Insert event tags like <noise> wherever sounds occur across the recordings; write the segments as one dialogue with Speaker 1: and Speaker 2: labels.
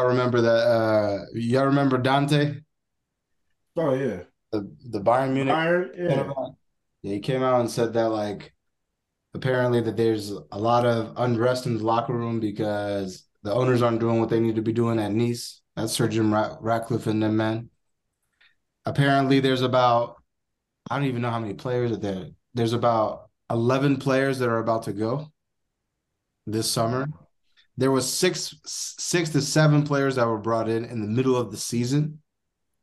Speaker 1: y'all remember that? Uh, y'all remember Dante?
Speaker 2: Oh yeah,
Speaker 1: the the Bayern Munich.
Speaker 2: Bayern, yeah.
Speaker 1: yeah, he came out and said that like apparently that there's a lot of unrest in the locker room because the owners aren't doing what they need to be doing at Nice. That's Sir Jim Ratcliffe and them men. Apparently, there's about I don't even know how many players are there. There's about eleven players that are about to go this summer. There was six six to seven players that were brought in in the middle of the season,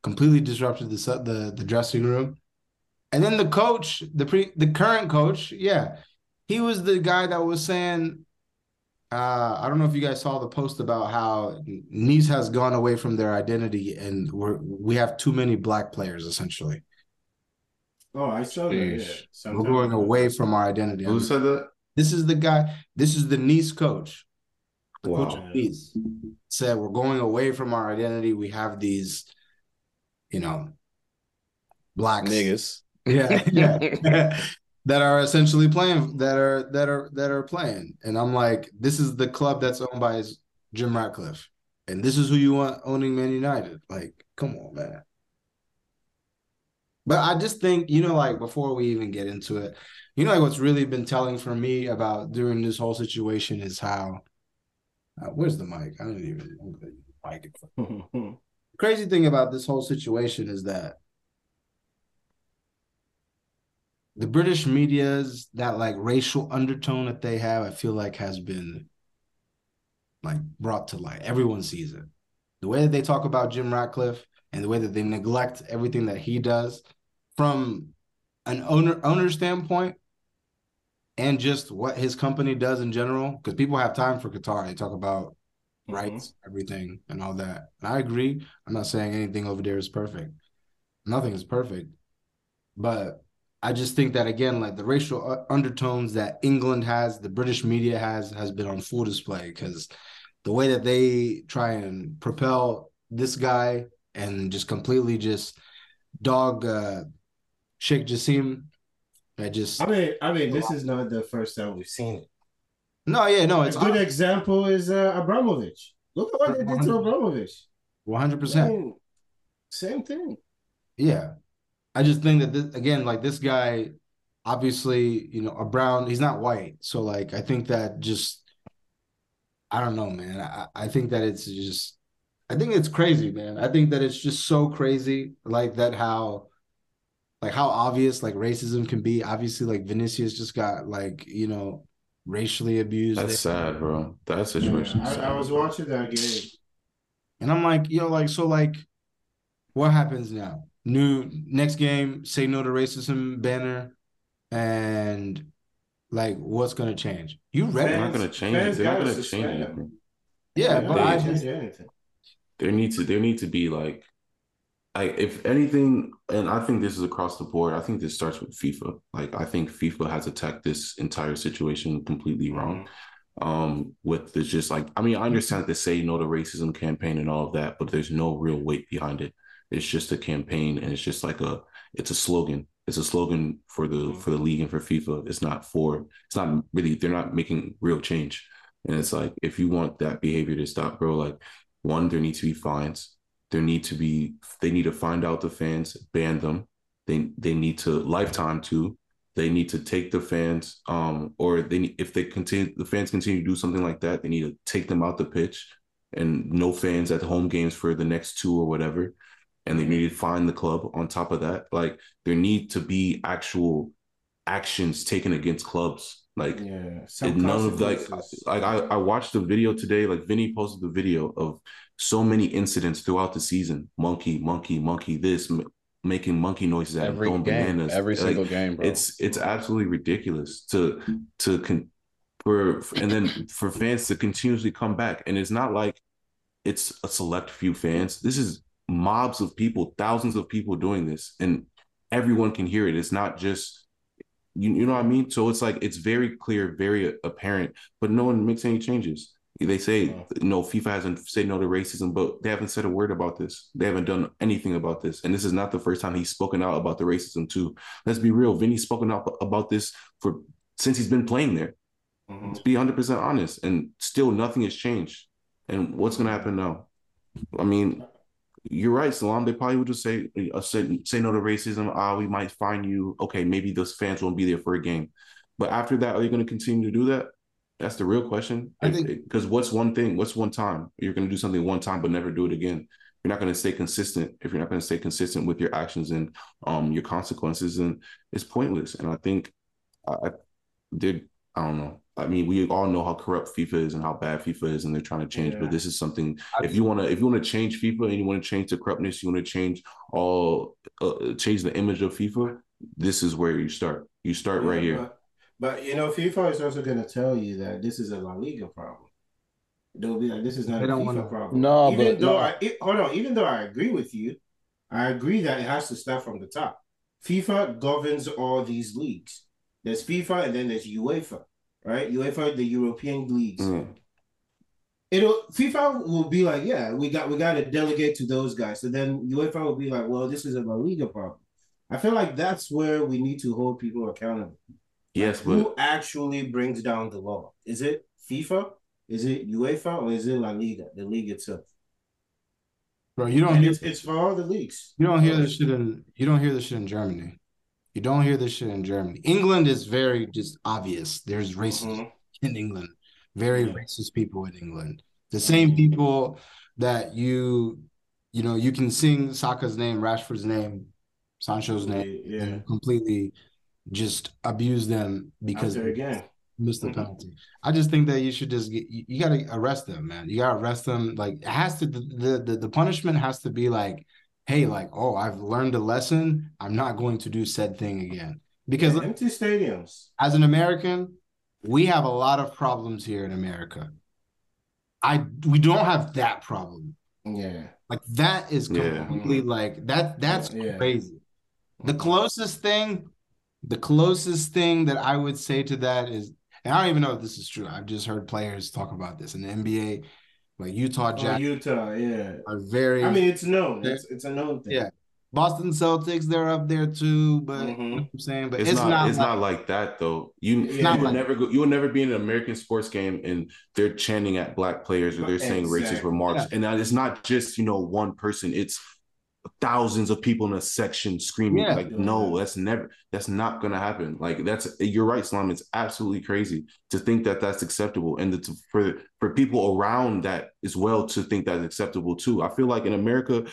Speaker 1: completely disrupted the the, the dressing room. And then the coach, the pre the current coach, yeah, he was the guy that was saying, uh, I don't know if you guys saw the post about how Nice has gone away from their identity and we're we have too many black players essentially.
Speaker 2: Oh, I saw that.
Speaker 1: Yeah. We're going away from our identity.
Speaker 3: Who said that?
Speaker 1: This is the guy. This is the Nice coach. Wow. of said we're going away from our identity. We have these, you know, black
Speaker 3: niggas. <laughs>
Speaker 1: Yeah, yeah. <laughs> that are essentially playing that are that are that are playing. And I'm like, this is the club that's owned by Jim Ratcliffe. And this is who you want owning Man United. Like, come on, man. But I just think, you know, like before we even get into it, you know, like what's really been telling for me about during this whole situation is how uh, where's the mic? I don't even know the mic. <laughs> Crazy thing about this whole situation is that the British media's that like racial undertone that they have, I feel like has been like brought to light. Everyone sees it. The way that they talk about Jim Ratcliffe and the way that they neglect everything that he does from an owner owner standpoint and just what his company does in general, because people have time for Qatar. They talk about mm-hmm. rights, everything, and all that. And I agree. I'm not saying anything over there is perfect. Nothing is perfect. But I just think that again, like the racial uh, undertones that England has, the British media has, has been on full display because the way that they try and propel this guy and just completely just dog uh, Sheikh Jassim, I just.
Speaker 2: I mean, I mean, this is not the first time we've seen it.
Speaker 1: No, yeah, no, it's
Speaker 2: a good example is uh, Abramovich. Look at what they did to Abramovich.
Speaker 1: One hundred percent.
Speaker 2: Same thing.
Speaker 1: Yeah, I just think that this, again, like this guy, obviously, you know, a brown. He's not white, so like I think that just, I don't know, man. I, I think that it's just, I think it's crazy, man. I think that it's just so crazy, like that how, like how obvious like racism can be. Obviously, like Vinicius just got like you know racially abused.
Speaker 3: That's sad, bro. That situation.
Speaker 2: Yeah, I, I was watching that game,
Speaker 1: and I'm like, yo, like so, like, what happens now? new next game, say no to racism banner, and like what's gonna change? You ready?
Speaker 3: They're not gonna change it. They're not gonna change anything.
Speaker 1: Yeah, but I
Speaker 3: just, there needs to there need to be like like if anything, and I think this is across the board. I think this starts with FIFA. Like I think FIFA has attacked this entire situation completely wrong. Mm-hmm um with the just like i mean i understand the say no to racism campaign and all of that but there's no real weight behind it it's just a campaign and it's just like a it's a slogan. It's a slogan for the mm-hmm. for the league and for FIFA. It's not for it's not really they're not making real change. And it's like if you want that behavior to stop, bro, like one, there needs to be fines. There need to be they need to find out the fans, ban them. They they need to lifetime too. They need to take the fans, um, or they if they continue the fans continue to do something like that, they need to take them out the pitch and no fans at home games for the next two or whatever and they need to find the club on top of that. Like there need to be actual actions taken against clubs. Like
Speaker 2: yeah,
Speaker 3: none of like like I, I watched the video today, like Vinny posted the video of so many incidents throughout the season. Monkey, monkey, monkey, this m- making monkey noises at
Speaker 4: every game, bananas. Every like, single game, bro.
Speaker 3: It's it's absolutely ridiculous to to con- for and then for fans to continuously come back. And it's not like it's a select few fans. This is mobs of people, thousands of people doing this, and everyone can hear it. It's not just you, you know what I mean? So it's like it's very clear, very apparent, but no one makes any changes. They say you no, know, FIFA hasn't said no to racism, but they haven't said a word about this. They haven't done anything about this. And this is not the first time he's spoken out about the racism too. Let's be real. Vinny's spoken out about this for since he's been playing there. Mm-hmm. Let's be 100% honest. And still nothing has changed. And what's going to happen now? I mean, you're right, Salam. They probably would just say uh, say, say no to racism. Ah, we might find you. Okay, maybe those fans won't be there for a game. But after that, are you going to continue to do that? That's the real question. I think because what's one thing? What's one time? You're going to do something one time, but never do it again. You're not going to stay consistent if you're not going to stay consistent with your actions and um your consequences, and it's pointless. And I think I did. I don't know. I mean, we all know how corrupt FIFA is and how bad FIFA is, and they're trying to change. Yeah. But this is something. If you want to, if you want to change FIFA and you want to change the corruptness, you want to change all, uh, change the image of FIFA. This is where you start. You start yeah, right here.
Speaker 2: But, but, you know, FIFA is also going to tell you that this is a La Liga problem. They'll be like, this is not a FIFA wanna... problem.
Speaker 4: No,
Speaker 2: even
Speaker 4: but
Speaker 2: though
Speaker 4: no.
Speaker 2: I it, hold on, even though I agree with you, I agree that it has to start from the top. FIFA governs all these leagues. There's FIFA and then there's UEFA right? UEFA, the European leagues. Mm. It'll FIFA will be like, yeah, we got we got to delegate to those guys. So then UEFA will be like, well, this is a La Liga problem. I feel like that's where we need to hold people accountable.
Speaker 3: Yes,
Speaker 2: like, who actually brings down the law? Is it FIFA? Is it UEFA or is it La Liga, the league itself?
Speaker 1: Bro, you don't hear
Speaker 2: it's, it's, for all the leagues.
Speaker 1: You don't hear this shit in you don't hear this shit in Germany. You don't hear this shit in Germany. England is very just obvious. There's racism mm-hmm. in England. Very yeah. racist people in England. The same people that you, you know, you can sing Saka's name, Rashford's name, Sancho's name, yeah. and completely just abuse them because they
Speaker 2: again.
Speaker 1: missed the mm-hmm. penalty. I just think that you should just get you, you got to arrest them, man. You got to arrest them. Like it has to the, the the punishment has to be like hey, like, oh, I've learned a lesson. I'm not going to do said thing again. Because
Speaker 2: yeah, empty stadiums.
Speaker 1: As an American, we have a lot of problems here in America. I we don't have that problem.
Speaker 2: Yeah.
Speaker 1: Like that is completely yeah. like that that's yeah. crazy. The closest thing, the closest thing that I would say to that is, and I don't even know if this is true. I've just heard players talk about this in the NBA. Like Utah
Speaker 2: Jazz. Oh, Utah, yeah.
Speaker 1: Are very
Speaker 2: I mean it's known. It's it's a known thing.
Speaker 1: Yeah. Boston Celtics, they're up there too, but mm-hmm. you know I'm saying, but
Speaker 3: it's, it's not, not, it's like, not like that though. You, you would like, never go, you would never be in an American sports game and they're chanting at black players or they're saying exactly. racist remarks. Yeah. And it's not just you know one person, it's thousands of people in a section screaming yeah. like no that's never that's not gonna happen. Like that's you're right Slum it's absolutely crazy to think that that's acceptable and to, for for people around that as well to think that's acceptable too. I feel like in america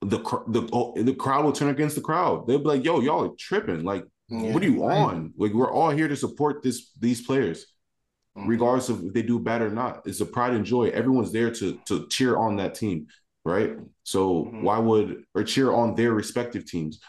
Speaker 3: the the oh, the crowd will turn against the crowd. They'll be like yo y'all are tripping. Like yeah, what are you right. on? Like we're all here to support this these players mm-hmm. regardless of if they do bad or not. It's a pride and joy. Everyone's there to to cheer on that team right? So mm-hmm. why would or cheer on their respective teams?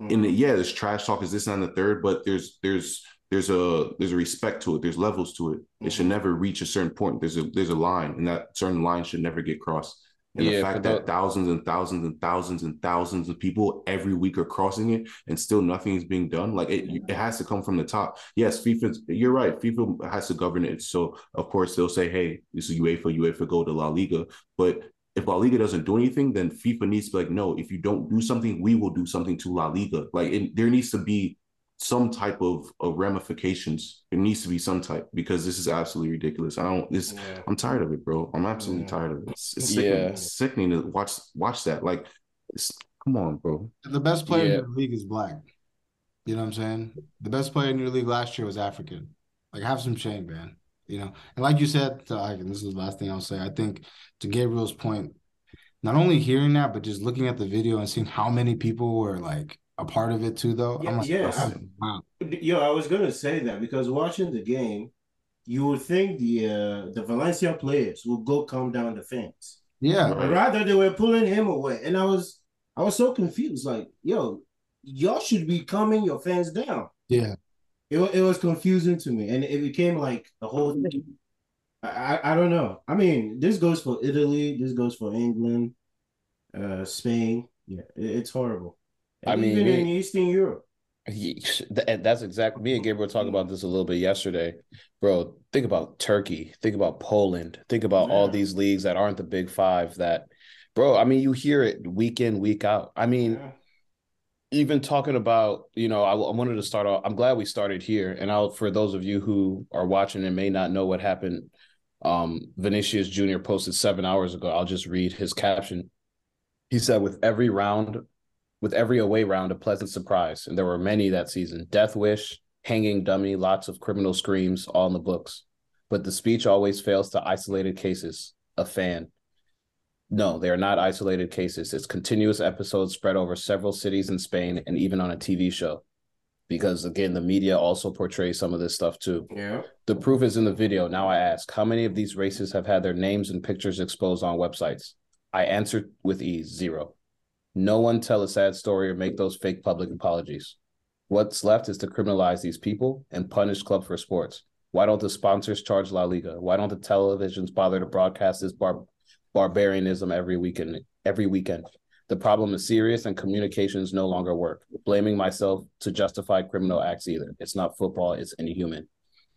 Speaker 3: Mm-hmm. And yeah, there's trash talk is this and the third, but there's there's there's a there's a respect to it. There's levels to it. It should mm-hmm. never reach a certain point. There's a there's a line, and that certain line should never get crossed. And yeah, the fact that, that thousands and thousands and thousands and thousands of people every week are crossing it and still nothing is being done, like it, it has to come from the top. Yes, FIFA, you're right. FIFA has to govern it. So, of course, they'll say, hey, this is UEFA, UEFA go to La Liga. But if La Liga doesn't do anything, then FIFA needs to be like, no, if you don't do something, we will do something to La Liga. Like it, there needs to be some type of, of ramifications. It needs to be some type because this is absolutely ridiculous. I don't this yeah. I'm tired of it, bro. I'm absolutely yeah. tired of it. It's, it's sickening, yeah. it's sickening to watch watch that. Like come on, bro.
Speaker 1: The best player yeah. in the league is black. You know what I'm saying? The best player in your league last year was African. Like have some shame, man. You know, and like you said, and this is the last thing I'll say. I think to Gabriel's point, not only hearing that, but just looking at the video and seeing how many people were like a part of it too, though.
Speaker 2: Yeah,
Speaker 1: I'm like,
Speaker 2: yeah. wow. Yo, I was gonna say that because watching the game, you would think the uh, the Valencia players would go calm down the fans.
Speaker 1: Yeah.
Speaker 2: Right. Rather, they were pulling him away, and I was I was so confused. Like, yo, y'all should be calming your fans down.
Speaker 1: Yeah.
Speaker 2: It, it was confusing to me, and it became like the whole thing. I, I don't know. I mean, this goes for Italy. This goes for England, uh, Spain. Yeah, it, it's horrible. And I mean, even in Eastern Europe.
Speaker 4: He, that's exactly me and Gabriel talking about this a little bit yesterday, bro. Think about Turkey, think about Poland, think about yeah. all these leagues that aren't the big five. That, bro, I mean, you hear it week in, week out. I mean, yeah even talking about, you know, I, I, wanted to start off. I'm glad we started here, and I'll for those of you who are watching and may not know what happened Um, Vinicius Jr. posted seven hours ago. I'll just read his caption. He said, "With every round, with every away round, a pleasant surprise, and there were many that season. Death wish, hanging dummy, lots of criminal screams, all in the books. But the speech always fails to isolated cases. A fan." No, they are not isolated cases. It's continuous episodes spread over several cities in Spain and even on a TV show. Because again the media also portrays some of this stuff too.
Speaker 2: Yeah.
Speaker 4: the proof is in the video. Now i ask how many of these races have had their names and pictures exposed on websites? I answered with ease zero. No one tell a sad story or make those fake public apologies. What's left is to criminalize these people and punish club for sports. Why don't the sponsors charge la liga? Why don't the televisions bother to broadcast this bar- barbarianism every weekend every weekend the problem is serious and communications no longer work. Blaming myself to justify criminal acts either. It's not football, it's inhuman.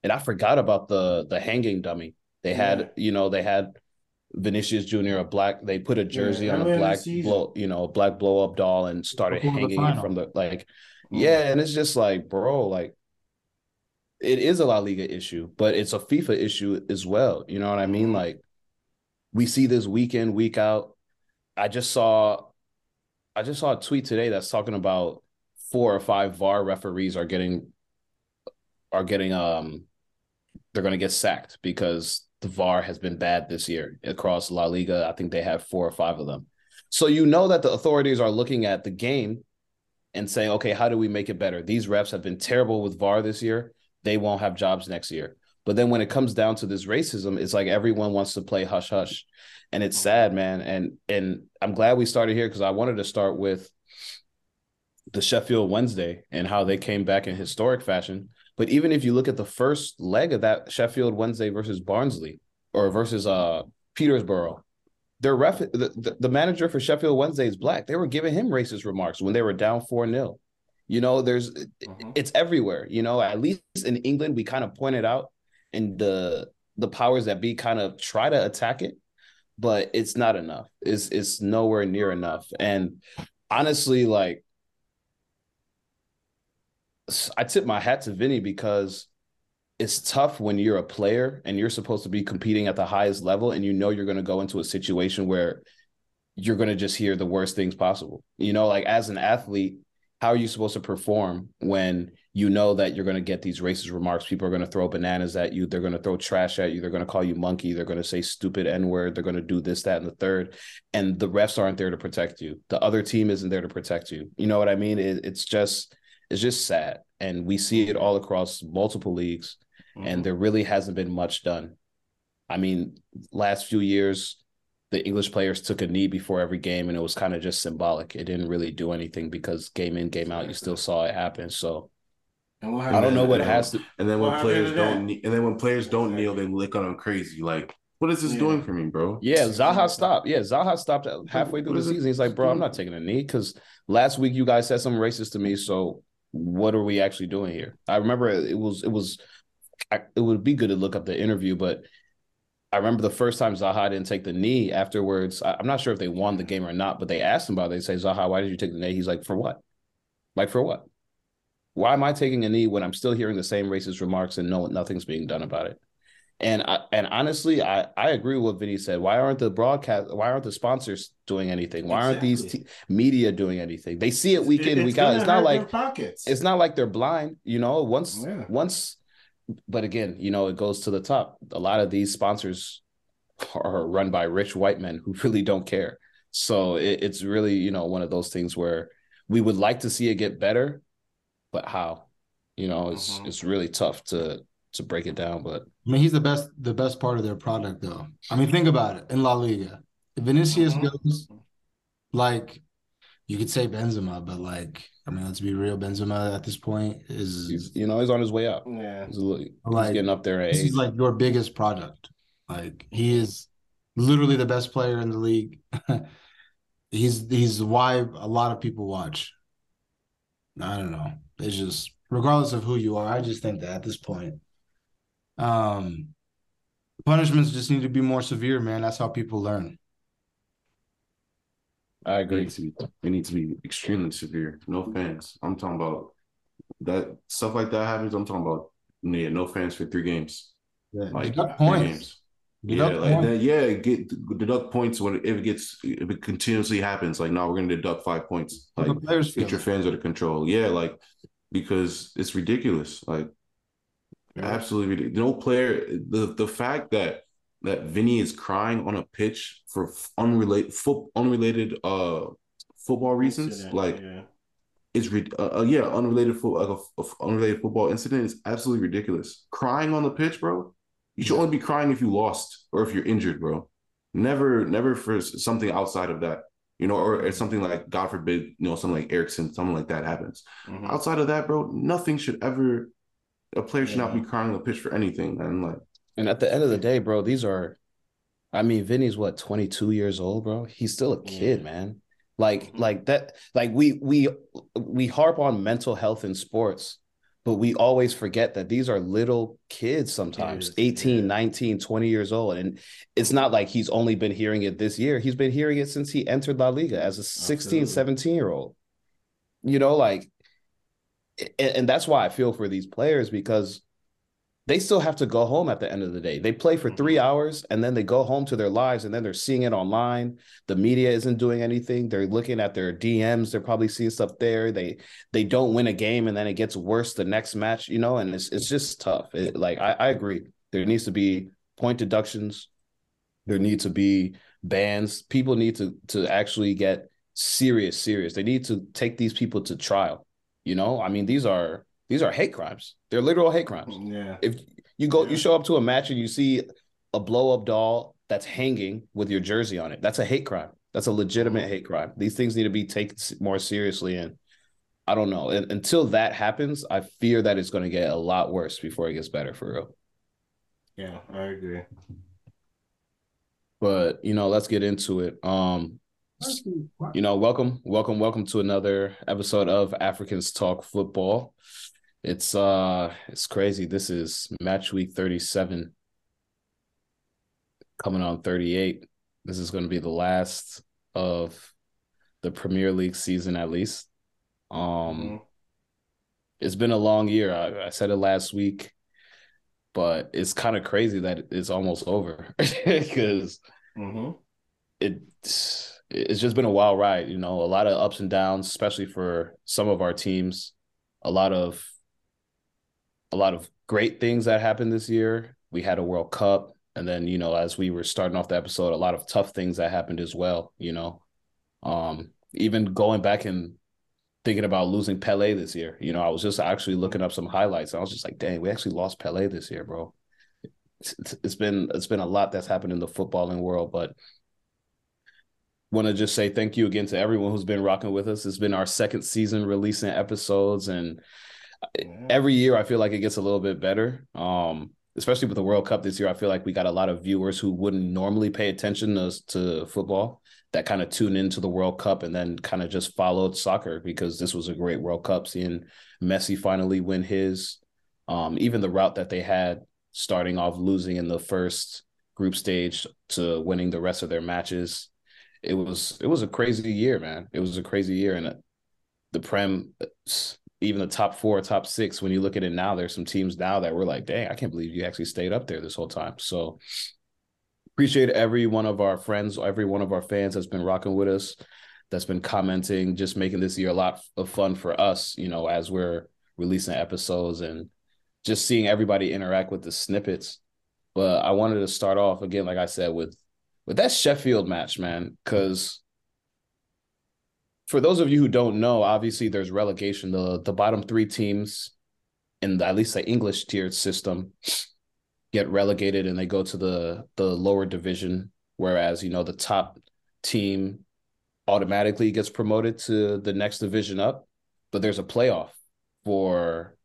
Speaker 4: And I forgot about the the hanging dummy. They had,
Speaker 2: Yeah.
Speaker 4: you know, they had Vinicius Jr. a black they put a jersey on a black blow, you know, a black blow up doll and started
Speaker 1: Before
Speaker 4: hanging it from the like yeah, and it's just like, bro, like it is a La Liga issue, but it's a FIFA issue as well. You know what I mean?
Speaker 2: Mhm.
Speaker 4: Like we see this week in, week out. I just saw I just saw a tweet today that's talking about four or five VAR referees are getting are getting um they're gonna get sacked because the VAR has been bad this year across La Liga. I think they have four or five of them. So you know that the authorities are looking at the game and saying, okay, how do we make it better? These refs have been terrible with VAR this year. They won't have jobs next year. But then when it comes down to this racism, it's like everyone wants to play hush hush. And it's sad, man. And and I'm glad we started here because I wanted to start with the Sheffield Wednesday and how they came back in historic fashion. But even if you look at the first leg of that Sheffield Wednesday versus Barnsley or versus uh Peterborough, their ref the, the, the manager for Sheffield Wednesday is black. They were giving him racist remarks when they were down 4-0. You know, there's
Speaker 2: Mhm.
Speaker 4: it's everywhere. You know, at least in England, we kind of pointed out and the the powers that be kind of try to attack it, but it's not enough. It's it's nowhere near enough. And honestly, like I tip my hat to Vinny because it's tough when you're a player and you're supposed to be competing at the highest level and you know you're going to go into a situation where you're going to just hear the worst things possible. You know, like as an athlete, how are you supposed to perform when you know that you're going to get these racist remarks? People are going to throw bananas at you. They're going to throw trash at you. They're going to call you monkey. They're going to say stupid N word. They're going to do this, that, and the third. And the refs aren't there to protect you. The other team isn't there to protect you. You know what I mean? It, it's just, it's just sad. And we see it all across multiple leagues and mm-hmm. there really hasn't been much done. I mean, last few years, the English players took a knee before every game, and it was kind of just symbolic. It didn't really do anything because game in, game out, you still saw it happen. So I don't know what it has to.
Speaker 3: And then when
Speaker 2: What
Speaker 3: players don't, knee- and then when players don't kneel, they lick on them crazy. Like, what is this
Speaker 2: Yeah.
Speaker 3: doing for me, bro?
Speaker 4: Yeah, Zaha stopped. Yeah, Zaha stopped halfway through
Speaker 3: What
Speaker 4: the season. He's like, bro, I'm not taking a knee because last week you guys said something racist to me. So what are we actually doing here? I remember it was it was I, it would be good to look up the interview, but I remember the first time Zaha didn't take the knee afterwards. I, I'm not sure if they won the game or not, but they asked him about it. They say, Zaha, why did you take the knee? He's like, for what? Like for what? Why am I taking a knee when I'm still hearing the same racist remarks and no nothing's being done about it? And I, and honestly, I, I agree with what Vinny said. Why aren't the broadcast? Why aren't the sponsors doing anything? Why aren't these t- media doing anything? They see it week in, week out. It's not like
Speaker 2: pockets.
Speaker 4: it's not like they're blind, you know. Once
Speaker 2: Yeah.
Speaker 4: once, but again, you know, it goes to the top. A lot of these sponsors are run by rich white men who <laughs> really don't care. So it, it's really, you know, one of those things where we would like to see it get better, but how? You know, it's
Speaker 2: Mhm.
Speaker 4: it's really tough to to break it down. But
Speaker 1: I mean, he's the best the best part of their product, though. I mean, think about it in La Liga. If Vinicius
Speaker 2: Mhm.
Speaker 1: goes, like you could say Benzema, but like, I mean, let's be real, Benzema at this point is
Speaker 4: he's you know he's on his way up.
Speaker 2: yeah.
Speaker 4: He's, a little- he's
Speaker 1: Like,
Speaker 4: getting up there in
Speaker 1: this
Speaker 4: age.
Speaker 1: is like your biggest product. Like he is literally the best player in the league. <laughs> he's he's why a lot of people watch. I don't know. It's just regardless of who you are, I just think that at this point, um, punishments just need to be more severe, man. That's how people learn.
Speaker 4: I
Speaker 3: They
Speaker 4: agree.
Speaker 3: need to be, they need to be extremely severe. No fans. I'm talking about that stuff like that happens. I'm talking about yeah, no fans for three games.
Speaker 1: Yeah,
Speaker 3: Like
Speaker 1: you got
Speaker 3: three
Speaker 1: points.
Speaker 3: games. yeah, like that, yeah, get deduct points when if it gets if it continuously happens. Like, no, we're gonna deduct five points. Like, get your fans under control. Yeah, like because it's ridiculous. Like, yeah. absolutely ridiculous. No player. The the fact that that Vinny is crying on a pitch for unrelated foot unrelated uh football reasons, like. Yeah. It's uh, uh, yeah, unrelated foot like a, a, unrelated football incident is absolutely ridiculous. Crying on the pitch, bro. You should only be crying if you lost or if you're injured, bro. Never, never for something outside of that, you know, or something like God forbid, you know, something like Eriksen, something like that happens. Mm-hmm. Outside of that, bro, nothing should ever. A player should yeah. not be crying on the pitch for anything, and like.
Speaker 4: And at the end of the day, bro, these are, I mean, Vinny's what twenty two years old, bro. He's still a kid, yeah. man. Like, mm-hmm. like that. Like we we we harp on mental health in sports, but we always forget that these are little kids sometimes 18 yeah. 19 20 years old and it's not like he's only been hearing it this year he's been hearing it since he entered la liga as a 16 Absolutely. 17 year old you know like and, and that's why i feel for these players because they still have to go home at the end of the day. They play for three mm-hmm. hours and then they go home to their lives and then they're seeing it online. The media isn't doing anything. They're looking at their DMs. They're probably seeing stuff there. They they don't win a game and then it gets worse the next match, you know, and it's it's just tough. It, like I, I agree. There needs to be point deductions. There need to be bans. People need to to actually get serious, serious. They need to take these people to trial. You know, I mean, these are these are hate crimes. They're literal hate crimes.
Speaker 2: Yeah.
Speaker 4: If you go, yeah. you show up to a match and you see a blow up doll that's hanging with your jersey on it. That's a hate crime. That's a legitimate hate crime. These things need to be taken more seriously. And I don't know. And until that happens, I fear that it's going to get a lot worse before it gets better for real.
Speaker 2: Yeah, I agree.
Speaker 4: But you know, let's get into it. Um, you know, welcome, welcome, welcome to another episode of Africans Talk Football. It's uh it's crazy. This is match week 37 coming on 38. This is going to be the last of the Premier League season at least. Um mm-hmm. it's been a long year. I, I said it last week, but it's kind of crazy that it's almost over <laughs> because mm-hmm. it's it's just been a wild ride, you know, a lot of ups and downs, especially for some of our teams. A lot of a lot of great things that happened this year. We had a World Cup, and then you know, as we were starting off the episode, a lot of tough things that happened as well. You know, um, even going back and thinking about losing Pele this year. You know, I was just actually looking up some highlights. I was just like, dang, we actually lost Pele this year, bro. It's, it's been it's been a lot that's happened in the footballing world, but want to just say thank you again to everyone who's been rocking with us. It's been our second season releasing episodes, and every year I feel like it gets a little bit better. Um, especially with the World Cup this year, I feel like we got a lot of viewers who wouldn't normally pay attention to, to football that kind of tune into the World Cup and then kind of just followed soccer because this was a great World Cup. Seeing Messi finally win his, um, even the route that they had starting off losing in the first group stage to winning the rest of their matches. It was it was a crazy year, man. It was a crazy year, and the Prem even the top four, top six, when you look at it now, there's some teams now that we're like, dang, I can't believe you actually stayed up there this whole time. So appreciate every one of our friends, every one of our fans that's been rocking with us, that's been commenting, just making this year a lot of fun for us, you know, as we're releasing episodes and just seeing everybody interact with the snippets. But I wanted to start off again, like I said, with with that Sheffield match, man, because for those of you who don't know, obviously there's relegation. The the bottom three teams in the, at least the English tiered system get relegated and they go to the the lower division, whereas you know the top team automatically gets promoted to the next division up. But there's a playoff for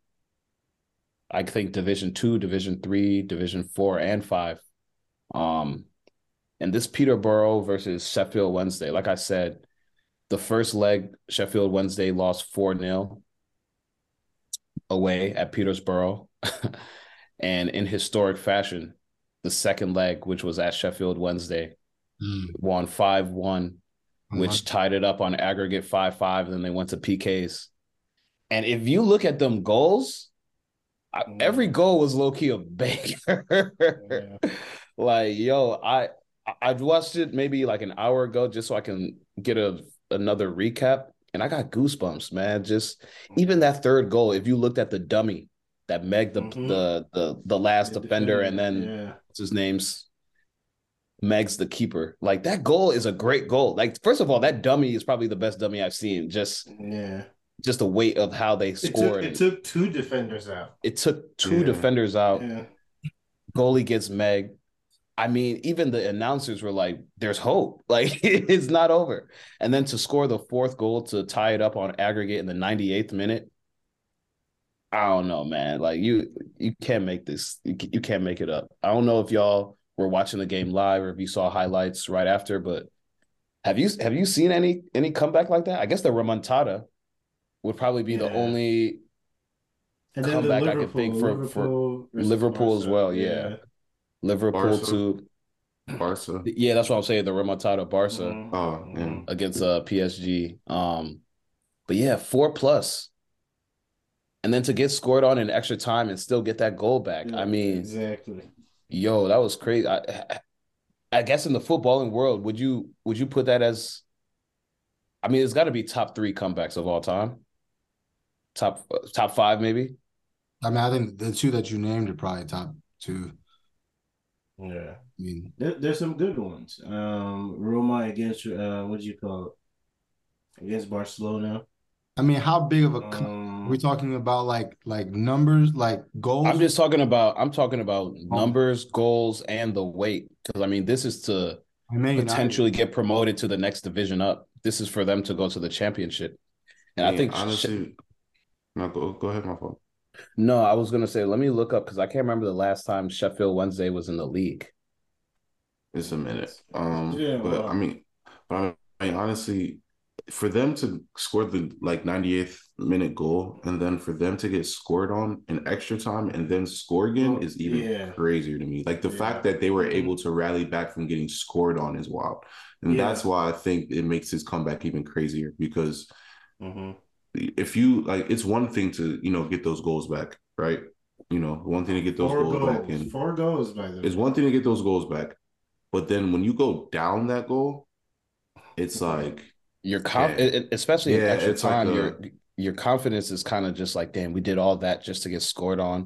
Speaker 4: I think division two, division three, division four, and five. Um and this Peterborough versus Sheffield Wednesday, like I said, the first leg, Sheffield Wednesday lost 4 0 away at Peterborough. <laughs> and in historic fashion, the second leg, which was at Sheffield Wednesday, mm. won 5 1, which uh-huh. tied it up on aggregate 5 5. Then they went to PKs. And if you look at them goals, mm. every goal was low key a banger. yeah. <laughs> like, yo, I I watched it maybe like an hour ago just so I can get a another recap, and I got goosebumps, man. Just even that third goal, if you looked at the dummy that Meg the mm-hmm. the, the the last defender, and then yeah. what's his name's Meg's the keeper. Like that goal is a great goal. Like first of all, that dummy is probably the best dummy I've seen. Just
Speaker 2: yeah,
Speaker 4: just the weight of how they scored.
Speaker 2: It took, it took two defenders out.
Speaker 4: It took two yeah. defenders out. Yeah. Goalie gets Meg. I mean, even the announcers were like, "There's hope. <laughs> Like it's not over." And then to score the fourth goal to tie it up on aggregate in the 98th minute, I don't know, man. Like you, you can't make this. You, can't make it up. I don't know if y'all were watching the game live or if you saw highlights right after, but have you have you seen any any comeback like that? I guess the remontada would probably be yeah. the only and comeback I could think for Liverpool, for Liverpool as well. Yeah, yeah. Liverpool Barca. to
Speaker 3: Barca.
Speaker 4: Yeah, that's what I'm saying. The remontada Barca
Speaker 3: mm-hmm. oh, yeah.
Speaker 4: against uh PSG. Um, but yeah, four plus and then to get scored on in extra time and still get that goal back. Yeah, I mean,
Speaker 2: exactly.
Speaker 4: Yo, that was crazy. I, I guess in the footballing world, would you would you put that as? I mean, it's got to be top three comebacks of all time. Top top five, maybe.
Speaker 1: I mean, I think the two that you named are probably top two.
Speaker 2: Yeah, I
Speaker 1: mean,
Speaker 2: there, there's some good ones. Um, Roma against uh, what do you call it? Against Barcelona.
Speaker 1: I mean, how big of a um, are we talking about? Like like numbers, like goals?
Speaker 4: I'm just talking about. I'm talking about oh. numbers, goals, and the weight. Because I mean, this is to I mean, potentially I, get promoted to the next division up. This is for them to go to the championship. And I, think
Speaker 3: honestly, no, go go ahead, my fault.
Speaker 4: No, I was gonna say, let me look up because I can't remember the last time Sheffield Wednesday was in the league.
Speaker 3: It's a minute. Um, yeah, but well, I mean, but I mean, honestly, for them to score the like 98th minute goal and then for them to get scored on in extra time and then score again oh, is even yeah. crazier to me. Like the yeah. fact that they were mm-hmm. able to rally back from getting scored on is wild. And yeah. that's why I think it makes his comeback even crazier because
Speaker 2: mm-hmm.
Speaker 3: If you like it's one thing to, you know, get those goals back, right? You know, one thing to get those goals, goals, back in.
Speaker 2: Four goals by the way
Speaker 3: It's one thing to get those goals back. But then when you go down that goal, it's like
Speaker 4: your conf- yeah. especially yeah, in extra time, like a, your your confidence is kind of just like, damn, we did all that just to get scored on.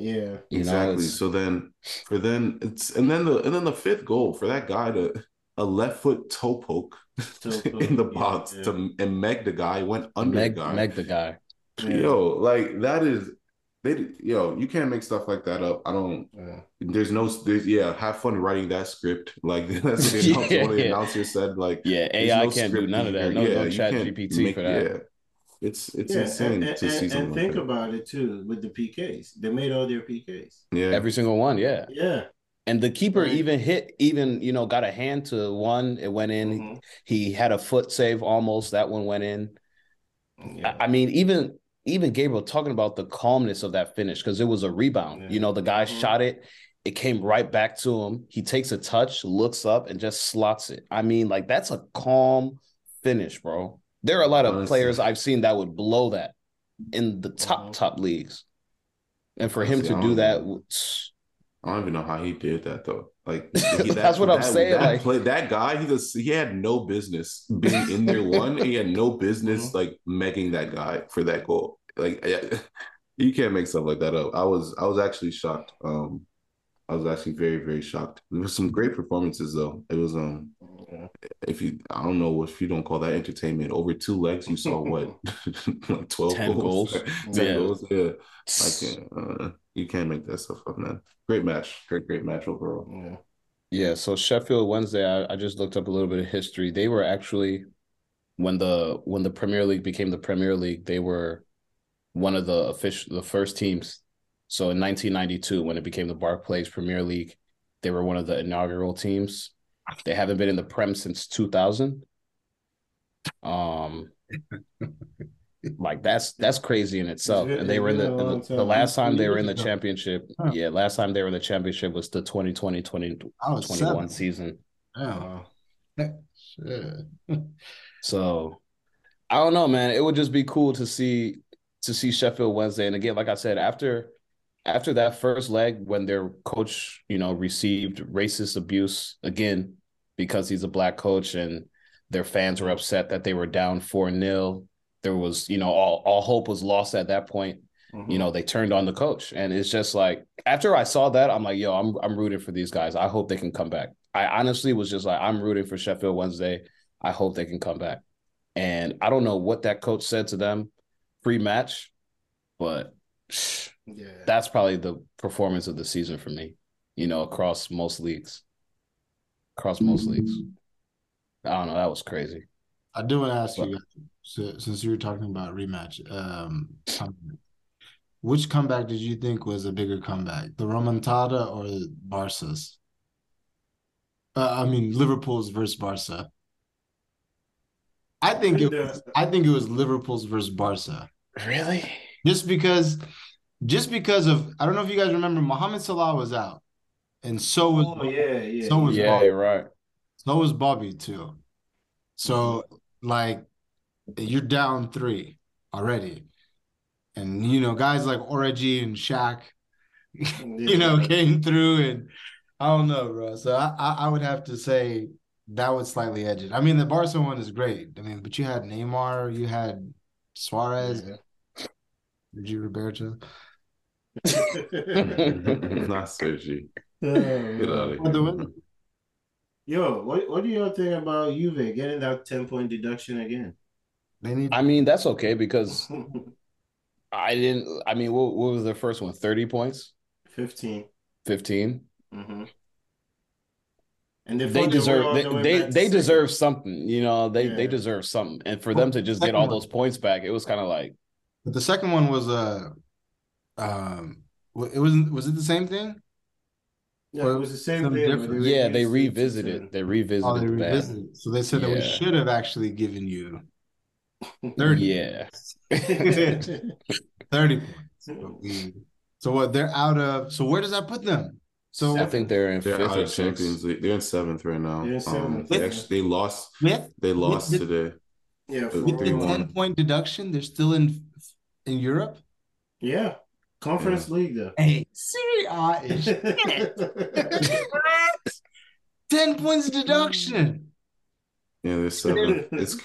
Speaker 2: Yeah,
Speaker 3: you exactly. Know, so then, for then it's and then the and then the fifth goal for that guy to a left foot toe toe poke <laughs> in the box yeah, to and Meg the guy went under
Speaker 4: Meg,
Speaker 3: the guy.
Speaker 4: Meg the guy.
Speaker 3: Yo, like that is they yo, you can't make stuff like that up. I don't. Yeah. There's no. There's yeah. Have fun writing that script. <laughs> Like that's <laughs> what the, announcer, yeah, one the announcers said. Like
Speaker 4: yeah, AI no can't do none of that. No, yeah, no Chat GPT make, for that. Yeah.
Speaker 3: It's it's yeah, insane
Speaker 2: and,
Speaker 3: to see
Speaker 2: something. And think like about it too with the PKs. They made all their PKs.
Speaker 3: Yeah,
Speaker 4: every single one. Yeah,
Speaker 2: yeah.
Speaker 4: And the keeper right. even hit, even you know, got a hand to one. It went in. Mm-hmm. He had a foot save almost. That one went in. Yeah. I, I mean, even even Gabriel talking about the calmness of that finish because it was a rebound. Yeah. You know, the guy mm-hmm. shot it, it came right back to him. He takes a touch, looks up, and just slots it. I mean, like that's a calm finish, bro. There are a lot of Honestly. players I've seen that would blow that in the top mm-hmm. top leagues, and for him to do that,
Speaker 3: I don't even know how he did that though. Like <laughs>
Speaker 4: he, that, that's what I'm saying.
Speaker 3: That,
Speaker 4: like
Speaker 3: play, that guy, he just he had no business being in there. One, he had no <laughs> business mm-hmm. like making that guy for that goal. Like <laughs> you can't make stuff like that up. I was I was actually shocked. Um, I was actually very very shocked. There was some great performances though. It was um, if you I don't know if you don't call that entertainment. Over two legs, you saw what <laughs> <laughs> like twelve
Speaker 4: Ten
Speaker 3: goals.
Speaker 4: goals. <laughs>
Speaker 3: Ten yeah. goals. Yeah, like uh, you can't make that stuff up, man. Great match. Great, great match overall.
Speaker 2: Yeah.
Speaker 4: Yeah. So Sheffield Wednesday, I, I just looked up a little bit of history. They were actually when the when the Premier League became the Premier League, they were one of the official the first teams. So in 1992, when it became the Barclays Premier League, they were one of the inaugural teams. They haven't been in the Prem since 2000. Um, like that's that's crazy in itself. And they were in the the, the last time they were in the championship. Yeah, last time they were in the championship was the 2020 2021 season.
Speaker 1: Oh.
Speaker 4: so I don't know, man. It would just be cool to see to see Sheffield Wednesday. And again, like I said, after after that first leg when their coach, you know, received racist abuse again because he's a black coach and their fans were upset that they were down 4-0. There was, you know, all, all hope was lost at that point.
Speaker 2: Mhm.
Speaker 4: You know, they turned on the coach. And it's just like after I saw that, I'm like, yo, I'm I'm rooting for these guys. I hope they can come back. I honestly was just like, I'm rooting for Sheffield Wednesday. I hope they can come back. And I don't know what that coach said to them pre-match, but
Speaker 2: yeah.
Speaker 4: that's probably the performance of the season for me, you know, across most leagues. Across most leagues. I don't know. That was crazy.
Speaker 1: I do want to ask
Speaker 4: But-
Speaker 1: you, so, since you were talking about rematch, um, which comeback did you think was a bigger comeback, the Remontada or Barca's? Uh, I mean, Liverpool's versus Barca. I think it was, I think it was Liverpool's versus Barca.
Speaker 4: Really?
Speaker 1: Just because, just because of I don't know if you guys remember, Mohamed Salah was out, and so was
Speaker 2: Oh yeah, yeah.
Speaker 1: so was
Speaker 4: Yeah,
Speaker 1: Bobby.
Speaker 4: right.
Speaker 1: So was Bobby too. So like you're down three already. And you know, guys like Origi and Shaq, <laughs> you know, came through and I don't know, bro. So I, I, I would have to say that would slightly edge it. I mean, the Barca one is great. I mean, but you had Neymar, you had Suarez,
Speaker 2: Yeah.
Speaker 1: Sergi Roberto. <laughs>
Speaker 3: Not Sergi. Get out of here.
Speaker 2: Yo, what what do y'all think about Juve getting that 10 point deduction again?
Speaker 1: Need
Speaker 4: I mean, that's okay because <laughs> I didn't. I mean, what, what was the first one? 30 points?
Speaker 2: 15.
Speaker 4: 15?
Speaker 2: Mm-hmm. And they,
Speaker 4: They
Speaker 2: fought their way
Speaker 4: deserve
Speaker 2: all
Speaker 4: they,
Speaker 2: the
Speaker 4: they, they deserve something, you know. They they deserve something. And for them to just get all
Speaker 1: one.
Speaker 4: those points back, it was kind of like
Speaker 1: but the second one was uh um it wasn't was it the same thing?
Speaker 2: Yeah, it was the same thing. but
Speaker 1: different.
Speaker 4: yeah, they
Speaker 2: reduced it to
Speaker 4: revisited. They revisited
Speaker 1: Oh, they
Speaker 4: the ban.
Speaker 1: So they said that we should have actually given you <laughs> 30,
Speaker 4: Yeah. <laughs>
Speaker 1: 30 points. So what they're out of so where does that put them? So
Speaker 4: I think they're in
Speaker 3: They're
Speaker 4: fifth
Speaker 3: out
Speaker 4: or
Speaker 3: of. Champions League. They're in seventh right now.
Speaker 2: They're in
Speaker 3: Um, they actually they lost.
Speaker 1: with
Speaker 3: They lost
Speaker 1: the-
Speaker 3: today.
Speaker 2: yeah,
Speaker 3: With
Speaker 1: the 10 point deduction, they're still in in Europe.
Speaker 2: yeah. Conference League though.
Speaker 1: Hey, Serie A is 10 points deduction.
Speaker 3: Yeah, they're seventh. <laughs> it's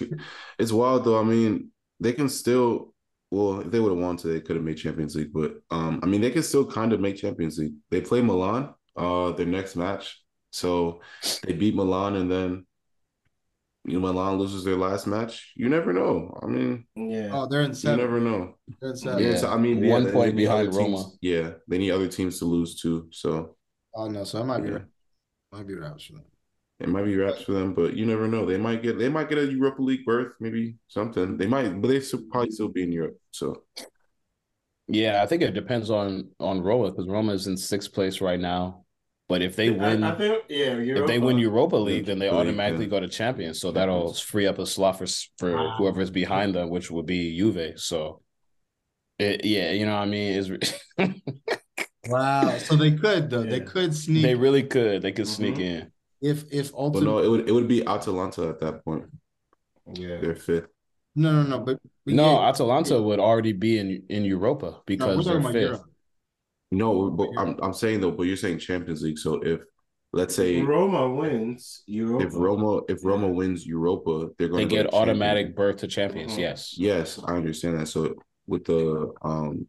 Speaker 3: it's wild though. I mean, they can still. Well, if they would have wanted, they could have made Champions League. But um, I mean, they can still kind of make Champions League. They play Milan, uh, their next match. So they beat Milan, and then you know, Milan loses their last match. You never know. I mean,
Speaker 2: yeah.
Speaker 1: Oh, they're in seven.
Speaker 3: you never know.
Speaker 1: They're in seven.
Speaker 3: Yeah,
Speaker 4: Yeah.
Speaker 3: so, I mean,
Speaker 4: One
Speaker 3: they-
Speaker 4: point
Speaker 3: they need
Speaker 4: behind
Speaker 3: teams-
Speaker 4: Roma.
Speaker 3: Yeah, they need other teams to lose too. So
Speaker 1: Oh no, so I might be
Speaker 3: Yeah.
Speaker 1: right. Might be right. for them.
Speaker 3: it might be wraps for them, but you never know. They might get they might get a Europa League berth, maybe something. They might, but they still probably still be in Europe. So
Speaker 4: Yeah, I think it depends on on Roma because Roma is in sixth place right now. But if they win,
Speaker 2: I, think yeah,
Speaker 4: if they win Europa League, then they automatically
Speaker 3: yeah.
Speaker 4: go to Champions. So that'll free up a slot for for
Speaker 1: Wow.
Speaker 4: whoever's behind them, which would be Juve. So, it, yeah, you know what I mean. Is <laughs>
Speaker 1: Wow. So they could though. They could sneak
Speaker 4: they really could. They could sneak
Speaker 2: Mhm.
Speaker 4: in.
Speaker 1: if if
Speaker 3: but
Speaker 1: ultimately
Speaker 3: no, it would it would be Atalanta at that point.
Speaker 2: Yeah.
Speaker 3: They're fifth.
Speaker 1: no no no but, but
Speaker 4: No,
Speaker 1: yeah,
Speaker 4: Atalanta would already be in in Europa
Speaker 1: no, we're
Speaker 4: because
Speaker 1: talking
Speaker 4: they're
Speaker 1: about
Speaker 4: fifth.
Speaker 1: Europe.
Speaker 3: No, but I'm I'm saying though, but you're saying Champions League. So if let's say
Speaker 2: Roma wins Europa.
Speaker 3: if Roma if Roma wins Europa, they're going
Speaker 4: They
Speaker 3: to
Speaker 4: get automatic berth to Champions.
Speaker 2: Mhm.
Speaker 4: Yes.
Speaker 3: Yes, I understand that. So with the um,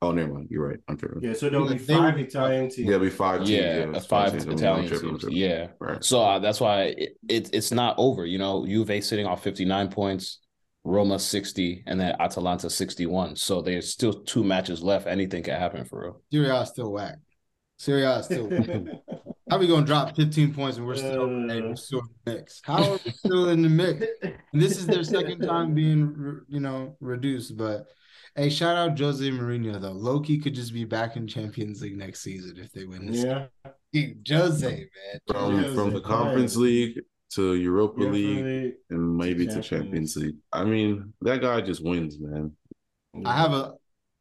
Speaker 3: oh, never mind. You're right. I'm tripping.
Speaker 2: Yeah, so there'll be five Italian teams.
Speaker 3: Yeah, it'll be five teams.
Speaker 4: Yeah,
Speaker 3: that's
Speaker 4: a
Speaker 3: what
Speaker 4: five
Speaker 3: saying.
Speaker 4: Italian
Speaker 3: tripping,
Speaker 4: teams. Yeah.
Speaker 3: Right.
Speaker 4: So uh, that's why it, it it's not over. You know, Juve sitting on 59 points, Roma 60, and then Atalanta 61. So there's still two matches left. Anything can happen for real.
Speaker 1: Serie A is still whack. Serie A is still whack. <laughs> How we gonna drop 15 points and we're still,
Speaker 2: Uh.
Speaker 1: hey, we're still in the mix? How are we still in the mix? And this is their second time being, you know, reduced. But hey, shout out Jose Mourinho though. Loki could just be back in Champions League next season if they win this.
Speaker 2: yeah.
Speaker 1: Dude, Jose, man.
Speaker 3: From
Speaker 2: Jose,
Speaker 3: from the
Speaker 2: right.
Speaker 3: Conference League to Europa
Speaker 2: Europa
Speaker 3: League
Speaker 2: League.
Speaker 3: and maybe to
Speaker 2: Champions.
Speaker 3: Champions League. I mean, that guy just wins, man.
Speaker 1: I have a,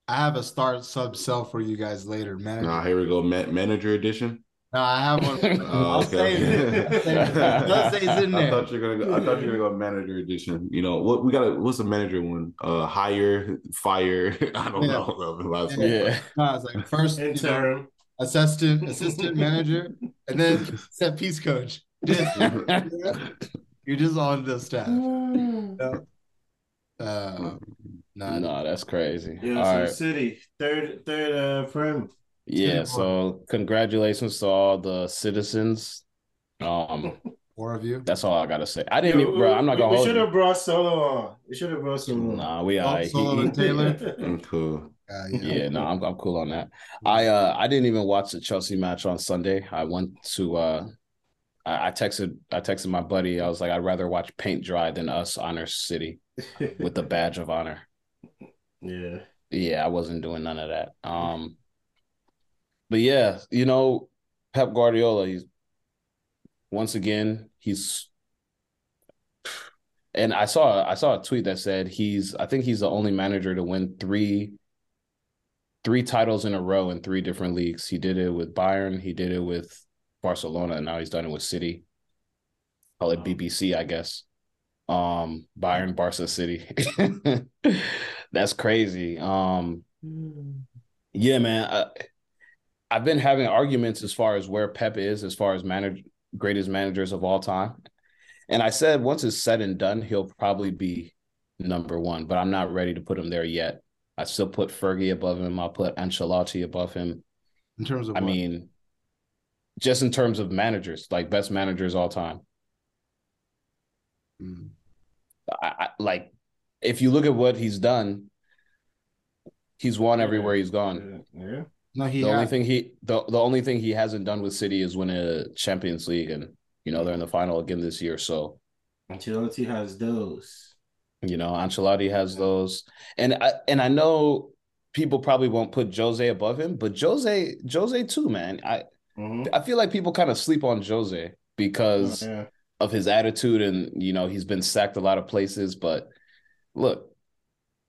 Speaker 1: I have a start sub sell for you guys later, man.
Speaker 3: Nah, here we go. Ma- manager edition.
Speaker 1: No, I have one. <laughs>
Speaker 3: Oh,
Speaker 1: I'll
Speaker 3: okay.
Speaker 1: save it. I'll save it. Let's say it's in there.
Speaker 3: I thought you were gonna go. I thought you were gonna go manager edition. You know what? We got to What's the manager one? Uh, hire, fire. <laughs> I don't
Speaker 1: Yeah.
Speaker 3: know. the last
Speaker 1: Yeah.
Speaker 3: one. <laughs>
Speaker 4: Yeah.
Speaker 1: No, it's like first you know,
Speaker 2: Interim.
Speaker 1: assistant, assistant manager, and then set piece coach. Just- <laughs> you're just on the staff. No. Uh, nah,
Speaker 4: no, that's crazy.
Speaker 2: Yeah,
Speaker 4: All
Speaker 2: so. City third third uh prem.
Speaker 4: Yeah,
Speaker 1: Good
Speaker 4: so congratulations to all the citizens. Um, <laughs>
Speaker 1: four of you.
Speaker 4: that's all I gotta say. I didn't even, bro. I'm not
Speaker 2: We-
Speaker 4: gonna
Speaker 2: We
Speaker 4: hold
Speaker 2: should have brought Solo on. We should have brought Solo on.
Speaker 4: Nah, we all right.
Speaker 1: Solo
Speaker 4: he-
Speaker 1: and Taylor. <laughs>
Speaker 3: Mm, cool.
Speaker 1: Uh,
Speaker 4: yeah, no, I'm I'm cool on that. I uh I didn't even watch the Chelsea match on Sunday. I went to uh I, I texted I texted my buddy. I was like, I'd rather watch paint dry than us honor City with the badge of honor. <laughs>
Speaker 2: yeah.
Speaker 4: Yeah, I wasn't doing none of that. Um, but yeah, you know, Pep Guardiola, he's once again, he's and I saw I saw a tweet that said he's I think he's the only manager to win three three titles in a row in three different leagues. He did it with Bayern, he did it with Barcelona, and now he's done it with City. Call it BBC, I guess. Um, Bayern, Barca, City. <laughs> That's crazy. Um, yeah, man. I, I've been having arguments as far as where Pep is, as far as manage, greatest managers of all time. And I said once it's said and done, he'll probably be number one, but I'm not ready to put him there yet. I still put Fergie above him. I'll put Ancelotti above him.
Speaker 1: in terms of
Speaker 4: I
Speaker 1: what?
Speaker 4: mean, just in terms of managers, like best managers all time.
Speaker 1: Mm.
Speaker 4: I, I like if you look at what he's done, he's won everywhere he's gone.
Speaker 2: Yeah.
Speaker 1: no, he
Speaker 4: the only thing he the, the only thing he hasn't done with City is win a Champions League, and you know they're in the final again this year. So
Speaker 2: Ancelotti has those.
Speaker 4: you know Ancelotti has those, and I and I know people probably won't put Jose above him, but Jose Jose too, man. I
Speaker 2: Mhm.
Speaker 4: I feel like people kind of sleep on Jose because
Speaker 2: Yeah.
Speaker 4: of his attitude, and you know he's been sacked a lot of places, but look.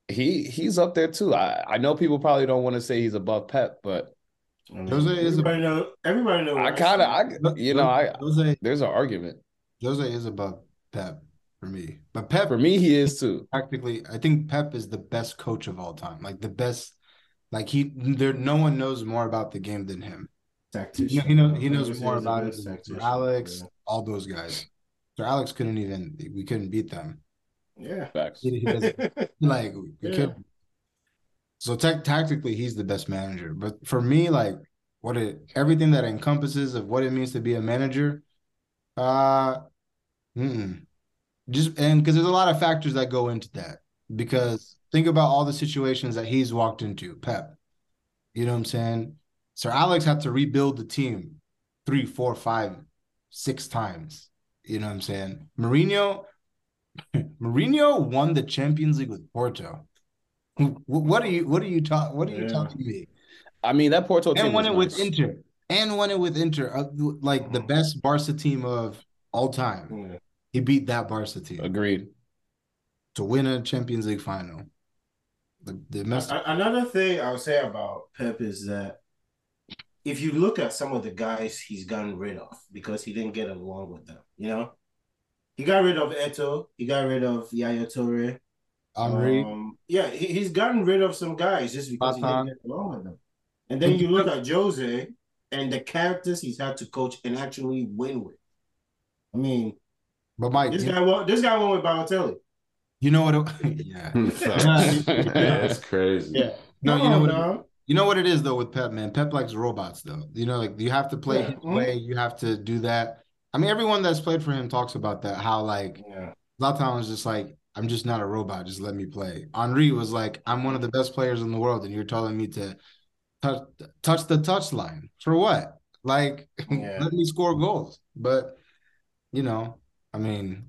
Speaker 4: He he's up there too. I, I know people probably don't want to say he's above Pep, but
Speaker 2: I mean,
Speaker 1: Jose is a-
Speaker 2: everybody know. Everybody know.
Speaker 4: I kind of. I you know I
Speaker 1: Jose
Speaker 4: there's an argument.
Speaker 1: Jose is above Pep for me, but Pep
Speaker 4: For me, he is too.
Speaker 1: practically. I think Pep is the best coach of all time. Like the best. Like he, there, no one knows more about the game than him. He,
Speaker 2: tactician.
Speaker 1: he knows he knows
Speaker 2: Jose
Speaker 1: more about it than Sir
Speaker 2: tactician,
Speaker 1: Alex, all those guys. Sir Alex couldn't even. We couldn't beat them.
Speaker 2: Yeah.
Speaker 4: Facts.
Speaker 1: He, he <laughs> like we
Speaker 2: Yeah.
Speaker 1: couldn't. So tec- tactically, he's the best manager. But for me, like what it everything that encompasses of what it means to be a manager, uh, mm-mm. just and because there's a lot of factors that go into that. Because think about all the situations that he's walked into, Pep. You know what I'm saying? Sir Alex had to rebuild the team three, four, five, six times. You know what I'm saying? Mourinho, <laughs> Mourinho won the Champions League with Porto. What are you? What are you talking? What are you
Speaker 2: Yeah.
Speaker 1: telling me?
Speaker 4: I mean, that Porto team
Speaker 1: And won it with. Inter. And won it with Inter, uh, like the best Barca team of all time.
Speaker 2: Yeah.
Speaker 1: He beat that Barca team
Speaker 4: Agreed.
Speaker 1: to win a Champions League final. The, the mess.
Speaker 2: Another thing I'll say about Pep is that if you look at some of the guys he's gotten rid of because he didn't get along with them, you know, he got rid of Eto'o, he got rid of Yaya Toure.
Speaker 1: Henri,
Speaker 2: Um, yeah, he, he's gotten rid of some guys just because he
Speaker 1: Zlatan.
Speaker 2: didn't get along with them. And then you look at Jose and the characters he's had to coach and actually win with. I mean,
Speaker 1: but Mike,
Speaker 2: this guy won. This guy won with Balotelli.
Speaker 1: you know what? <laughs> It, <laughs> yeah.
Speaker 3: Facts. <laughs> yeah, it's crazy.
Speaker 2: Yeah.
Speaker 1: No,
Speaker 2: Come
Speaker 1: you know
Speaker 2: on,
Speaker 1: what?
Speaker 2: dog.
Speaker 1: You know what it is though with Pep, man. Pep likes robots though. You know, like you have to play
Speaker 2: Yeah. Mhm.
Speaker 1: way. You have to do that. I mean, everyone that's played for him talks about that. How like
Speaker 2: Yeah.
Speaker 1: Zlatan was just like, I'm just not a robot. Just let me play. Henri was like, I'm one of the best players in the world, and you're telling me to touch touch the touch line for what? Like, <laughs>
Speaker 2: Yeah.
Speaker 1: let me score goals. But you know, I mean,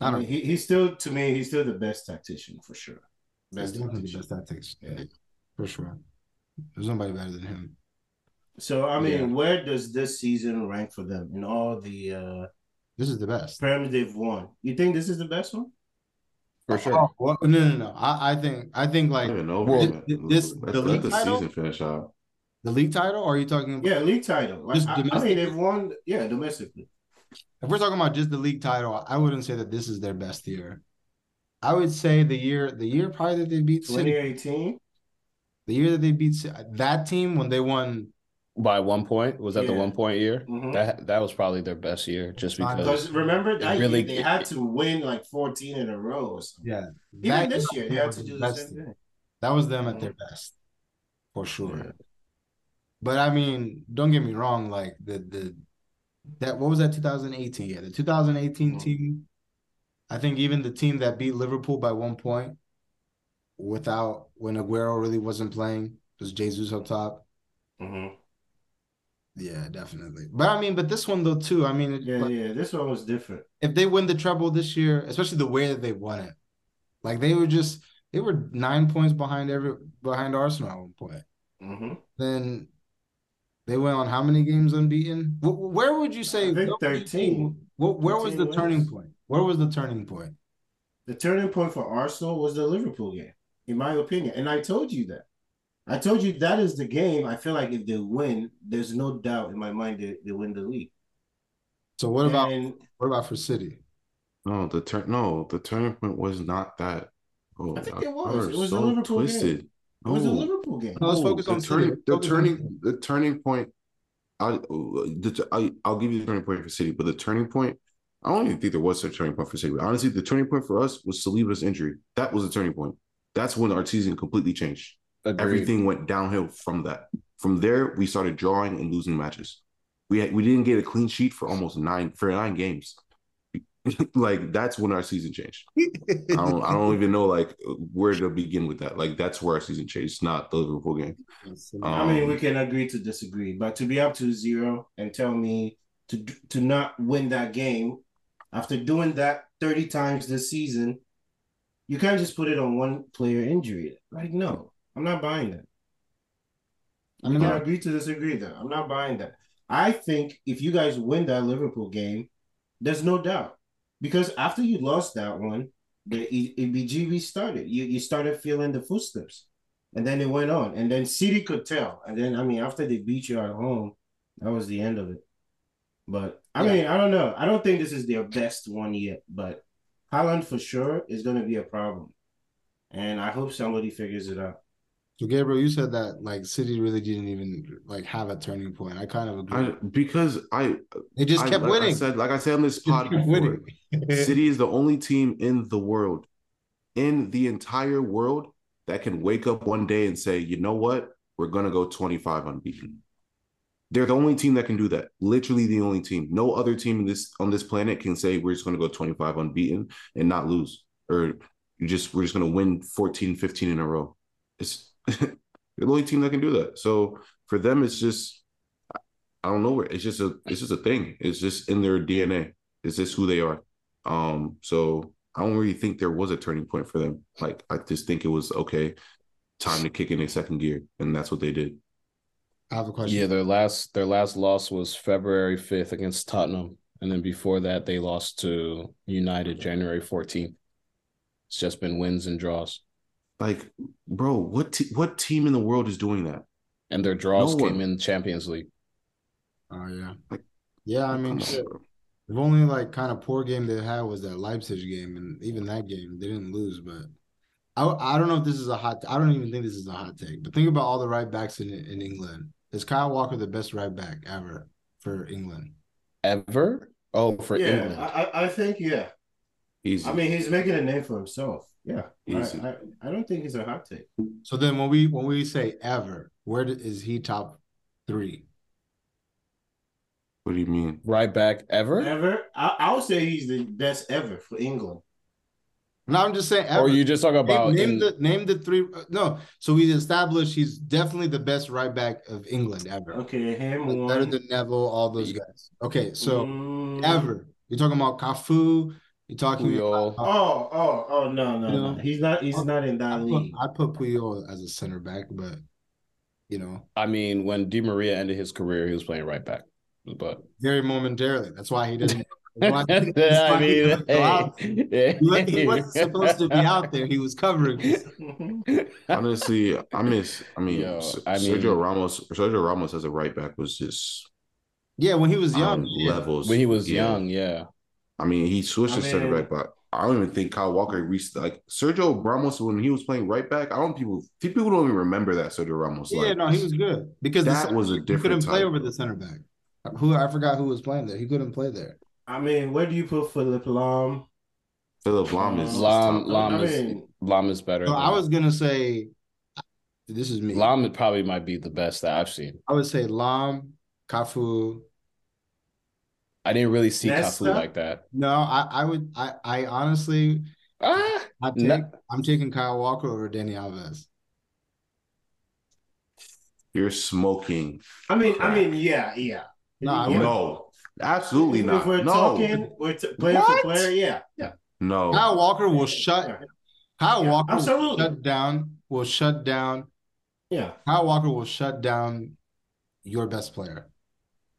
Speaker 1: I
Speaker 2: I
Speaker 1: don't.
Speaker 2: mean, he, he's still to me, he's still the best tactician for sure.
Speaker 1: He's
Speaker 2: Best
Speaker 1: the
Speaker 2: tactician.
Speaker 1: best tactics,
Speaker 2: Yeah.
Speaker 1: For sure. There's nobody better than him.
Speaker 2: So I mean,
Speaker 4: Yeah.
Speaker 2: where does this season rank for them in all the uh
Speaker 1: This is the best.
Speaker 2: Prem they've won? You think this is the best one?
Speaker 4: For sure.
Speaker 1: Oh, well, no, no, no. I, I think, I think like
Speaker 3: Not even.
Speaker 4: Well,
Speaker 3: yet.
Speaker 1: this-
Speaker 3: let,
Speaker 1: the league
Speaker 3: the
Speaker 1: title?
Speaker 3: season finish out.
Speaker 1: The league title, or are you talking about
Speaker 2: Yeah, league title. Like,
Speaker 1: Just
Speaker 2: I, I mean, they've won. Yeah, domestically.
Speaker 1: if we're talking about just the league title, I wouldn't say that this is their best year. I would say the year the year probably that they beat City,
Speaker 2: 2018.
Speaker 1: The year that they beat that team when they won
Speaker 4: By one point, was that the one point year?
Speaker 2: Mhm.
Speaker 4: That that was probably their best year, just because.
Speaker 2: Because remember that
Speaker 4: really-
Speaker 2: year they had to win like 14 in a row or
Speaker 1: yeah.
Speaker 2: Even
Speaker 1: that
Speaker 2: this year they had
Speaker 1: was
Speaker 2: to do the same
Speaker 1: team.
Speaker 2: thing.
Speaker 1: That was them at their best, for sure. But I mean, don't get me wrong. Like the the that what was that 2018? Yeah, the 2018
Speaker 2: Mhm.
Speaker 1: team. I think even the team that beat Liverpool by one point, without when Aguero really wasn't playing, was Jesus up top.
Speaker 2: Mhm.
Speaker 1: Yeah, definitely. But I mean, but this one though too. I mean, it-
Speaker 2: Yeah,
Speaker 1: like,
Speaker 2: yeah. This one was different.
Speaker 1: if they win the treble this year, especially the way that they won it, like they were just they were nine points behind every behind Arsenal at one point.
Speaker 2: hmm
Speaker 1: then they went on how many games unbeaten? Where would you say?
Speaker 2: I think
Speaker 1: where would you
Speaker 2: 13.
Speaker 1: where was
Speaker 2: 13
Speaker 1: the turning point? Where was the turning point?
Speaker 2: The turning point for Arsenal was the Liverpool game, in my opinion. And I told you that. I told you that is the game. I feel like if they win, there's no doubt in my mind they, they win the league.
Speaker 1: So what about
Speaker 2: And
Speaker 1: what about for City?
Speaker 3: No, the turn no, the turning point was not that. Oh,
Speaker 2: I think it was. It was the
Speaker 3: so
Speaker 2: Liverpool game.
Speaker 3: twisted.
Speaker 2: it was the
Speaker 3: No.
Speaker 2: Liverpool game.
Speaker 1: No, let's
Speaker 3: No,
Speaker 1: focus
Speaker 3: the
Speaker 1: on City.
Speaker 3: turning. The turning. The turning point. I, the, I I'll give you the turning point for City, but the turning point. I don't even think there was a turning point for City. Honestly, the turning point for us was Saliba's injury. That was the turning point. That's when our season completely changed.
Speaker 4: Agreed.
Speaker 3: Everything went downhill from that. From there, we started drawing and losing matches. We had, we didn't get a clean sheet for almost nine for nine games. <laughs> like that's when our season changed. I don't I don't even know like where to begin with that. Like that's where our season changed, not the Liverpool game.
Speaker 2: I mean,
Speaker 3: Um,
Speaker 2: we can agree to disagree, but to be up to zero and tell me to to not win that game after doing that 30 times this season, you can't just put it on one player injury. Like, no, I'm not buying that.
Speaker 1: I
Speaker 2: We
Speaker 1: mean, like,
Speaker 2: agree to disagree though. I'm not buying that. I think if you guys win that Liverpool game, there's no doubt. Because after you lost that one, the E- EBG restarted. You you started feeling the footsteps. And then it went on. And then City could tell. And then I mean, after they beat you at home, that was the end of it. But I
Speaker 1: Yeah.
Speaker 2: mean, I don't know. I don't think this is their best one yet, but Haaland for sure is gonna be a problem. And I hope somebody figures it out.
Speaker 1: so Gabriel, you said that like City really didn't even like have a turning point. I kind of agree.
Speaker 3: I because I
Speaker 1: they just
Speaker 3: I-
Speaker 1: kept
Speaker 3: like I
Speaker 1: winning.
Speaker 3: said, like I said on this pod before. <laughs> City is the only team in the world, in the entire world, that can wake up one day and say, you know what, we're gonna go 25 unbeaten. They're the only team that can do that. Literally the only team. No other team in this on this planet can say we're just gonna go 25 unbeaten and not lose. Or you just we're just gonna win 14, 15 in a row. It's <laughs> the only team that can do that. So for them, it's just I don't know where it's just a it's just a thing. It's just in their DNA. It's just who they are. Um, so I don't really think there was a turning point for them. Like I just think it was okay, time to kick in a second gear, and that's what they did.
Speaker 1: I have a question.
Speaker 4: Yeah, their last their last loss was February fifth against Tottenham, and then before that they lost to United January fourteenth. It's just been wins and draws,
Speaker 3: Like, bro, what te- what team in the world is doing that?
Speaker 4: and their draws
Speaker 3: No
Speaker 4: came
Speaker 3: one.
Speaker 4: in Champions League.
Speaker 1: Oh yeah.
Speaker 3: Like-
Speaker 1: yeah, I mean, shit. the only like kind of poor game they had was that Leipzig game, and even that game they didn't lose. But I I don't know if this is a hot. I don't even think this is a hot take. But think about all the right backs in in England. Is Kyle Walker the best right back ever for England?
Speaker 4: Ever? Oh, for
Speaker 2: yeah,
Speaker 4: England.
Speaker 2: I, I- I think yeah.
Speaker 3: Easy.
Speaker 2: I mean, he's making a name for himself. Yeah, I,
Speaker 3: Easy.
Speaker 2: I, I don't think he's a hot take.
Speaker 1: So then when we when we say ever, where do- is he top three?
Speaker 3: what do you mean?
Speaker 4: right back ever?
Speaker 2: Ever, I, I would say he's the best ever for England.
Speaker 1: No, I'm just saying. Ever.
Speaker 4: Or you just talk about
Speaker 1: name, name
Speaker 4: in-
Speaker 1: the name the three. uh, No, so we established he's definitely the best right back of England ever.
Speaker 2: Okay, him
Speaker 1: Better
Speaker 2: one.
Speaker 1: than Neville, all those guys. Okay, so
Speaker 2: Mm.
Speaker 1: ever you're talking about Cafu. You're talking
Speaker 4: Puyol.
Speaker 1: about.
Speaker 2: Oh, oh, oh no, no,
Speaker 1: You
Speaker 2: no. He's not. He's not in
Speaker 1: I
Speaker 2: that
Speaker 1: put,
Speaker 2: league.
Speaker 1: I put Puyol as a center back, but you know,
Speaker 4: I mean, when Di Maria ended his career, he was playing right back. But
Speaker 1: very momentarily. That's why he didn't Why- <laughs> <laughs>
Speaker 4: I
Speaker 1: why he
Speaker 4: mean,
Speaker 1: couldn't
Speaker 4: hey,
Speaker 1: He he wasn't supposed to be out there. He was covering. <laughs>
Speaker 3: Honestly, I miss. I mean,
Speaker 4: Yo,
Speaker 3: S-
Speaker 4: I mean-
Speaker 3: Sergio Ramos. Sergio Ramos as a right back was just
Speaker 1: Yeah, when he was young.
Speaker 3: on
Speaker 1: yeah.
Speaker 3: levels.
Speaker 4: when he was
Speaker 3: Yeah.
Speaker 4: young, yeah.
Speaker 3: I mean, he switched
Speaker 2: I
Speaker 3: to center
Speaker 2: mean-
Speaker 3: back, but I don't even think Kyle Walker reached like Sergio Ramos when he was playing right back. I don't people people don't even remember that Sergio Ramos.
Speaker 1: Yeah,
Speaker 3: like,
Speaker 1: no, he was good because
Speaker 3: That
Speaker 1: center-
Speaker 3: was a different.
Speaker 1: he
Speaker 3: different
Speaker 1: couldn't play over the center back. Who I forgot who was playing there. He couldn't play there.
Speaker 2: I mean, where do you put Philipp Lahm?
Speaker 3: Philipp Lahm is
Speaker 4: Lahm,
Speaker 3: top.
Speaker 4: Lahm
Speaker 2: I
Speaker 4: is
Speaker 2: mean-
Speaker 4: Lahm is better.
Speaker 1: So I was gonna say, this is me.
Speaker 4: Lahm probably might be the best that I've seen.
Speaker 1: I would say Lahm, Cafu.
Speaker 4: I didn't really see
Speaker 2: Nesta?
Speaker 4: Cafu like that.
Speaker 1: No, I, I would. I, I honestly,
Speaker 4: Ah,
Speaker 1: I take.
Speaker 4: No.
Speaker 1: I'm taking Kyle Walker over Dani Alves.
Speaker 3: You're smoking.
Speaker 2: I mean, I mean, yeah, yeah.
Speaker 1: No, I
Speaker 2: Yeah.
Speaker 1: wouldn't.
Speaker 3: No, absolutely
Speaker 2: If
Speaker 3: not.
Speaker 2: we're
Speaker 3: no,
Speaker 2: talking, we're t- player
Speaker 1: What?
Speaker 2: for player. Yeah, yeah.
Speaker 3: no.
Speaker 1: Kyle Walker will shut. Kyle
Speaker 2: Yeah,
Speaker 1: Walker will
Speaker 2: absolutely.
Speaker 1: shut down. Will shut down.
Speaker 2: Yeah.
Speaker 1: Kyle Walker will shut down your best player.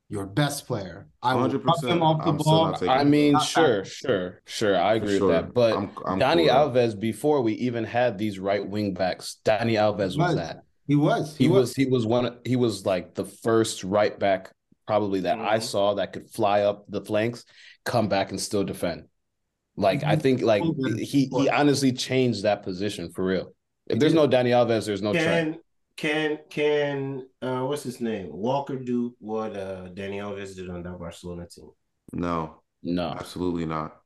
Speaker 1: Your best player. I will drop
Speaker 3: 100%.
Speaker 1: him off the
Speaker 3: I'm
Speaker 1: ball.
Speaker 4: I mean,
Speaker 1: Not
Speaker 4: sure, sure, sure. I agree
Speaker 3: sure.
Speaker 4: with that. But
Speaker 3: I'm, I'm
Speaker 4: Danny
Speaker 3: cool.
Speaker 4: Alves, before we even had these right wing backs, Dani Alves was
Speaker 1: Was.
Speaker 4: that.
Speaker 1: He was.
Speaker 4: He was he was one he was like the first right back probably that I
Speaker 2: Mhm.
Speaker 4: saw that could fly up the flanks, come back and still defend. Like I
Speaker 1: Mhm.
Speaker 4: think like
Speaker 1: Mhm.
Speaker 4: he he honestly changed that position for real. If there's no Dani Alves, there's no Trent.
Speaker 2: Can can can uh what's his name? Walker do what uh Dani Alves did on that Barcelona team?
Speaker 3: No,
Speaker 4: No.
Speaker 3: absolutely not.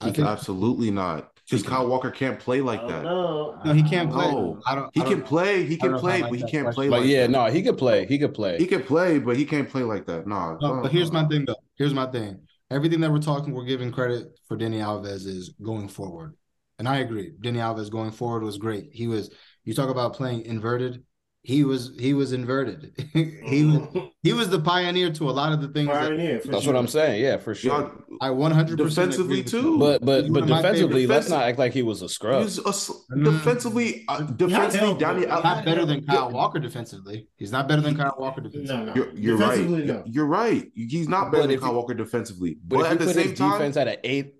Speaker 1: I think
Speaker 3: Absolutely not. Because Kyle Walker can't play like
Speaker 2: oh,
Speaker 3: that.
Speaker 2: know.
Speaker 1: no, he can't play.
Speaker 3: No.
Speaker 1: I don't.
Speaker 3: He
Speaker 1: I don't
Speaker 3: can play. He can
Speaker 1: know if I
Speaker 3: play,
Speaker 1: like
Speaker 3: but he can't play
Speaker 1: question.
Speaker 3: like
Speaker 4: But yeah,
Speaker 3: that.
Speaker 4: no, he could play. He could play.
Speaker 3: He can play, but he can't play like that. No,
Speaker 1: No, but here's uh. my thing though. Here's my thing. Everything that we're talking, we're giving credit for Dani Alves is going forward. And I agree. Dani Alves going forward was great. He was you talk about playing inverted. He was he was inverted. <laughs> he was <laughs> he was the pioneer to a lot of the things
Speaker 2: Pioneer, for
Speaker 4: That's
Speaker 2: sure.
Speaker 4: what I'm saying. Yeah, for sure.
Speaker 3: Y'all,
Speaker 1: I 100
Speaker 3: Defensively, too.
Speaker 4: But but but
Speaker 1: one of my
Speaker 4: defensively, let's not act like he was a scrub.
Speaker 3: he's a s-
Speaker 1: Mm.
Speaker 3: defensively, uh, defensively,
Speaker 2: help,
Speaker 3: Danny.
Speaker 2: but
Speaker 3: Al-
Speaker 1: not better than
Speaker 3: Yeah.
Speaker 1: Kyle Walker defensively. He's not better than Kyle Walker defensively.
Speaker 2: No, no.
Speaker 3: You're, you're right.
Speaker 2: No.
Speaker 3: You're right. He's not better
Speaker 4: But
Speaker 3: than
Speaker 4: if
Speaker 3: Kyle
Speaker 4: you-
Speaker 3: Walker defensively.
Speaker 4: But,
Speaker 3: But,
Speaker 4: if
Speaker 3: at
Speaker 4: you
Speaker 3: the
Speaker 4: put
Speaker 3: same
Speaker 4: his
Speaker 3: time,
Speaker 4: defense at an eight,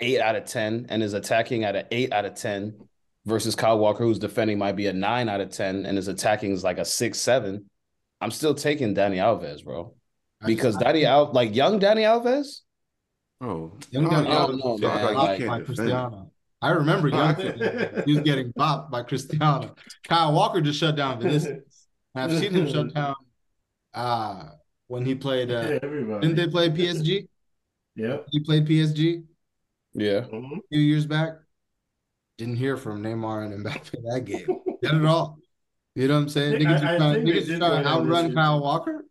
Speaker 4: eight out of ten, and is attacking at an eight out of ten, versus Kyle Walker, who's defending might be a nine out of ten, and his attacking is like a six, seven. I'm still taking Dani Alves, bro, because
Speaker 1: I-
Speaker 4: Danny Al, like young Dani Alves,
Speaker 3: oh,
Speaker 1: Young
Speaker 3: no, Dani
Speaker 4: Alves
Speaker 3: no,
Speaker 4: is
Speaker 3: no,
Speaker 4: bad.
Speaker 3: like,
Speaker 1: by,
Speaker 3: he
Speaker 1: by
Speaker 3: can't defend.
Speaker 1: Cristiano. I remember <laughs> young
Speaker 3: I-
Speaker 1: he was getting bopped by Cristiano. Kyle Walker just shut down Vinicius. I've seen him shut <laughs> down uh when he played uh
Speaker 2: Everybody.
Speaker 1: didn't they play PSG?
Speaker 2: Yeah.
Speaker 1: He played PSG
Speaker 4: yeah,
Speaker 2: Mhm.
Speaker 1: a few years back. Didn't hear from Neymar and Mbappe that game. Not at all. You know what I'm saying?
Speaker 2: I-
Speaker 1: Niggas just
Speaker 2: I,
Speaker 1: trying,
Speaker 2: I
Speaker 1: niggas trying to outrun Kyle. Walker.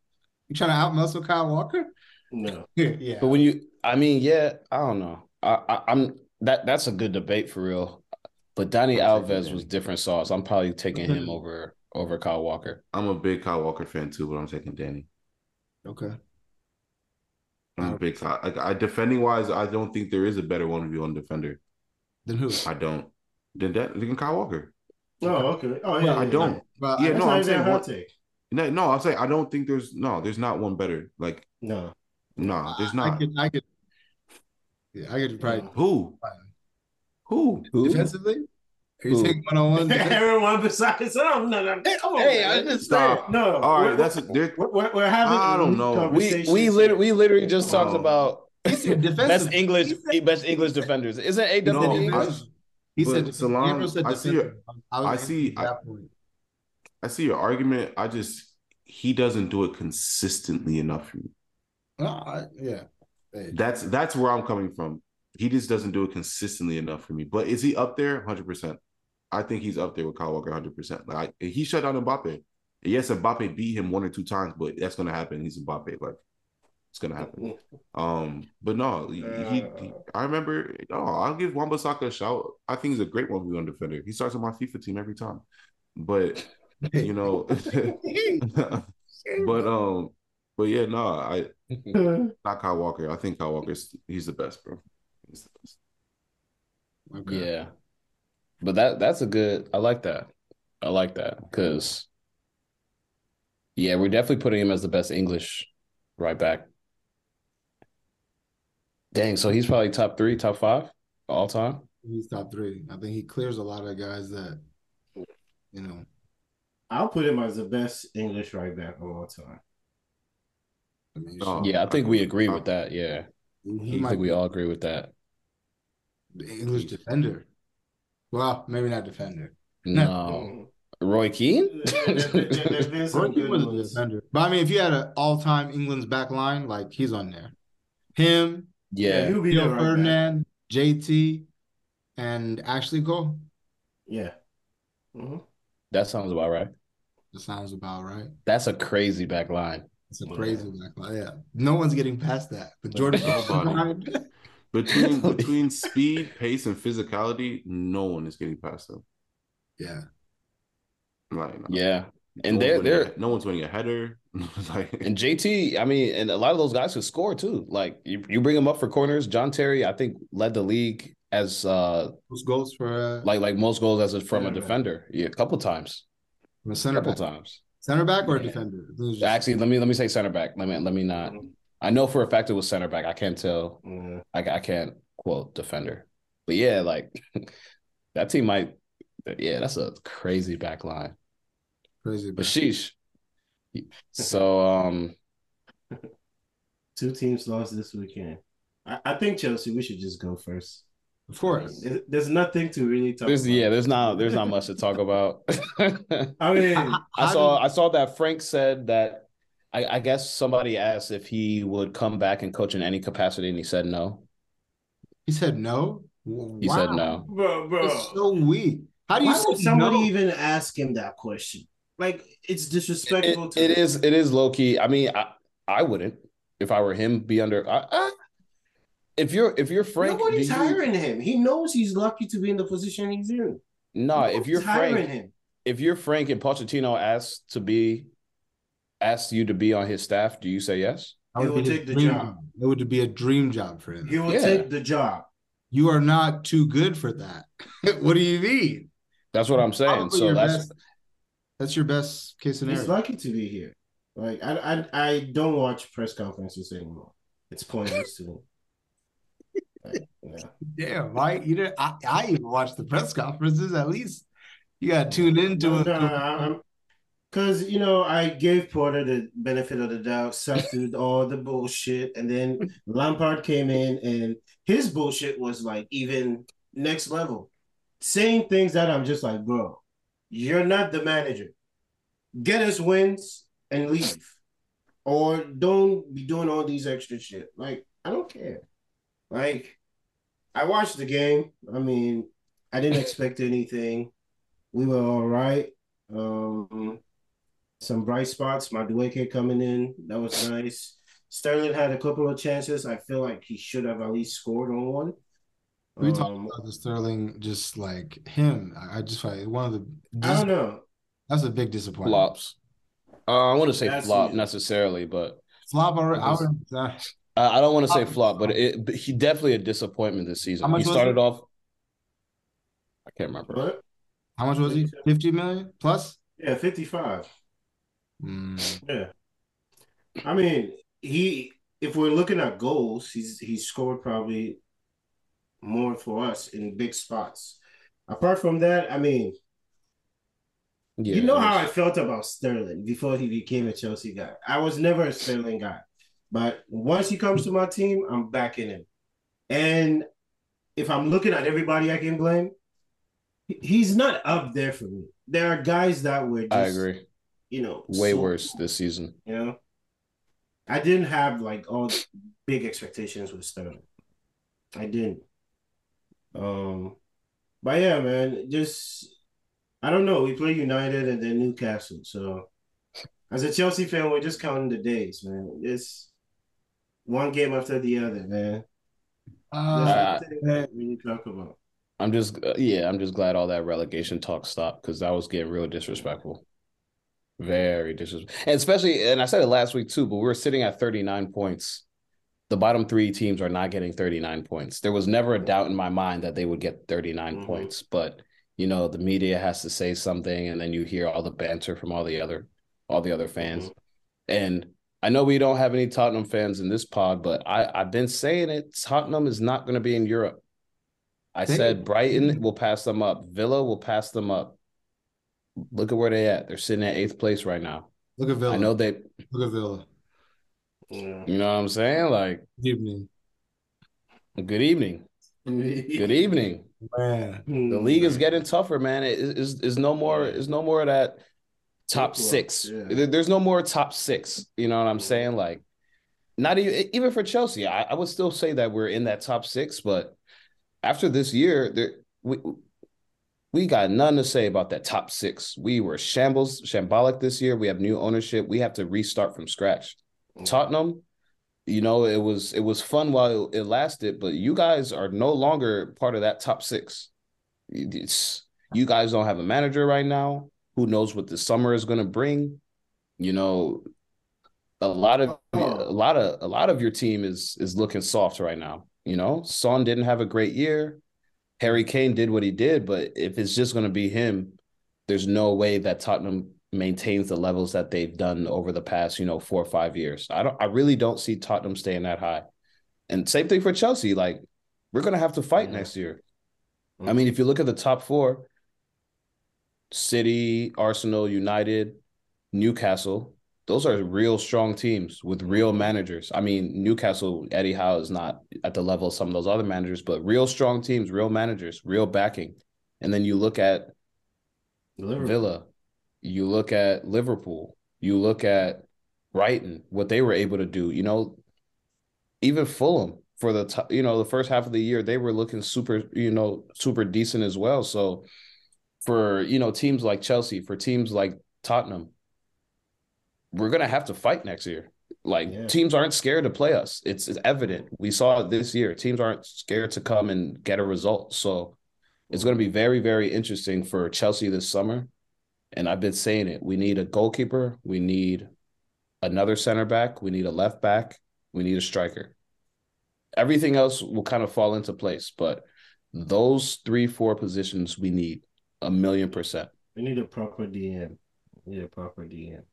Speaker 1: You trying to outmuscle Kyle Walker?
Speaker 2: No. <laughs>
Speaker 1: yeah.
Speaker 4: but when you, I mean, yeah, I don't know, I, I I'm that that's a good debate for real, but Danny
Speaker 3: I'm
Speaker 4: Alves was different sauce. I'm probably taking him <laughs> over over Kyle Walker.
Speaker 3: I'm a big Kyle Walker fan too, but I'm taking Danny.
Speaker 1: Okay.
Speaker 3: I'm a big Kyle. Like, I defending wise, I don't think there is a better one v one defender.
Speaker 1: Then who?
Speaker 3: I don't. Then that than Kyle Walker.
Speaker 2: Oh, okay. Oh, yeah.
Speaker 3: I
Speaker 2: yeah,
Speaker 3: don't.
Speaker 1: But
Speaker 3: Yeah, no, I'm saying
Speaker 2: hot
Speaker 3: one-
Speaker 2: take.
Speaker 3: No, no, I'm saying I don't think there's no, there's not one better. Like,
Speaker 2: No.
Speaker 3: no, there's
Speaker 1: I
Speaker 3: not.
Speaker 1: could, I could, yeah, I could probably
Speaker 3: Who? Who?
Speaker 4: Who?
Speaker 1: defensively. Are you
Speaker 4: Who?
Speaker 1: taking one on one?
Speaker 2: Everyone besides him. No, no. Come on.
Speaker 1: Hey. I just
Speaker 3: Stop.
Speaker 2: No.
Speaker 3: All right,
Speaker 2: we're-
Speaker 3: that's a, there.
Speaker 2: We're, we're, we're having.
Speaker 3: I don't know.
Speaker 4: We we
Speaker 2: here.
Speaker 4: literally we literally just talked
Speaker 3: Oh.
Speaker 4: about
Speaker 1: He said <laughs> defensive.
Speaker 4: best English best English defenders. Isn't AW
Speaker 3: No,
Speaker 4: the
Speaker 3: I-
Speaker 4: English?
Speaker 1: He
Speaker 3: But
Speaker 1: said Gabriel said
Speaker 3: I see your-
Speaker 1: I,
Speaker 3: I see-
Speaker 1: point.
Speaker 3: I see your argument. I just he doesn't do it consistently enough for me.
Speaker 1: No, I, yeah. Hey,
Speaker 3: That's that's where I'm coming from. He just doesn't do it consistently enough for me. But is he up there? Hundred percent. I think he's up there with Kyle Walker. Hundred percent. Like he shut down Mbappe. Yes, Mbappe beat him one or two times, but that's gonna happen. He's Mbappe. Like it's gonna happen. Um, but no, he, he, he- I remember. Oh, I'll give Wan-Bissaka a shout. I think he's a great one one defender. He starts on my FIFA team every time. But you know, <laughs> but um, but yeah, no, I <laughs> not Kyle Walker. I think Kyle Walker's he's the best, bro. He's the best.
Speaker 1: okay.
Speaker 4: Yeah. But that that's a good I like that. I like that because yeah, we're definitely putting him as the best English right back. Dang, so he's probably top three, top five all time.
Speaker 1: He's top three. I think he clears a lot of guys that, you know.
Speaker 2: I'll put him as the best English right back of all time.
Speaker 1: I mean,
Speaker 3: Oh,
Speaker 4: Yeah, I think we agree
Speaker 3: Uh,
Speaker 4: with that. Yeah,
Speaker 1: he
Speaker 4: I think we all agree with that.
Speaker 1: the English defender. Well, maybe not defender.
Speaker 4: No, <laughs> Roy Keane. <laughs>
Speaker 2: There's <laughs>
Speaker 1: Roy Keane was a defender. But I mean, if you had an all-time England's back line, like he's on there. Him,
Speaker 4: yeah,
Speaker 2: he'll be
Speaker 1: Rio
Speaker 2: there.
Speaker 1: Ferdinand, JT, and Ashley Cole.
Speaker 2: Yeah. Mhm.
Speaker 4: that sounds about right.
Speaker 1: That sounds about right.
Speaker 4: That's a crazy back line.
Speaker 1: It's a
Speaker 2: Yeah.
Speaker 1: crazy back line. Yeah. No one's getting past that. But Jordan
Speaker 3: Nobody. <laughs> Between between speed, pace, and physicality, no one is getting past them.
Speaker 1: yeah.
Speaker 3: Like, no.
Speaker 4: Yeah,
Speaker 3: No
Speaker 4: and
Speaker 3: one's
Speaker 4: they're they're
Speaker 3: a- no one's winning a header. <laughs> like,
Speaker 4: and JT. I mean, and a lot of those guys could score too. Like you, you bring them up for corners. John Terry, I think, led the league as uh
Speaker 1: Those goals for uh,
Speaker 4: like like most goals as a, from a
Speaker 2: Center back.
Speaker 4: defender. Yeah, a couple times,
Speaker 1: from a
Speaker 4: a
Speaker 1: center
Speaker 4: couple
Speaker 1: back.
Speaker 4: times.
Speaker 1: Center back or
Speaker 4: Yeah.
Speaker 1: defender? I think it was just-
Speaker 4: Actually, let me let me say center back. Let me let me not. I know for a fact it was center back. I can't tell.
Speaker 2: Yeah.
Speaker 4: I, I can't quote defender, but yeah, like <laughs> that team might. Yeah, that's a crazy back line.
Speaker 1: Crazy.
Speaker 4: But sheesh. So um,
Speaker 2: Two teams lost this weekend. I, I think Chelsea, we should just go first.
Speaker 1: Of course.
Speaker 2: There- There's nothing to really talk
Speaker 4: there's
Speaker 2: about.
Speaker 4: yeah, there's not there's not <laughs> much to talk about.
Speaker 2: I mean, <laughs>
Speaker 4: I
Speaker 1: How
Speaker 4: saw
Speaker 1: did-
Speaker 4: I saw that Frank said that I, I guess somebody asked if he would come back and coach in any capacity, and he said no.
Speaker 1: He said no.
Speaker 4: He said no.
Speaker 2: bro, bro.
Speaker 1: It's so weak. How do you
Speaker 2: Why would somebody
Speaker 1: no?
Speaker 2: even ask him that question? Like, it's
Speaker 4: It,
Speaker 2: disrespectful to
Speaker 4: it is it is low key. I mean, I, I wouldn't if I were him. Be under. I, I, if you're if you're Frank,
Speaker 2: Nobody's
Speaker 4: you-
Speaker 2: hiring him. He knows he's lucky to be in the position he's in.
Speaker 4: No, if you're
Speaker 2: hiring
Speaker 4: Frank,
Speaker 2: him.
Speaker 4: if you're Frank and Pochettino asked to be asked you to be on his staff, do you say yes?
Speaker 1: That
Speaker 2: He
Speaker 1: would
Speaker 2: will take the
Speaker 1: dream
Speaker 2: job.
Speaker 1: It would be a dream job for him.
Speaker 2: He will
Speaker 4: Yeah.
Speaker 2: take the job.
Speaker 1: You are not too good for that. <laughs> what do you mean?
Speaker 4: That's what I'm saying.
Speaker 1: Probably
Speaker 4: So that's
Speaker 1: best- that's your best case scenario.
Speaker 2: He's lucky to be here. Like I, I, I don't watch press conferences anymore. It's pointless to me. Like, yeah.
Speaker 1: Damn, Mike. You didn't. I, I even watch the press conferences. At least you got tuned into
Speaker 2: No,
Speaker 1: it.
Speaker 2: no, I'm- Cause you know I gave Potter the benefit of the doubt, suffered all the bullshit, and then <laughs> Lampard came in and his bullshit was like even next level, saying things that I'm just like, bro, you're not the manager. Get us wins and leave, or don't be doing all these extra shit. Like I don't care. Like I watched the game. I mean, I didn't <laughs> expect anything. We were all right. Um, some bright spots. Madueke coming in, that was nice. Sterling had a couple of chances. I feel like he should have at least scored on one.
Speaker 1: We talked
Speaker 2: Um,
Speaker 1: about the Sterling, just like him. I, I just find one of the.
Speaker 2: I don't know.
Speaker 1: That's a big disappointment.
Speaker 4: flops. Uh, I want to say
Speaker 2: That's
Speaker 4: flop
Speaker 2: it.
Speaker 4: necessarily, but
Speaker 1: Flop already. I
Speaker 4: Because-
Speaker 1: would, uh, <laughs>
Speaker 4: I I don't want to say
Speaker 1: Flop.
Speaker 4: flop. But it, but he definitely a disappointment this season.
Speaker 1: How much
Speaker 4: He started
Speaker 1: it?
Speaker 4: off. I can't remember.
Speaker 2: But
Speaker 1: how much was he? Fifty million plus.
Speaker 2: yeah, 55.
Speaker 1: Mm,
Speaker 2: Yeah. I mean, he if we're looking at goals, he's he scored probably more for us in big spots. Apart from that, I mean,
Speaker 4: Yeah,
Speaker 2: you know how I felt about Sterling before he became a Chelsea guy. I was never a Sterling guy. But once he comes to my team, I'm backing him. And if I'm looking at everybody I can blame, he's not up there for me. There are guys that were just,
Speaker 4: I agree.
Speaker 2: you know,
Speaker 4: Way
Speaker 2: so-
Speaker 4: worse this season.
Speaker 2: You know, I didn't have like all big expectations with Sterling. I didn't. Um, but yeah, man, just I don't know. We play United and then Newcastle, so as a Chelsea fan, we're just counting the days, man. It's one game after the other, man.
Speaker 1: uh,
Speaker 2: That's the thing that we need to talk about.
Speaker 4: I'm just uh, yeah, I'm just glad all that relegation talk stopped because that was getting real disrespectful. Very disrespectful. And especially, and I said it last week too, but we are sitting at 39 points. The bottom three teams are not getting 39 points. There was never a doubt in my mind that they would get 39
Speaker 2: Mhm.
Speaker 4: points, but you know, the media has to say something, and then you hear all the banter from all the other all the other fans. And I know we don't have any Tottenham fans in this pod, but I, I've been saying it. Tottenham is not going to be in Europe. I
Speaker 1: They-
Speaker 4: said Brighton will pass them up. Villa will pass them up. Look at where they're at. They're sitting at eighth place right now.
Speaker 1: Look at Villa.
Speaker 4: I know they.
Speaker 1: Look at Villa.
Speaker 2: Yeah.
Speaker 4: You know what I'm saying? Like,
Speaker 1: Good evening.
Speaker 4: good evening. Good evening.
Speaker 1: Man. Hmm.
Speaker 4: The league is getting tougher, man. It is is no more is no more of that top
Speaker 2: Equal,
Speaker 4: six.
Speaker 2: yeah.
Speaker 4: There's no more top six. You know what I'm hmm. saying? Like, not even even for Chelsea, I, I would still say that we're in that top six. But after this year, there we we got nothing to say about that top six. We were shambles, shambolic this year. We have new ownership. We have to restart from scratch. Mm-hmm. Tottenham, you know, it was it was fun while it lasted, but you guys are no longer part of that top six. It's, you guys don't have a manager right now. Who knows what the summer is going to bring? You know, a lot of a lot of a lot of your team is is looking soft right now. You know, Son didn't have a great year. Harry Kane did what he did, but if it's just going to be him, there's no way that Tottenham maintains the levels that they've done over the past, you know, four or five years. I don't I really don't see Tottenham staying that high. And same thing for Chelsea. Like, we're gonna have to fight
Speaker 2: Yeah.
Speaker 4: next year. I mm-hmm. mean, if you look at the top four, City, Arsenal, United, Newcastle, those are real strong teams with real managers. I mean, Newcastle, Eddie Howe is not at the level of some of those other managers, but real strong teams, real managers, real backing. And then you look at
Speaker 2: Liverpool.
Speaker 4: Villa, you look at Liverpool, you look at Brighton, what they were able to do. You know, even Fulham for the t- you know the first half of the year they were looking super you know super decent as well. So for you know teams like Chelsea, for teams like Tottenham, we're gonna have to fight next year. Like
Speaker 2: Yeah.
Speaker 4: teams aren't scared to play us. It's, it's evident. We saw it this year. Teams aren't scared to come and get a result. So it's going to be very, very interesting for Chelsea this summer. And I've been saying it. We need a goalkeeper. We need another center back. We need a left back. We need a striker. Everything else will kind of fall into place. But those three, four positions we need a million percent.
Speaker 2: We need a proper DM. We need a proper DM.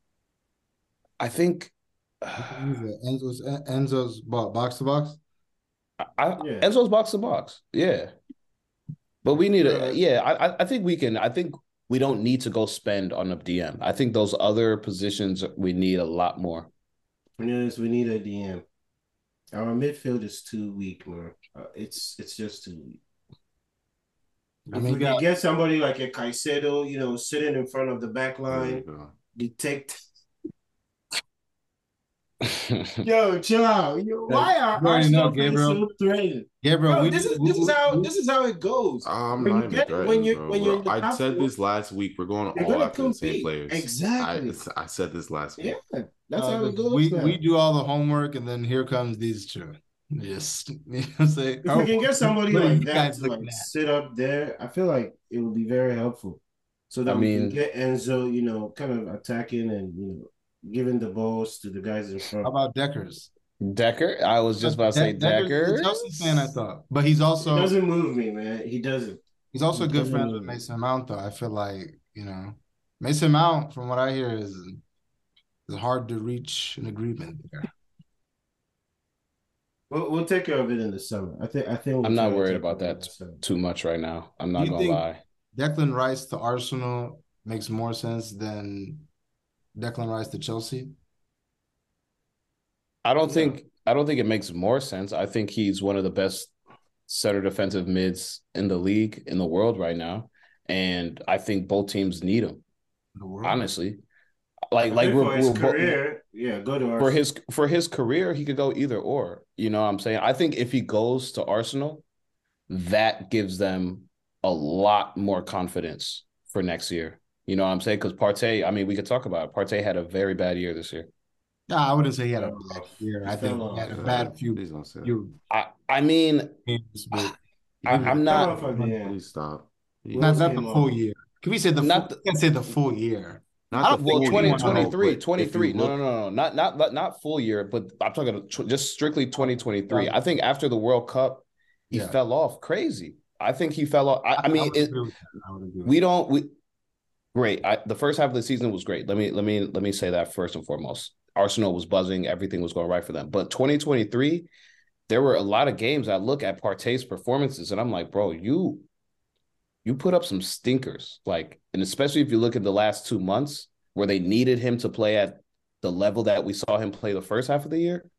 Speaker 4: I think <sighs>
Speaker 1: Enzo's Enzo's box to box.
Speaker 4: I, I
Speaker 2: Yeah.
Speaker 4: Enzo's box to box. Yeah. But we need a yeah, I I- I think we can I think we don't need to go spend on a DM. I think those other positions we need a lot more.
Speaker 2: Yes, we need a DM. Our midfield is too weak, man. Uh, it's it's just too weak.
Speaker 1: I
Speaker 2: If
Speaker 1: mean,
Speaker 2: we
Speaker 1: you
Speaker 2: could
Speaker 1: got-
Speaker 2: get somebody like a Caicedo, you know, sitting in front of the back line, detect. <laughs> Yo, chill out. Yo, why are
Speaker 1: You already know,
Speaker 2: Arsenal fans
Speaker 1: Gabriel.
Speaker 2: so threatened?
Speaker 1: Gabriel,
Speaker 2: Bro,
Speaker 1: we
Speaker 2: this is
Speaker 1: we-
Speaker 2: this is how
Speaker 1: we-
Speaker 2: this is how it goes.
Speaker 3: I'm
Speaker 2: When
Speaker 3: not
Speaker 2: you
Speaker 3: even
Speaker 2: get-
Speaker 3: threatened,
Speaker 2: when you-
Speaker 3: bro,
Speaker 2: when you're
Speaker 3: bro. I
Speaker 2: top
Speaker 3: said this last week. We're going all
Speaker 2: gonna
Speaker 3: after the same players.
Speaker 2: Exactly.
Speaker 3: I, I said this last week.
Speaker 2: Yeah, that's
Speaker 1: uh,
Speaker 2: how it goes.
Speaker 1: We
Speaker 2: now.
Speaker 1: we do all the homework, and then here comes these two. Yes, <laughs> you know what I'm saying.
Speaker 2: We can get somebody like that
Speaker 1: guys
Speaker 2: to like sit up there, I feel like it would be very helpful. So that
Speaker 4: I
Speaker 2: we can get Enzo, you know, kind of attacking and you know giving the balls to the guys in front.
Speaker 1: How about Deckers?
Speaker 4: Decker? I was just about to say
Speaker 1: Deckers
Speaker 4: Decker.
Speaker 1: is a Chelsea fan, I thought, but he's
Speaker 2: He
Speaker 1: also
Speaker 2: doesn't move me, man. He doesn't.
Speaker 1: he's also
Speaker 2: he
Speaker 1: good
Speaker 2: doesn't
Speaker 1: friends with. Mason Mount, though. I feel like you know Mason Mount, from what I hear, is is hard to reach an agreement there.
Speaker 2: We'll, we'll take care of it in the summer. I think. I think. we'll
Speaker 4: I'm not worried about
Speaker 2: care of it
Speaker 4: that
Speaker 2: in the summer.
Speaker 4: too much right now. I'm not
Speaker 1: You
Speaker 4: gonna
Speaker 1: think-
Speaker 4: lie.
Speaker 1: Declan Rice to Arsenal makes more sense than Declan Rice to Chelsea.
Speaker 4: I don't
Speaker 2: Yeah.
Speaker 4: think I don't think it makes more sense. I think he's one of the best center defensive mids in the league in the world right now, and I think both teams need him.
Speaker 1: the world.
Speaker 4: Honestly, like like
Speaker 2: think
Speaker 4: we're,
Speaker 2: for his
Speaker 4: we're bo-
Speaker 2: career, yeah, go to
Speaker 4: for his for his career, he could go either or. You know what I'm saying? I think if he goes to Arsenal, that gives them a lot more confidence for next year. You know what I'm saying? Because Partey, I mean, we could talk about it. Partey had a very bad year this year.
Speaker 1: No, I wouldn't say he had a bad year.
Speaker 2: He
Speaker 1: I think he had a bad few
Speaker 3: Please don't say
Speaker 1: few
Speaker 4: I I mean,
Speaker 1: games,
Speaker 4: I, I'm not.
Speaker 2: on, Fabian.
Speaker 3: Please stop.
Speaker 1: not not the full year. Can we say the
Speaker 4: Not
Speaker 1: full, can't say the full year?
Speaker 3: Not
Speaker 1: I don't-
Speaker 4: Well,
Speaker 3: full
Speaker 4: 20,
Speaker 3: no,
Speaker 4: 23,
Speaker 3: but
Speaker 4: 23. No, no, no, no, not not not not full year, but I'm talking tw- just strictly 2023. I think after the World Cup, he
Speaker 1: Yeah.
Speaker 4: fell off crazy. I think he fell off. I, I mean,
Speaker 1: would
Speaker 4: it,
Speaker 1: agree with that. I would agree with
Speaker 4: we don't we great. I, the first half of the season was great. Let me let me let me say that first and foremost. Arsenal was buzzing, everything was going right for them. But 2023, there were a lot of games I look at Partey's performances and I'm like, bro, you you put up some stinkers. Like, and especially if you look at the last two months where they needed him to play at the level that we saw him play the first half of the year,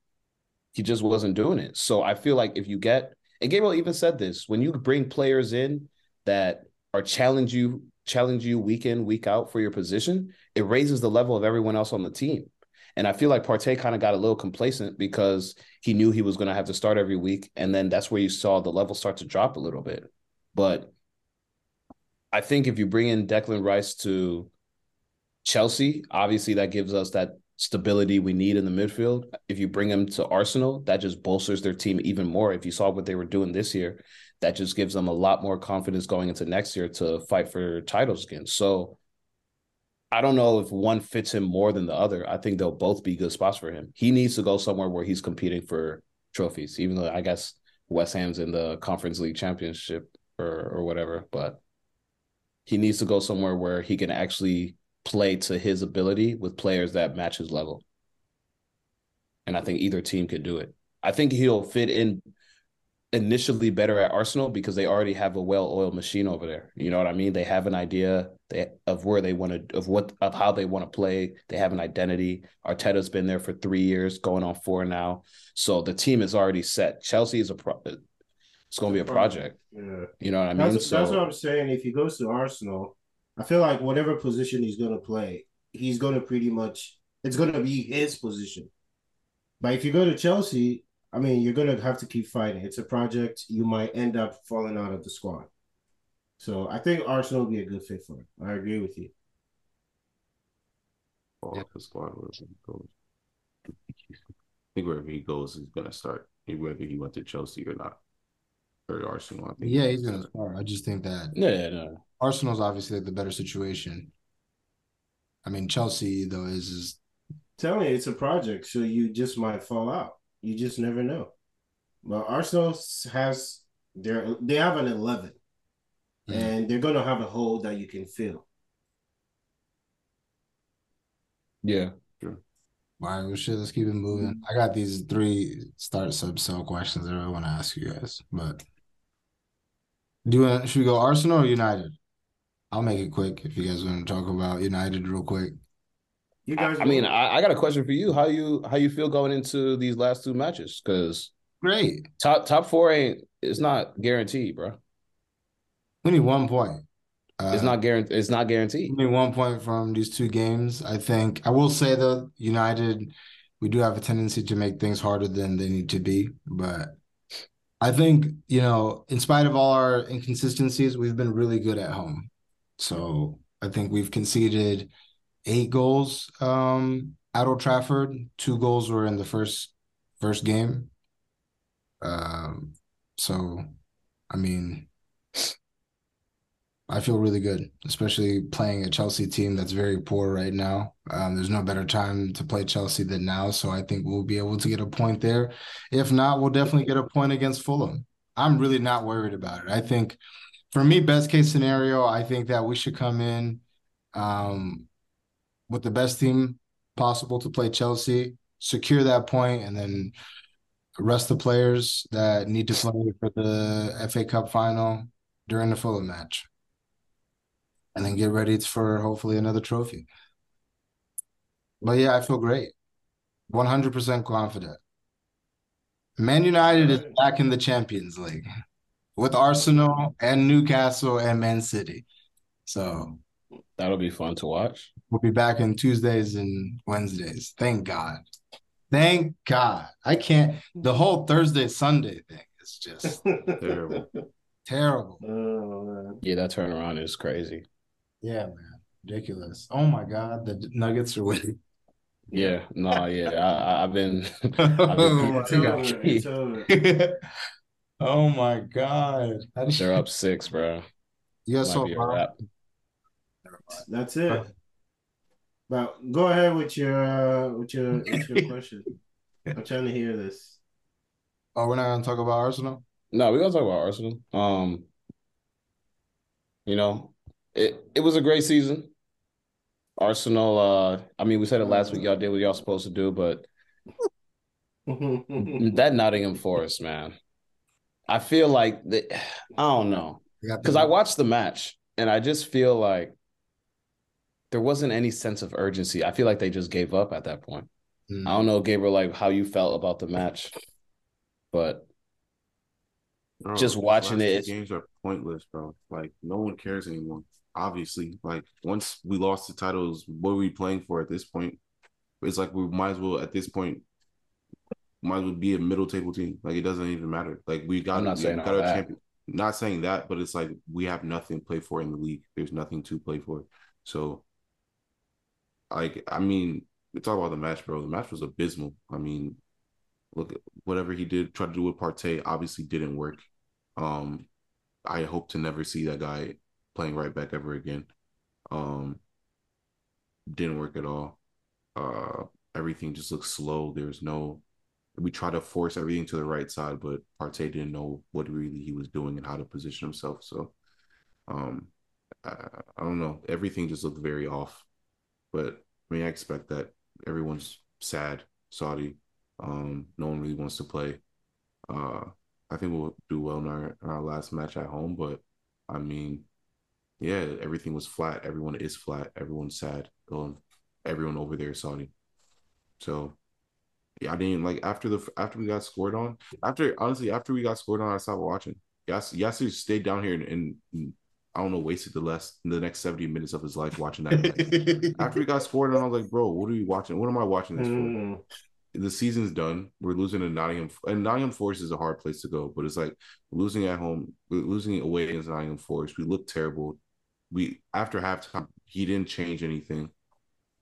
Speaker 4: he just wasn't doing it. So I feel like if you get and Gabriel even said this, when you bring players in that are challenge you, challenge you week in, week out for your position, it raises the level of everyone else on the team. And I feel like Partey kind of got a little complacent because he knew he was going to have to start every week. And then that's where you saw the level start to drop a little bit. But I think if you bring in Declan Rice to Chelsea, obviously that gives us that stability we need in the midfield. If you bring him to Arsenal, that just bolsters their team even more. If you saw what they were doing this year, that just gives them a lot more confidence going into next year to fight for titles again. So I don't know if one fits him more than the other. I think they'll both be good spots for him. He needs to go somewhere where he's competing for trophies, even though I guess West Ham's in the Conference League Championship or or whatever. But he needs to go somewhere where he can actually play to his ability with players that match his level. And I think either team could do it. I think he'll fit in initially better at Arsenal because they already have a well-oiled machine over there. You know what I mean? They have an idea they, of where they want to, of what, of how they want to play. They have an identity. Arteta's been there for three years, going on four now. So the team is already set. Chelsea is a pro. It's going to be a project.
Speaker 2: Yeah.
Speaker 4: You know what I mean?
Speaker 2: That's,
Speaker 4: so
Speaker 2: that's what I'm saying. If he goes to Arsenal, I feel like whatever position he's going to play, he's going to pretty much, it's going to be his position. But if you go to Chelsea, I mean, you're going to have to keep fighting. It's a project. You might end up falling out of the squad. So I think Arsenal will be a good fit for him. I agree with you.
Speaker 3: Fall off the squad wherever he goes. I think wherever he goes, he's gonna start. Whether he went to Chelsea or not, or Arsenal. I think
Speaker 1: Yeah, he's gonna start. I just think that
Speaker 4: yeah, yeah, no.
Speaker 1: Arsenal's obviously the better situation. I mean, Chelsea though is is
Speaker 2: Tell me, it's a project, so you just might fall out. You just never know. But Arsenal has their they have an eleven,
Speaker 1: Yeah.
Speaker 2: and they're gonna have a hole that you can fill.
Speaker 4: Yeah.
Speaker 1: all right. Well, shit. Let's keep it moving. I got these three start sub sell questions that I want to ask you guys. But do you want? Should we go Arsenal or United? I'll make it quick if you guys want to talk about United real quick.
Speaker 2: You
Speaker 4: I,
Speaker 2: guys,
Speaker 4: I mean, I, I got a question for you. How you how you feel going into these last two matches? Because
Speaker 1: Great.
Speaker 4: top top four ain't it's not guaranteed, bro.
Speaker 1: We need one point. Uh,
Speaker 4: It's not guaranteed. It's not guaranteed.
Speaker 1: We need one point from these two games. I think I will say though, United, we do have a tendency to make things harder than they need to be. But I think, you know, in spite of all our inconsistencies, we've been really good at home. So I think we've conceded eight goals um at Old Trafford. Two goals were in the first first game. Um so I mean I feel really good, especially playing a Chelsea team that's very poor right now. Um, there's no better time to play Chelsea than now, so I think we'll be able to get a point there. If not, we'll definitely get a point against Fulham. I'm really not worried about it. I think, for me, best case scenario, I think that we should come in um, with the best team possible to play Chelsea, secure that point, and then rest the players that need to play for the FA Cup final during the Fulham match and then get ready for hopefully another trophy. But yeah, I feel great. 100% confident. Man United is back in the Champions League with Arsenal and Newcastle and Man City. So
Speaker 4: That'll be fun to watch.
Speaker 1: We'll be back on Tuesdays and Wednesdays. Thank God. Thank God. I can't, the whole Thursday, Sunday thing is just <laughs>
Speaker 3: Terrible.
Speaker 1: terrible.
Speaker 2: oh.
Speaker 4: Yeah, that turnaround is crazy.
Speaker 1: Yeah, man. Ridiculous. Oh my God. The Nuggets are winning.
Speaker 4: Yeah, no, yeah, I, I- I've been. <laughs>
Speaker 1: Oh
Speaker 2: It's
Speaker 1: my
Speaker 2: over.
Speaker 1: God.
Speaker 2: It's over. <laughs>
Speaker 1: oh my God. How did
Speaker 4: They're up six, bro.
Speaker 1: You guys
Speaker 4: Might
Speaker 1: saw
Speaker 4: be a
Speaker 1: Bob?
Speaker 4: wrap.
Speaker 2: That's it. But go ahead with your uh, with your <laughs> with your question. I'm trying to hear this.
Speaker 1: Oh, we're not gonna talk about Arsenal?
Speaker 4: No, we're gonna talk about Arsenal. Um, you know, it it was a great season. Arsenal. Uh, I mean, we said it last week. Y'all did what y'all supposed to do, but <laughs> that Nottingham Forest, man. I feel like that. I don't know because I watched the match and I just feel like there wasn't any sense of urgency. I feel like they just gave up at that point. Mm. I don't know, Gabriel, like how you felt about the match, but
Speaker 3: bro,
Speaker 4: just watching it,
Speaker 3: games are pointless, bro. Like no one cares anymore. Obviously, like once we lost the titles, what are we playing for at this point? It's like we might as well at this point might as well be a middle table team. Like it doesn't even matter. Like we got,
Speaker 4: I'm not
Speaker 3: we
Speaker 4: saying
Speaker 3: got
Speaker 4: our that.
Speaker 3: champion. Not saying that, but it's like we have nothing to play for in the league. There's nothing to play for. So, like, I mean, we talk about the match, bro. The match was abysmal. I mean, look, whatever he did, try to do with Partey, obviously didn't work. Um, I hope to never see that guy playing right back ever again. Um, didn't work at all. Uh, everything just looks slow. There's no we try to force everything to the right side, but Partey didn't know what really he was doing and how to position himself. So, um, I, I don't know. Everything just looked very off. But I mean, I expect that everyone's sad, Saudi. Um, no one really wants to play. Uh, I think we'll do well in our, in our last match at home, but I mean, yeah, everything was flat. Everyone is flat. Everyone's sad. Everyone over there, Saudi. So yeah, I didn't like after the after we got scored on. After honestly, after we got scored on, I stopped watching. Yes, Yasser stayed down here and, and, I don't know, wasted the last the next seventy minutes of his life watching that. <laughs> after he got scored on, I was like, bro, what are we watching? What am I watching this mm. for? The season's done. We're losing to Nottingham, and Nottingham Forest is a hard place to go. But it's like losing at home, losing away against Nottingham Forest. We look terrible. We after halftime, he didn't change anything.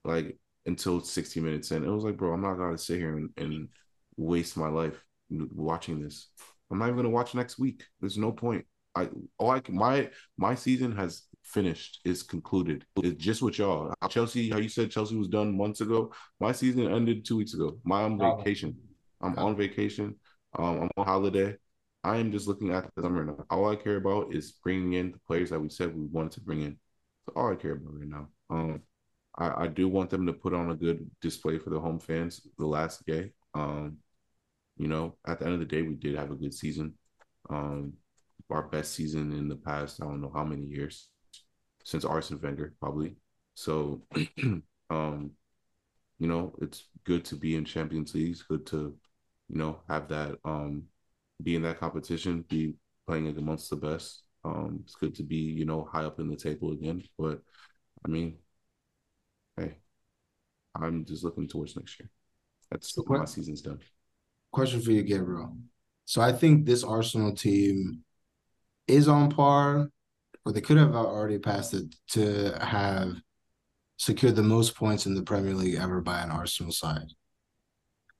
Speaker 3: Like until 60 minutes in. It was like, bro, I'm not gonna sit here and, and waste my life watching this. I'm not even gonna watch next week. There's no point. I all I can, my my season has finished. Is concluded. It's just with y'all. Chelsea, how you said Chelsea was done months ago. My season ended two weeks ago. My on vacation. I'm on vacation. Um, I'm on holiday. I am just looking at the summer now. All I care about is bringing in the players that we said we wanted to bring in. That's all I care about right now. Um, I, I do want them to put on a good display for the home fans the last day. Um, you know, at the end of the day, we did have a good season. Um, our best season in the past, I don't know how many years since Arsene Wenger, probably. So, <clears throat> um, you know, it's good to be in Champions League. It's good to, you know, have that, um, be in that competition, be playing amongst the best. Um, it's good to be, you know, high up in the table again. But I mean, hey, I'm just looking towards next year. That's so my season's done.
Speaker 1: Question for you, Gabriel. So I think this Arsenal team is on par, or they could have already passed it to have secured the most points in the Premier League ever by an Arsenal side.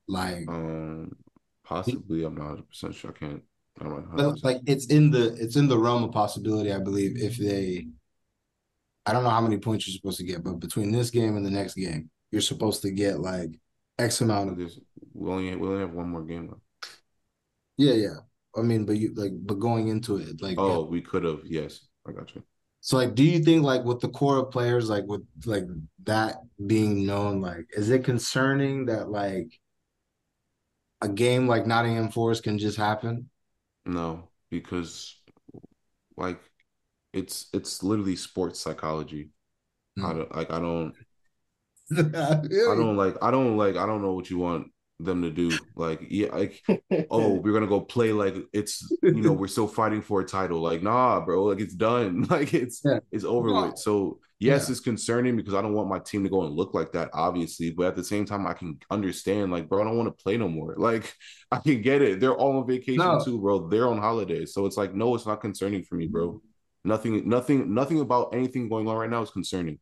Speaker 1: Like,
Speaker 3: um, possibly. I'm not 100 percent sure. I can't.
Speaker 1: But like it's in the it's in the realm of possibility, I believe, if they I don't know how many points you're supposed to get, but between this game and the next game, you're supposed to get like X amount of
Speaker 3: this. We only we only have one more game left.
Speaker 1: Yeah, yeah. I mean, but you like, but going into it, like,
Speaker 3: oh, yeah. we could have. Yes, I got you.
Speaker 1: So, like, do you think, like, with the core of players, like, with like that being known, like, is it concerning that like a game like Nottingham Forest can just happen?
Speaker 3: No, because like it's it's literally sports psychology. Mm. I don't like I don't <laughs> I don't like I don't like I don't know what you want them to do. Like, yeah, like, oh, <laughs> we're gonna go play like it's you know we're still fighting for a title. Like, nah, bro, like it's done. <laughs> Like it's yeah. it's over no. with. So yes, yeah. it's concerning because I don't want my team to go and look like that, obviously. But at the same time, I can understand, like, bro, I don't want to play no more. <laughs> Like, I can get it. They're all on vacation no. too, bro. They're on holidays, so it's like, no, it's not concerning for me, bro. Mm-hmm. Nothing, nothing, nothing about anything going on right now is concerning.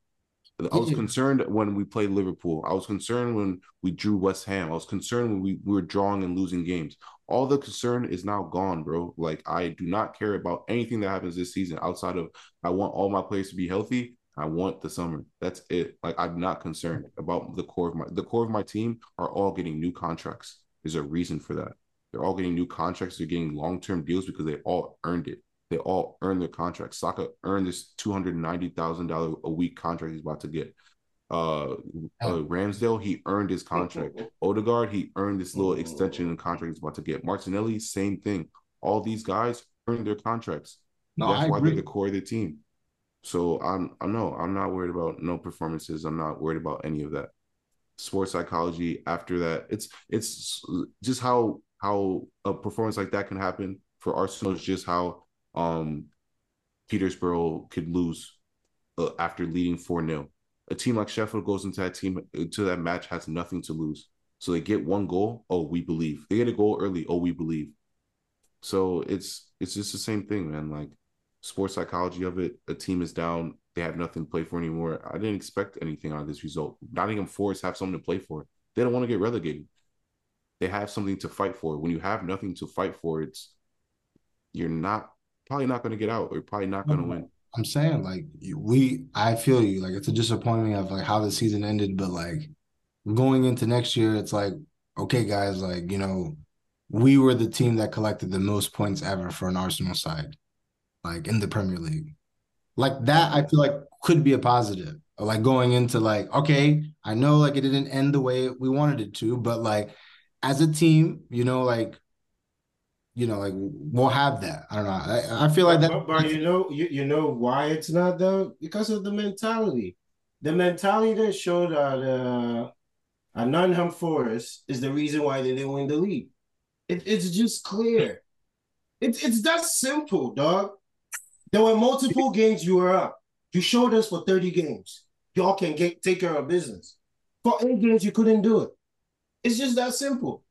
Speaker 3: I was concerned when we played Liverpool. I was concerned when we drew West Ham. I was concerned when we, we were drawing and losing games. All the concern is now gone, bro. Like I do not care about anything that happens this season outside of I want all my players to be healthy. I want the summer. That's it. Like I'm not concerned about the core of my the core of my team are all getting new contracts. There's a reason for that. They're all getting new contracts. They're getting long term deals because they all earned it they all earn their contracts. Saka earned this two hundred ninety thousand dollar a week contract he's about to get. uh, uh Ramsdale, he earned his contract. <laughs> Odegaard, he earned this little extension in contract he's about to get. Martinelli, same thing. All these guys earned their contracts.
Speaker 1: No,
Speaker 3: That's
Speaker 1: I
Speaker 3: why
Speaker 1: agree.
Speaker 3: they're the core of the team. So I'm I know I'm not worried about no performances. I'm not worried about any of that. Sports psychology after that, it's it's just how how a performance like that can happen for Arsenal is just how um Peterborough could lose uh, after leading 4-0. A team like Sheffield goes into that team into that match has nothing to lose. So they get one goal, oh we believe. They get a goal early, oh we believe. So it's it's just the same thing, man. Like sports psychology of it. A team is down, they have nothing to play for anymore. I didn't expect anything out of this result. Nottingham Forest have something to play for. They don't want to get relegated. They have something to fight for. When you have nothing to fight for, it's you're not probably not going to get out or probably not going to win.
Speaker 1: I'm saying like we, I feel you. Like it's a disappointment of like how the season ended, but like going into next year, it's like okay, guys, like you know, we were the team that collected the most points ever for an Arsenal side, like in the Premier League. Like that, I feel like could be a positive. Like going into like okay, I know like it didn't end the way we wanted it to, but like as a team, you know, like you know, like we'll have that. I don't know. I, I feel like that.
Speaker 2: But, but you know, you, you know why it's not though? Because of the mentality. The mentality that showed at uh, at Nottingham Forest is the reason why they didn't win the league. It, it's just clear. It's it's that simple, dog. There were multiple games you were up. You showed us for 30 games. Y'all can get take care of business. For eight games, you couldn't do it. It's just that simple.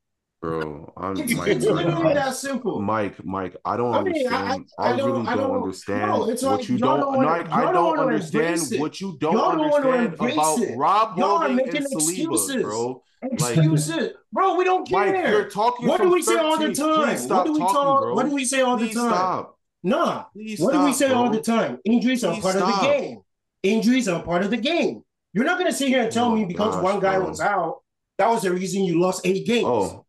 Speaker 3: Bro, I'm Mike,
Speaker 2: it's literally
Speaker 3: Mike,
Speaker 2: that simple.
Speaker 3: Mike, Mike, I don't
Speaker 2: I mean,
Speaker 3: understand.
Speaker 2: I-
Speaker 3: I,
Speaker 2: I don't-
Speaker 3: really
Speaker 2: I
Speaker 3: don't,
Speaker 2: don't-
Speaker 3: understand
Speaker 2: no,
Speaker 3: what
Speaker 2: like
Speaker 3: you don't.
Speaker 2: don't
Speaker 3: Mike, I
Speaker 2: don't
Speaker 3: understand what you don't
Speaker 2: Y'all don't wanna
Speaker 3: understand about
Speaker 2: it.
Speaker 3: Rob
Speaker 2: Y'all are
Speaker 3: and
Speaker 2: making
Speaker 3: Saliba,
Speaker 2: excuses.
Speaker 3: bro.
Speaker 2: Excuses, bro. We don't
Speaker 3: Mike,
Speaker 2: care.
Speaker 3: you're talking.
Speaker 2: what do we say all the time? What do we
Speaker 3: talking,
Speaker 2: talk?
Speaker 3: bro.
Speaker 2: What do we say all
Speaker 3: Please
Speaker 2: the time?
Speaker 3: stop.
Speaker 2: Nah.
Speaker 3: Please
Speaker 2: What do we say all the time? Injuries are part of the game. Injuries are part of the game. You're not gonna sit here and oh tell
Speaker 3: Oh
Speaker 2: me because one guy was out, that was the reason you lost eight games.
Speaker 3: Oh,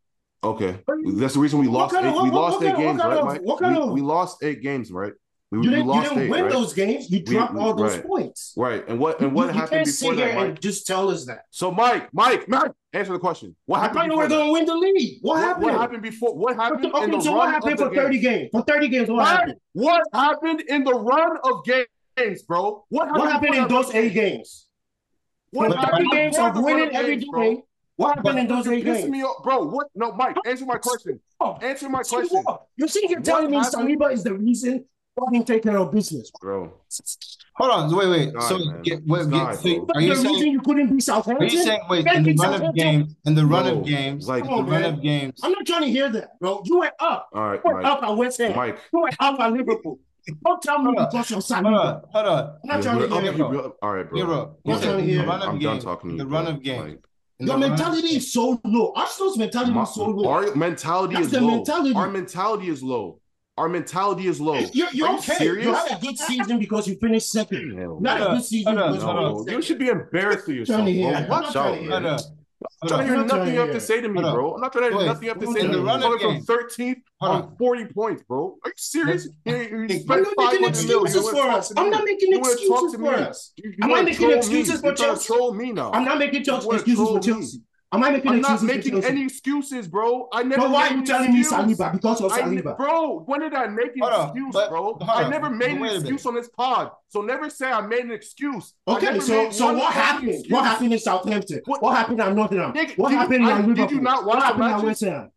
Speaker 3: Okay.
Speaker 2: You-
Speaker 3: That's the reason we lost
Speaker 2: kind
Speaker 3: eight. we
Speaker 2: what-
Speaker 3: lost
Speaker 2: what
Speaker 3: eight games, right,
Speaker 2: of-
Speaker 3: Mike?
Speaker 2: what kind
Speaker 3: we,
Speaker 2: of-
Speaker 3: we lost eight games, right? We,
Speaker 2: You didn't, you
Speaker 3: lost
Speaker 2: didn't
Speaker 3: eight,
Speaker 2: win
Speaker 3: right?
Speaker 2: those games. You dropped
Speaker 3: we-
Speaker 2: all those
Speaker 3: right.
Speaker 2: points.
Speaker 3: Right. And what and
Speaker 2: You-
Speaker 3: what
Speaker 2: you
Speaker 3: happened
Speaker 2: can't
Speaker 3: before
Speaker 2: sit
Speaker 3: that,
Speaker 2: here
Speaker 3: Mike?
Speaker 2: and just tell us that.
Speaker 3: So Mike, Mike, Mike, answer the question. What
Speaker 2: I
Speaker 3: happened?
Speaker 2: thought you were going to win the league. What,
Speaker 3: What,
Speaker 2: happened?
Speaker 3: what happened before? What happened
Speaker 2: Okay,
Speaker 3: in the
Speaker 2: so
Speaker 3: run
Speaker 2: what happened
Speaker 3: of
Speaker 2: for 30 games? For 30 games, what
Speaker 3: Mike,
Speaker 2: happened?
Speaker 3: what happened in the run of games, bro? What happened,
Speaker 2: What happened in those eight games?
Speaker 3: What
Speaker 2: For 30 games of winning
Speaker 3: of
Speaker 2: every game. What happened
Speaker 1: But-
Speaker 2: in those
Speaker 3: You're
Speaker 2: eight games?
Speaker 3: me off, bro. What? No, Mike, answer my question. Oh, answer my
Speaker 2: See
Speaker 3: question,
Speaker 2: what? You're sitting here
Speaker 3: What
Speaker 2: telling me
Speaker 3: happened-
Speaker 2: Saliba is the reason why he take care of business.
Speaker 3: bro.
Speaker 1: Hold on, wait, wait.
Speaker 3: God,
Speaker 1: so, get, wait,
Speaker 3: This
Speaker 1: get, so are you
Speaker 2: the
Speaker 1: saying?
Speaker 2: you couldn't be
Speaker 1: Are
Speaker 2: Southampton?
Speaker 1: you saying? Wait, in the
Speaker 2: beat
Speaker 1: run of games, in the run
Speaker 3: Bro,
Speaker 1: of games,
Speaker 3: like-
Speaker 1: in the
Speaker 2: on,
Speaker 1: run
Speaker 2: man.
Speaker 1: of games.
Speaker 2: I'm not trying to hear that, bro. You went up.
Speaker 3: All right,
Speaker 2: You went
Speaker 3: Mike.
Speaker 2: up at West Ham.
Speaker 3: Mike.
Speaker 2: You went up at Liverpool. Don't tell me
Speaker 1: Hold on.
Speaker 2: because you're
Speaker 1: Hold
Speaker 2: Saliba.
Speaker 1: on, hold on.
Speaker 2: I'm not trying to
Speaker 3: You're-
Speaker 2: hear
Speaker 3: okay,
Speaker 2: that.
Speaker 1: bro.
Speaker 3: All right, bro.
Speaker 1: Hero, you
Speaker 2: I'm
Speaker 1: said
Speaker 2: trying to
Speaker 1: in
Speaker 2: hear
Speaker 1: the run of
Speaker 3: I'm
Speaker 1: games,
Speaker 3: done talking to you.
Speaker 1: the run of games.
Speaker 3: Like,
Speaker 1: in
Speaker 2: Your
Speaker 1: the
Speaker 2: mentality
Speaker 1: games.
Speaker 2: is so low. Arsenal's mentality
Speaker 3: my-
Speaker 2: is so low.
Speaker 3: our mentality
Speaker 2: That's
Speaker 3: is low.
Speaker 2: mentality.
Speaker 3: Our mentality is low. Our mentality is low.
Speaker 2: You're, you're
Speaker 3: Are you
Speaker 2: okay.
Speaker 3: serious?
Speaker 2: You had a good season because you finished second.
Speaker 3: Hell
Speaker 2: Not
Speaker 1: Hold
Speaker 2: a good season
Speaker 1: hold on,
Speaker 2: because you
Speaker 3: No, you should be embarrassed of yourself,
Speaker 2: Trying to
Speaker 3: bro.
Speaker 2: hear it. I'm
Speaker 3: Watch out, I'm
Speaker 1: Hold
Speaker 3: trying to hear nothing you have
Speaker 2: to
Speaker 3: to say to me, bro. I'm not trying to hear nothing you have to say to me.
Speaker 1: run
Speaker 3: You're coming from 13th on
Speaker 1: on.
Speaker 3: 40 points, bro. Are you serious? You, you
Speaker 2: I'm
Speaker 3: spent
Speaker 2: not making excuses for us. I'm not making
Speaker 3: You wanna talk
Speaker 2: excuses for us.
Speaker 3: You, you
Speaker 2: Am I making excuses for Chelsea?
Speaker 3: troll me now.
Speaker 2: I'm not making
Speaker 3: You
Speaker 2: excuses for. Chelsea. Am I making
Speaker 3: I'm
Speaker 2: excuses
Speaker 3: not making any excuses, bro. I never
Speaker 2: But why
Speaker 3: made
Speaker 2: are you
Speaker 3: an
Speaker 2: telling me
Speaker 3: excuse.
Speaker 2: Saliba? Because of
Speaker 3: I,
Speaker 2: Saliba.
Speaker 3: bro, when did I make an
Speaker 1: Hold
Speaker 3: excuse,
Speaker 1: but-
Speaker 3: bro?
Speaker 1: hold
Speaker 3: I never made an excuse on this pod. So never say I made an excuse.
Speaker 2: Okay, so so what happened?
Speaker 3: excuse.
Speaker 2: What happened in Southampton?
Speaker 3: What-
Speaker 2: What, happened at Nottingham?
Speaker 3: Nigga,
Speaker 2: what
Speaker 3: did you-
Speaker 2: happened
Speaker 3: I-
Speaker 2: at
Speaker 3: did you not watch
Speaker 2: what
Speaker 3: the
Speaker 2: happened at? West Ham?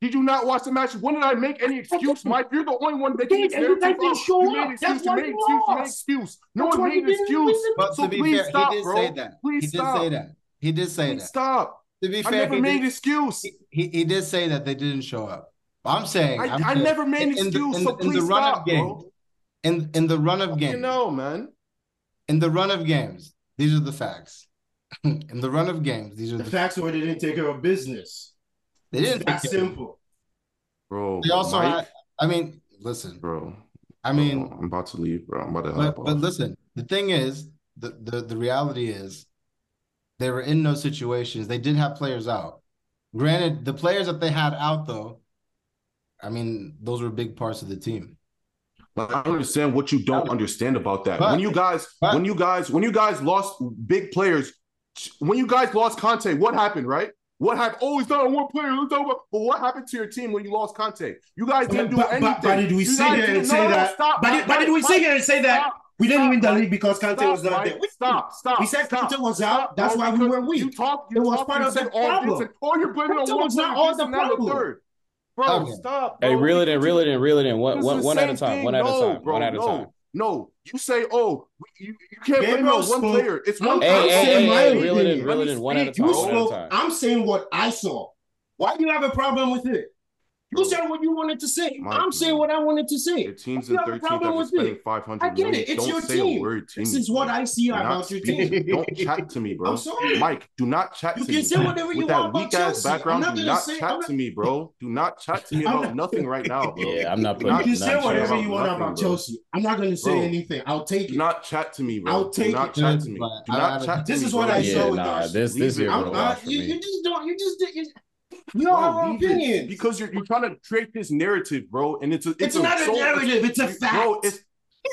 Speaker 3: Did you not watch the match? When did I make any excuse, Mike? You're the only one making
Speaker 2: Did,
Speaker 3: this
Speaker 2: and you
Speaker 3: narrative
Speaker 2: guys didn't
Speaker 3: up.
Speaker 2: show
Speaker 3: You made
Speaker 2: up.
Speaker 3: an excuse.
Speaker 2: That's
Speaker 3: You
Speaker 2: why
Speaker 3: made
Speaker 2: you
Speaker 3: an excuse. You made an
Speaker 2: lost.
Speaker 3: excuse. No
Speaker 2: That's
Speaker 3: one
Speaker 2: why
Speaker 3: made
Speaker 2: you
Speaker 3: an excuse.
Speaker 1: But
Speaker 3: So
Speaker 1: to be
Speaker 3: please
Speaker 1: fair,
Speaker 3: stop,
Speaker 1: he did
Speaker 3: bro.
Speaker 1: say that.
Speaker 3: Please
Speaker 1: he did say that. He did say that.
Speaker 3: stop.
Speaker 1: To be
Speaker 3: I
Speaker 1: fair,
Speaker 3: never
Speaker 1: he
Speaker 3: made an
Speaker 1: did,
Speaker 3: excuse.
Speaker 1: he, he did say that they didn't show up. I'm saying
Speaker 3: I,
Speaker 1: I'm
Speaker 3: I
Speaker 1: saying,
Speaker 3: never made an
Speaker 1: in the-
Speaker 3: excuse.
Speaker 1: in
Speaker 3: so
Speaker 1: in
Speaker 3: please
Speaker 1: the run
Speaker 3: stop,
Speaker 1: of games.
Speaker 3: bro.
Speaker 1: in in the run of games,
Speaker 3: You
Speaker 1: games.
Speaker 3: know, man.
Speaker 1: In the run of games, these are the facts. <laughs> in the run of games, these are
Speaker 2: The
Speaker 1: the
Speaker 2: facts Where they didn't take care of business.
Speaker 1: They didn't
Speaker 2: It's that
Speaker 1: take care of-
Speaker 2: simple.
Speaker 3: Bro,
Speaker 1: They also
Speaker 3: Mike,
Speaker 1: had. I mean, listen.
Speaker 3: bro.
Speaker 1: I mean,
Speaker 3: bro, I'm about to leave, bro. I'm about to
Speaker 1: but but listen. The thing is, the the the reality is, they were in those situations. They did have players out. Granted, the players that they had out though, I mean, those were big parts of the team.
Speaker 3: Like, I don't understand what you don't understand about that.
Speaker 1: But,
Speaker 3: when you guys,
Speaker 1: but,
Speaker 3: when you guys, when you guys lost big players, when you guys lost Conte, what happened, right? What happened? Oh, it's not on one player. It's over. But what happened to your team when you lost Conte? You guys didn't
Speaker 2: but, do
Speaker 3: anything.
Speaker 2: But, did we sit here and say that?
Speaker 3: Stop.
Speaker 2: But did we sit here and say that? We didn't
Speaker 3: stop,
Speaker 2: even delete
Speaker 3: Mike.
Speaker 2: because Conte
Speaker 3: stop,
Speaker 2: was not
Speaker 3: Mike.
Speaker 2: there. We,
Speaker 3: stop, stop.
Speaker 2: We said
Speaker 3: stop,
Speaker 2: Conte was out.
Speaker 3: Stop,
Speaker 2: that's why we were weak.
Speaker 3: You talked. You
Speaker 2: it was
Speaker 3: talk,
Speaker 2: part of the problem.
Speaker 3: This, all you're blaming
Speaker 2: Conte
Speaker 3: on
Speaker 2: was not
Speaker 3: on
Speaker 2: the problem.
Speaker 3: Bro,
Speaker 1: okay.
Speaker 3: stop. Bro.
Speaker 4: Hey, reel it in, reel it in, reel it in. One, one, one at a time. One at
Speaker 3: no,
Speaker 4: a
Speaker 3: time.
Speaker 4: One at
Speaker 3: no.
Speaker 4: a time.
Speaker 3: No, you say, oh, you, you can't blame on one player. It's one.
Speaker 4: Hey,
Speaker 2: I'm
Speaker 4: hey, hey, hey, reel it in, reel it in. One at a time.
Speaker 2: You spoke. I'm saying what I saw. Why do you have a problem with it? You said what you wanted to say.
Speaker 3: My,
Speaker 2: I'm saying what I wanted to say.
Speaker 3: The team's in 13th after spending 500
Speaker 2: I get it. It's
Speaker 3: don't
Speaker 2: your
Speaker 3: say
Speaker 2: team.
Speaker 3: A word, team.
Speaker 2: This is what I see about your team.
Speaker 3: don't chat to me, bro.
Speaker 2: I'm sorry.
Speaker 3: Mike, do not chat
Speaker 2: you
Speaker 3: to me.
Speaker 2: You can say whatever you
Speaker 3: With
Speaker 2: want
Speaker 3: that weak ass background, do not
Speaker 2: say,
Speaker 3: chat
Speaker 2: not...
Speaker 3: to me, bro. Do not chat to me about nothing right now, bro.
Speaker 4: Yeah, I'm not putting
Speaker 2: You can say whatever you want about Chelsea. I'm not going to say anything. I'll take it.
Speaker 3: Do not chat to me, bro.
Speaker 2: I'll take it.
Speaker 3: Do not chat to me. Do not chat to me.
Speaker 2: This is what I saw with
Speaker 4: this. This
Speaker 2: is
Speaker 4: what I
Speaker 2: You just don't. You just. didn't. You don't
Speaker 3: bro, because you're, you're trying to create this narrative, bro. And it's a, it's,
Speaker 2: it's
Speaker 3: a
Speaker 2: not a narrative. It's a fact.
Speaker 3: Bro, it's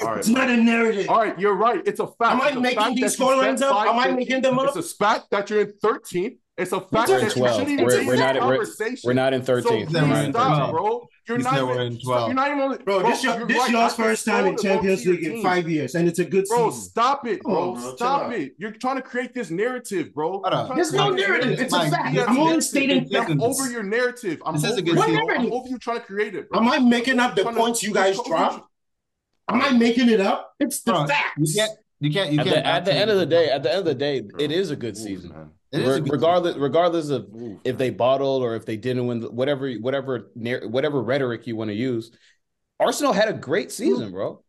Speaker 2: it's not a narrative.
Speaker 3: All right, you're right. It's a fact.
Speaker 2: Am I making these scorelines up? Am I making them up?
Speaker 3: It's a fact that you're in 13th it's a fact
Speaker 2: we're
Speaker 3: that shouldn't
Speaker 2: we're, we're not,
Speaker 4: in
Speaker 3: 13.
Speaker 4: we're, not in
Speaker 3: 13.
Speaker 4: So
Speaker 3: bro. You're not,
Speaker 1: in 12.
Speaker 3: you're not even
Speaker 2: bro. This, bro,
Speaker 3: your,
Speaker 2: this
Speaker 3: right. y'all's
Speaker 2: first time in Champions League in five years, and it's a good
Speaker 3: bro,
Speaker 2: season.
Speaker 3: Stop it, bro.
Speaker 2: Oh, bro
Speaker 3: stop it. You're trying to create this narrative, bro.
Speaker 2: There's no narrative. It's, a fact. I'm only stating
Speaker 3: over your narrative. I'm over, I'm over you trying to create it. Bro.
Speaker 2: Am I making up the points you guys dropped? Am I making it up? It's the
Speaker 1: facts. You can't. You can't. You can't.
Speaker 4: At the end of the day, at the end of the day, it is a good season. Re- regardless, regardless of
Speaker 3: Ooh,
Speaker 4: if they bottled or if they didn't win, whatever, whatever, whatever rhetoric you want to use, Arsenal had a great season, bro.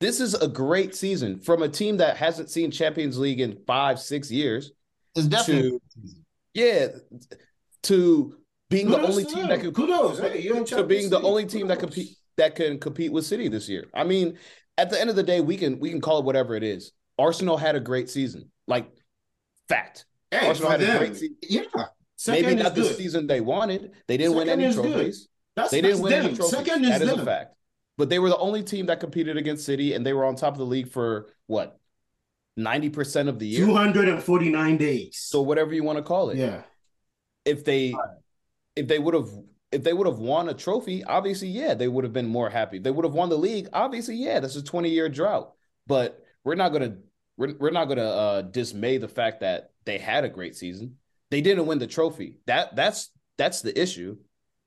Speaker 4: This is a great season from a team that hasn't seen Champions League in five, six years.
Speaker 1: It's definitely
Speaker 4: to, yeah, to being
Speaker 2: Kudos
Speaker 4: the
Speaker 2: only
Speaker 4: team that could
Speaker 2: Kudos, hey,
Speaker 4: to being the only team
Speaker 2: Kudos.
Speaker 4: that compete that can compete with City this year. I mean, at the end of the day, we can we can call it whatever it is. Arsenal had a great season, like fact.
Speaker 2: Hey,
Speaker 4: Arsenal had a great season.
Speaker 2: Yeah. Second
Speaker 4: Maybe not the season they wanted. They didn't
Speaker 2: Second win any
Speaker 4: trophies.
Speaker 2: That's,
Speaker 4: they didn't win
Speaker 2: them.
Speaker 4: any trophies.
Speaker 2: Second
Speaker 4: that is,
Speaker 2: is
Speaker 4: a fact. But they were the only team that competed against City, and they were on top of the league for what ninety percent of the year.
Speaker 2: Two hundred and forty nine days.
Speaker 4: So whatever you want to call it.
Speaker 2: Yeah.
Speaker 4: If they, if they would have if they would have won a trophy, obviously, yeah, they would have been more happy. They would have won the league, obviously, yeah, that's a 20 year drought. But we're not going to we're, we're not going to uh, dismay the fact that they had a great season. They didn't win the trophy. That that's that's the issue.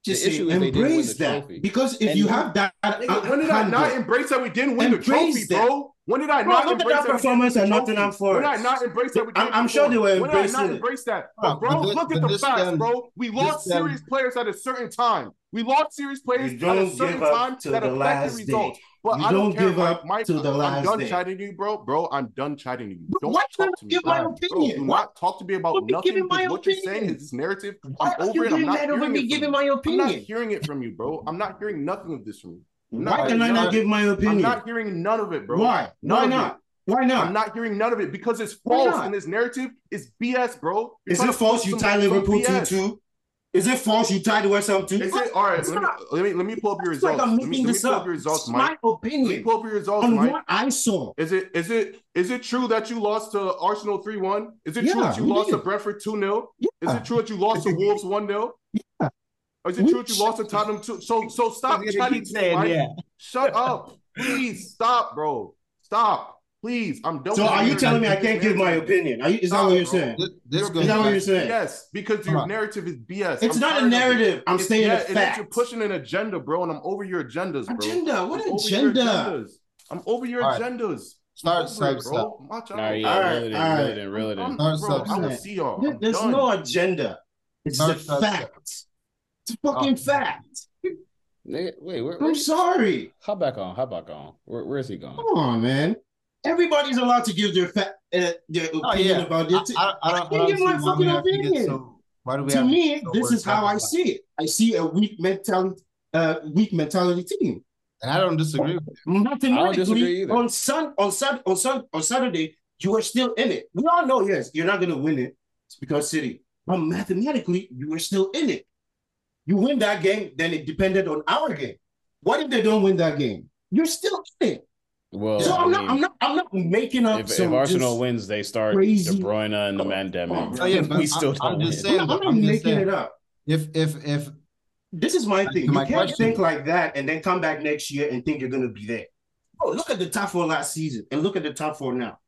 Speaker 2: Just
Speaker 4: the
Speaker 2: issue
Speaker 4: is
Speaker 2: embrace
Speaker 4: the
Speaker 2: that
Speaker 4: trophy.
Speaker 2: because if
Speaker 4: and
Speaker 2: you have that,
Speaker 3: nigga, when did I not embrace that we didn't win the trophy, that. bro? When did I
Speaker 2: bro,
Speaker 3: not
Speaker 2: look
Speaker 3: embrace at that
Speaker 2: performance at Nottingham
Speaker 3: Forest? When did I not embrace that?
Speaker 2: I'm, I'm sure they were
Speaker 3: when embracing. When I not embrace that,
Speaker 1: but
Speaker 3: bro,
Speaker 1: but this,
Speaker 3: look at the facts,
Speaker 1: um,
Speaker 3: bro. We lost serious players at a certain time. We lost serious players at a certain time that affected results.
Speaker 2: Day.
Speaker 3: But
Speaker 2: you
Speaker 3: I don't,
Speaker 2: don't give
Speaker 3: care.
Speaker 2: up
Speaker 3: my
Speaker 2: to the last I'm
Speaker 3: done
Speaker 2: day.
Speaker 3: chiding you, bro. Bro, I'm done chiding you. Don't
Speaker 2: Why
Speaker 3: talk to me.
Speaker 2: Give my opinion?
Speaker 3: Bro,
Speaker 2: do
Speaker 3: not talk to me about nothing. What you're saying is this narrative.
Speaker 2: Why
Speaker 3: I'm over it. I'm not hearing it
Speaker 2: giving my opinion.
Speaker 3: I'm not hearing it from you, bro. I'm not hearing nothing of this from you.
Speaker 2: Why can I not give my opinion?
Speaker 3: I'm not hearing none of it, bro.
Speaker 2: Why? Why not? Why not?
Speaker 3: I'm not hearing none of it because it's false and this narrative is BS, bro. You're
Speaker 2: is it false? You tie Liverpool 2 2. Is it false? You tried to wear something too?
Speaker 3: Is it, all right, let me, let me, let me pull up your
Speaker 2: results. Like I'm making
Speaker 3: let me, let me pull
Speaker 2: up.
Speaker 3: your results, Mike.
Speaker 2: My opinion.
Speaker 3: Let me pull up your results,
Speaker 2: on
Speaker 3: Mike.
Speaker 2: what I saw.
Speaker 3: Is it is it is it true that you lost to Arsenal three one? Is it
Speaker 2: yeah, true
Speaker 3: that you lost
Speaker 2: did.
Speaker 3: to Brentford two 0
Speaker 2: yeah.
Speaker 3: Is it true that you lost to Wolves one 0
Speaker 2: Yeah.
Speaker 3: Or is it
Speaker 2: Which?
Speaker 3: true that you lost to Tottenham two? So so stop
Speaker 1: trying
Speaker 3: to
Speaker 1: saying, yeah.
Speaker 3: Shut up, please stop, bro. Stop. Please, I'm done.
Speaker 2: So are you telling me I can't give my opinion? Are you, is that what you're saying?
Speaker 1: This, this
Speaker 2: is that what you're saying?
Speaker 3: Yes, because your narrative is BS.
Speaker 2: It's
Speaker 3: I'm
Speaker 2: not a narrative. I'm saying
Speaker 3: yeah,
Speaker 2: a fact.
Speaker 3: You're pushing an agenda, bro, and I'm over your agendas, bro.
Speaker 2: Agenda? What
Speaker 3: I'm
Speaker 2: agenda?
Speaker 3: I'm over your agendas.
Speaker 1: Start
Speaker 3: stop.
Speaker 4: Nah, yeah,
Speaker 2: all right, all right.
Speaker 4: Reel it in.
Speaker 1: Start, stop,
Speaker 3: I will see y'all.
Speaker 2: There's no agenda. It's a fact. It's a fucking
Speaker 1: oh.
Speaker 2: fact.
Speaker 4: Wait, where, where, I'm
Speaker 2: sorry.
Speaker 4: Hop back on. Hop back on. Where, where is he going?
Speaker 2: Come on, man everybody's allowed to give their fa- uh, their
Speaker 1: oh, opinion
Speaker 2: about it.
Speaker 1: I, can
Speaker 2: give my fucking opinion.
Speaker 1: Why do we
Speaker 2: to me,
Speaker 1: so
Speaker 2: this is how I
Speaker 1: about.
Speaker 2: see it. I see a weak mentality, uh, weak mentality team.
Speaker 1: And I don't disagree. Nothing I
Speaker 2: don't
Speaker 4: disagree either.
Speaker 2: On sun, on sun, on sun, on Saturday, you are still in it. We all know, yes, you're not going to win it. It's because City, but mathematically, you were still in it. You win that game, then it depended on our game. What if they don't win that game? You're still in it.
Speaker 4: Well,
Speaker 2: So
Speaker 4: I
Speaker 2: I'm not,
Speaker 4: mean,
Speaker 2: I'm not, I'm not making up
Speaker 4: if, if Arsenal wins, they start
Speaker 2: crazy-
Speaker 4: De Bruyne and the Mandemic.
Speaker 2: oh,
Speaker 1: yeah,
Speaker 4: we still
Speaker 1: I'm- I'm just
Speaker 4: win.
Speaker 1: saying-
Speaker 2: I'm not,
Speaker 1: I'm just
Speaker 2: making
Speaker 1: saying.
Speaker 2: it up.
Speaker 1: If if if
Speaker 2: This is my thing.
Speaker 1: to
Speaker 2: You
Speaker 1: my
Speaker 2: can't
Speaker 1: question.
Speaker 2: think like that and then come back next year and think you're going to be there. Oh, look at the top four last season and look at the top four now.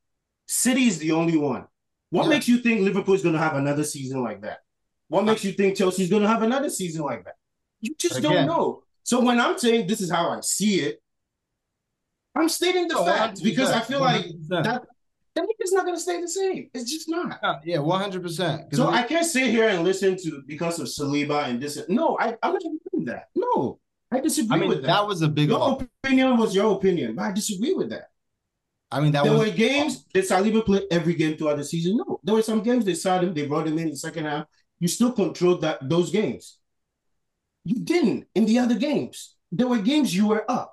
Speaker 2: City is the only one. What
Speaker 1: Yeah.
Speaker 2: makes you think Liverpool is going to have another season like that? What makes you think Chelsea's going to have another season like that? You just
Speaker 1: Again.
Speaker 2: don't know. So when I'm saying this is how I see it, I'm stating the
Speaker 1: oh,
Speaker 2: facts because I feel like
Speaker 1: 100%.
Speaker 2: that that is not going to stay the same. It's just not.
Speaker 1: Yeah, one hundred percent.
Speaker 2: So I can't sit here and listen to because of Saliba and this. No, I, I'm not doing that. No, I disagree
Speaker 1: I mean,
Speaker 2: with
Speaker 1: that.
Speaker 2: that.
Speaker 1: was a big.
Speaker 2: Your opinion was your opinion, but I disagree with that.
Speaker 1: I mean, that
Speaker 2: there
Speaker 1: was
Speaker 2: were games did Saliba played every game throughout the season? No, there were some games they saw him, they brought him in the second half. You still controlled that those games. You didn't in the other games. There were games you were up.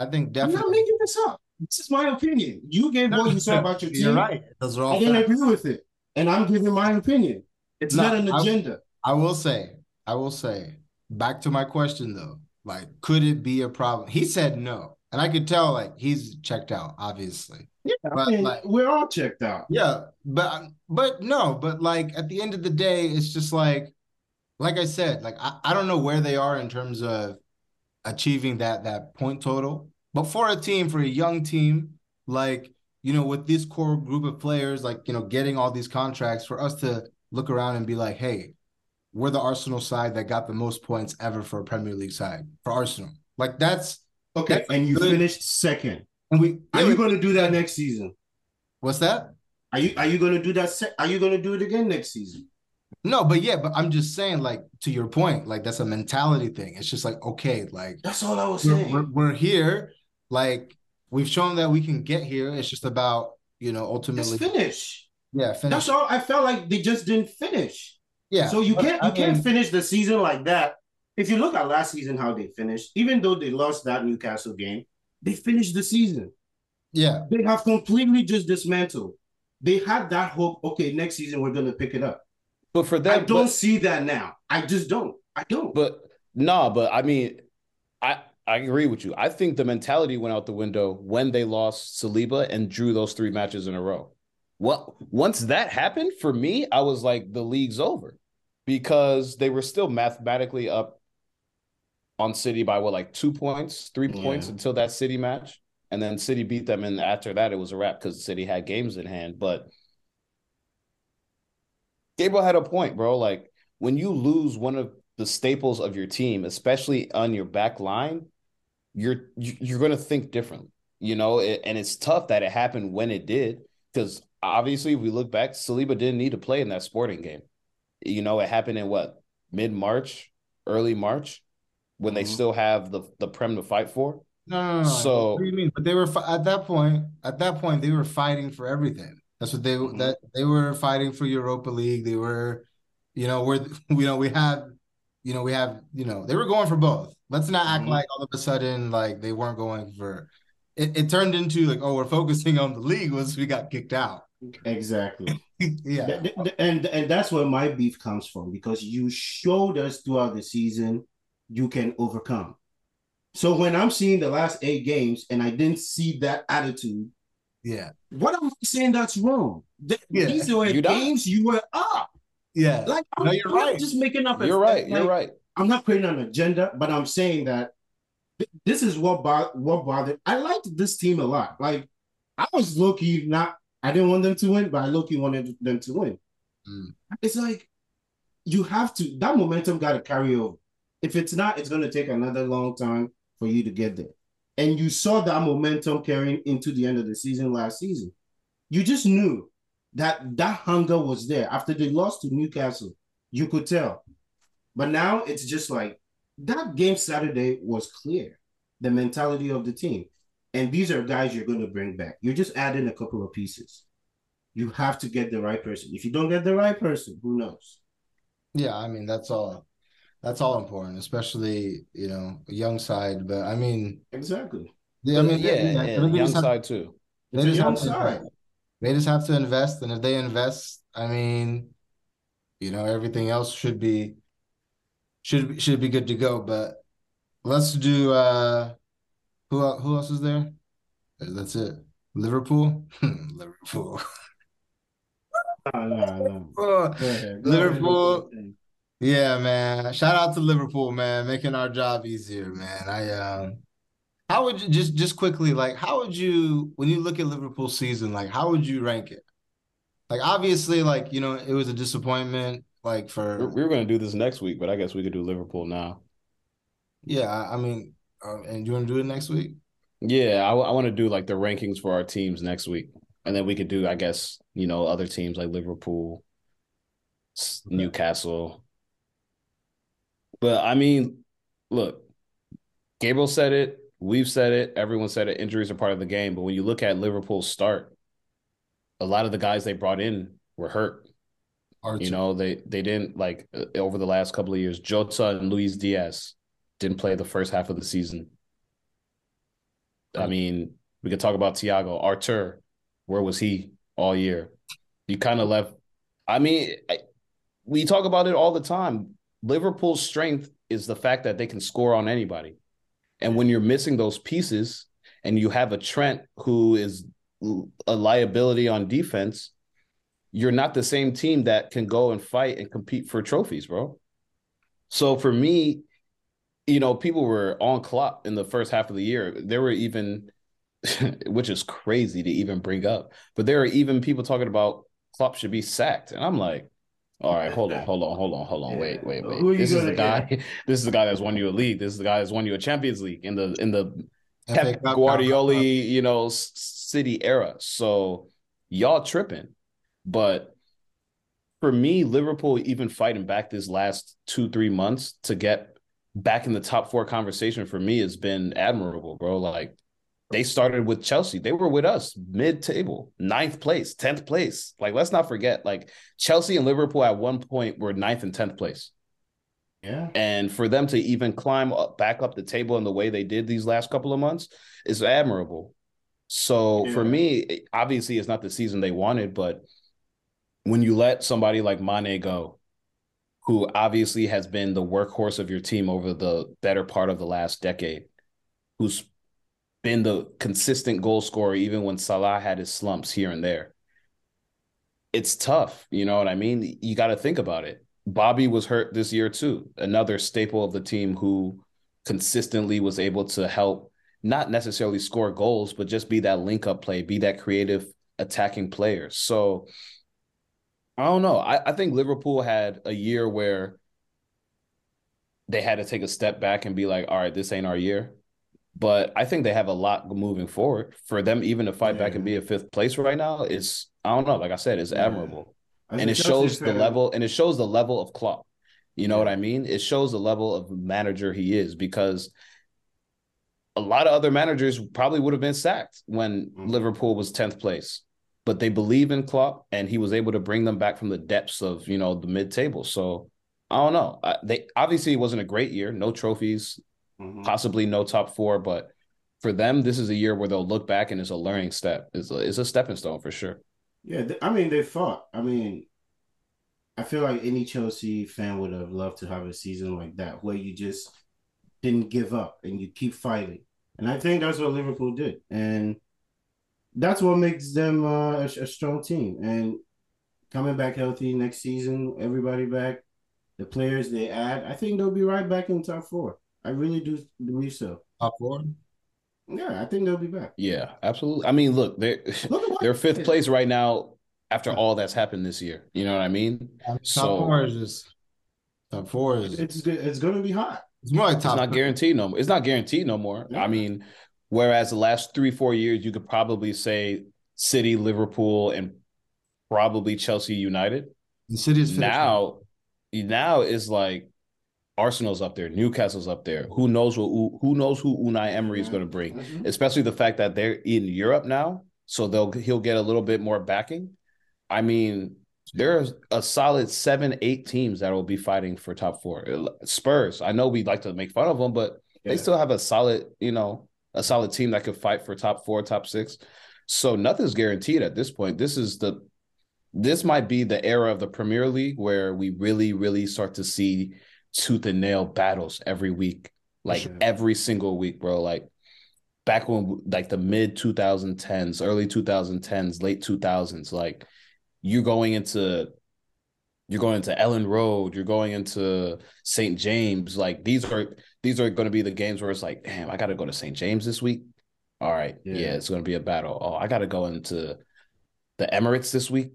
Speaker 1: I think
Speaker 2: I'm
Speaker 1: definitely.
Speaker 2: not making this up. This is my opinion. You gave what you said about your team.
Speaker 1: You're right. Those are all.
Speaker 2: I didn't
Speaker 1: facts.
Speaker 2: agree with it, and I'm giving my opinion. It's
Speaker 1: No,
Speaker 2: not an
Speaker 1: I-
Speaker 2: agenda.
Speaker 1: I will say, I will say, back to my question though, like, could it be a problem? He said no, and I could tell like he's checked out, obviously.
Speaker 2: Yeah,
Speaker 1: But,
Speaker 2: I mean,
Speaker 1: like-
Speaker 2: we're all checked out.
Speaker 1: Yeah, but but no, but like at the end of the day, it's just like, like I said, like I, I don't know where they are in terms of achieving that that point total. But for a team, for a young team, like you know, with this core group of players, like you know, getting all these contracts, for us to look around and be like, hey, we're the Arsenal side that got the most points ever for a Premier League side for Arsenal. Like that's
Speaker 2: Okay,
Speaker 1: That's
Speaker 2: and you
Speaker 1: good.
Speaker 2: finished second.
Speaker 1: and we.
Speaker 2: Are you going to do that next season?
Speaker 1: What's that?
Speaker 2: Are you are you going to do that? Se- are you going to do it again next season?
Speaker 1: No, but yeah, but I'm just saying, like to your point, like that's a mentality thing. It's just like okay, like
Speaker 2: That's all I was
Speaker 1: we're,
Speaker 2: saying.
Speaker 1: we're, we're here, like we've shown that we can get here. It's just about you know ultimately,
Speaker 2: finish.
Speaker 1: yeah, finish.
Speaker 2: That's all. I felt like they just didn't finish.
Speaker 1: yeah.
Speaker 2: So you can't
Speaker 1: I
Speaker 2: you can't finish the season like that. If you look at last season, how they finished, even though they lost that Newcastle game, they finished the season.
Speaker 1: yeah,
Speaker 2: They have completely just dismantled. They had that hope. Okay, next season we're going to pick it up.
Speaker 4: But for
Speaker 2: I don't
Speaker 4: but,
Speaker 2: see that now. I just don't. I don't.
Speaker 4: but nah, but I mean, I I agree with you. I think the mentality went out the window when they lost Saliba and drew those three matches in a row. Well, once that happened for me, I was like, the league's over because they were still mathematically up on City by what, like two points, three
Speaker 2: Yeah.
Speaker 4: points until that City match. And then City beat them. And after that, it was a wrap because City had games in hand. But Gabriel had a point, bro. Like when you lose one of the staples of your team, especially on your back line, you're you- you're going to think differently, you know. It, and it's tough that it happened when it did, because obviously, if we look back, Saliba didn't need to play in that Sporting game. You know, it happened in what mid March, early March, when they
Speaker 2: Mhm.
Speaker 4: still have the the prem to fight for.
Speaker 1: no, no, no, no.
Speaker 4: So-
Speaker 1: what do you mean? But they were at that point. At that point, they were fighting for everything. That's what they
Speaker 2: Mhm.
Speaker 1: that they were fighting for Europa League. They were, you know, we're <laughs> you know we have, you know we have you know they were going for both. Let's not act
Speaker 2: Mhm.
Speaker 1: like all of a sudden like they weren't going for. It, it turned into like oh we're focusing on the league once we got kicked out.
Speaker 2: exactly. <laughs>
Speaker 1: yeah,
Speaker 2: and and that's where my beef comes from because you showed us throughout the season you can overcome. So when I'm seeing the last eight games and I didn't see that attitude,
Speaker 1: yeah,
Speaker 2: what am I saying that's wrong? Th-
Speaker 1: Yeah.
Speaker 2: These were
Speaker 4: You're not.
Speaker 2: games you were up.
Speaker 1: yeah.
Speaker 2: Like I'm,
Speaker 1: No, you're
Speaker 2: I'm
Speaker 1: right.
Speaker 2: just making up.
Speaker 4: You're right.
Speaker 2: like,
Speaker 4: You're right.
Speaker 2: I'm not creating an agenda, but I'm saying that th- this is what bo- what bothered. I liked this team a lot. Like I was lucky not. I didn't want them to win, but I low key wanted them to win.
Speaker 1: Mm.
Speaker 2: It's like you have to. That momentum got to carry over. If it's not, it's going to take another long time for you to get there. And you saw that momentum carrying into the end of the season last season. You just knew that that hunger was there after they lost to Newcastle. You could tell. But now it's just like that game Saturday was clear, the mentality of the team. And these are guys you're going to bring back. You're just adding a couple of pieces. You have to get the right person. If you don't get the right person, who knows?
Speaker 1: Yeah, I mean that's all. That's all important, especially you know a young side. But I mean,
Speaker 2: Exactly.
Speaker 1: yeah, I mean,
Speaker 4: yeah,
Speaker 1: they-
Speaker 4: yeah,
Speaker 1: they
Speaker 4: young
Speaker 1: just have-
Speaker 4: side too.
Speaker 1: they
Speaker 2: It's a
Speaker 1: just
Speaker 2: young
Speaker 1: have
Speaker 2: side.
Speaker 1: invest. They just have to invest, and if they invest, I mean, you know, everything else should be should should be good to go. But let's do. uh Who who else is there? That's it. Liverpool, <laughs> Liverpool.
Speaker 2: No, no, no. Go ahead. Go
Speaker 1: Liverpool. Yeah, man. Shout out to Liverpool, man, making our job easier, man. I um how would you just just quickly like how would you when you look at Liverpool season, like how would you rank it? Like obviously, like you know, it was a disappointment, like for
Speaker 4: we were going to do this next week, but I guess we could do Liverpool now.
Speaker 1: yeah, I I mean, uh, and you want to do it next week?
Speaker 4: Yeah, I, I want to do like the rankings for our teams next week, and then we could do, I guess, you know, other teams like Liverpool,
Speaker 1: Okay.
Speaker 4: Newcastle. But I mean, look, Gabriel said it, we've said it, everyone said it. Injuries are part of the game, but when you look at Liverpool's start, a lot of the guys they brought in were hurt.
Speaker 1: Archer.
Speaker 4: You know, they they didn't like uh, over the last couple of years. Jota and Luis Diaz didn't play the first half of the season. I mean, we could talk about Thiago Arthur. Where was he all year? You kind of left. I mean, I, we talk about it all the time. Liverpool's strength is the fact that they can score on anybody, and when you're missing those pieces, and you have a Trent who is a liability on defense, you're not the same team that can go and fight and compete for trophies, bro. So for me, you know, people were on Klopp in the first half of the year. There were even, <laughs> which is crazy to even bring up, but there are even people talking about Klopp should be sacked, and I'm like, all right, hold on, <laughs> hold on, hold on, hold on, wait, wait,
Speaker 2: Who are
Speaker 4: wait.
Speaker 2: you
Speaker 4: This is the guy. <laughs> This is the guy that's won you a league. This is the guy that's won you a Champions League in the in the Pep
Speaker 1: Cup,
Speaker 4: Guardiola, you know, City era. So y'all tripping. But for me, Liverpool even fighting back this last two, three months to get back in the top four conversation for me has been admirable, bro. Like they started with Chelsea. They were with us mid-table, ninth place, tenth place. Like, let's not forget, like Chelsea and Liverpool at one point were ninth and tenth place.
Speaker 2: Yeah.
Speaker 4: And for them to even climb up, back up the table in the way they did these last couple of months is admirable. So for me, obviously, it's not the season they wanted, but when you let somebody like Mane go, who obviously has been the workhorse of your team over the better part of the last decade, who's been the consistent goal scorer even when Salah had his slumps here and there. It's tough, you know what I mean? You got to think about it. Bobby was hurt this year too, another staple of the team who consistently was able to help not necessarily score goals, but just be that link up play, be that creative attacking player. So I don't know. I, I think Liverpool had a year where they had to take a step back and be like, all right, this ain't our year. But I think they have a lot moving forward. For them even to fight back and be a fifth place right now is I don't know, like I said, it's
Speaker 2: Yeah.
Speaker 4: admirable. And it shows the level and it shows the level of Klopp. You know
Speaker 2: Yeah.
Speaker 4: what I mean? It shows the level of manager he is because a lot of other managers probably would have been sacked when
Speaker 2: Mhm.
Speaker 4: Liverpool was 10th place. But they believe in Klopp and he was able to bring them back from the depths of, you know, the mid-table. So I don't know. I, they obviously it wasn't a great year, no trophies,
Speaker 2: Mhm.
Speaker 4: possibly no top 4, but for them this is a year where they'll look back and it's a learning step. It's a, it's a stepping stone for sure.
Speaker 2: Yeah, I mean they fought. I mean, I feel like any Chelsea fan would have loved to have a season like that where you just didn't give up and you keep fighting. And I think that's what Liverpool did, and that's what makes them uh, a, a strong team. And coming back healthy next season, everybody back, the players they add, I think they'll be right back in the top four. I really do believe so.
Speaker 1: Top four.
Speaker 2: Yeah, I think they'll be back.
Speaker 4: Yeah, absolutely. I mean, look, they're
Speaker 2: Look <laughs>
Speaker 4: they're fifth place right now after all that's happened this year. You know what I mean?
Speaker 1: Top
Speaker 4: So-
Speaker 1: four is just top four is
Speaker 2: It's. It's going to be hot.
Speaker 1: it's more like top.
Speaker 4: It's not guaranteed no more. It's not guaranteed no more.
Speaker 2: Yeah.
Speaker 4: I mean, whereas the last three, four years, you could probably say City, Liverpool, and probably Chelsea United.
Speaker 1: The city's finishing.
Speaker 4: Now, now is like Arsenal's up there, Newcastle's up there. Who knows what who knows who Unai Emery is going to bring?
Speaker 2: Mhm.
Speaker 4: especially the fact that they're in Europe now, so they'll he'll get a little bit more backing. I mean, there's a solid seven, eight teams that will be fighting for top four. Spurs, I know we like to make fun of them, but they still have a solid, you know, a solid team that could fight for top four, top six. So nothing's guaranteed at this point. This is the this might be the era of the Premier League where we really, really start to see tooth and nail battles every week, like
Speaker 2: sure.
Speaker 4: every single week, bro. Like back when like the mid 2010s, early 2010s, late 2000s, like you're going into you're going into Elland Road, you're going into St. James. Like these are these are going to be the games where it's like, damn, I got to go to St. James this week. All right, yeah,
Speaker 2: Yeah.
Speaker 4: it's going to be a battle. Oh, I got to go into the Emirates this week.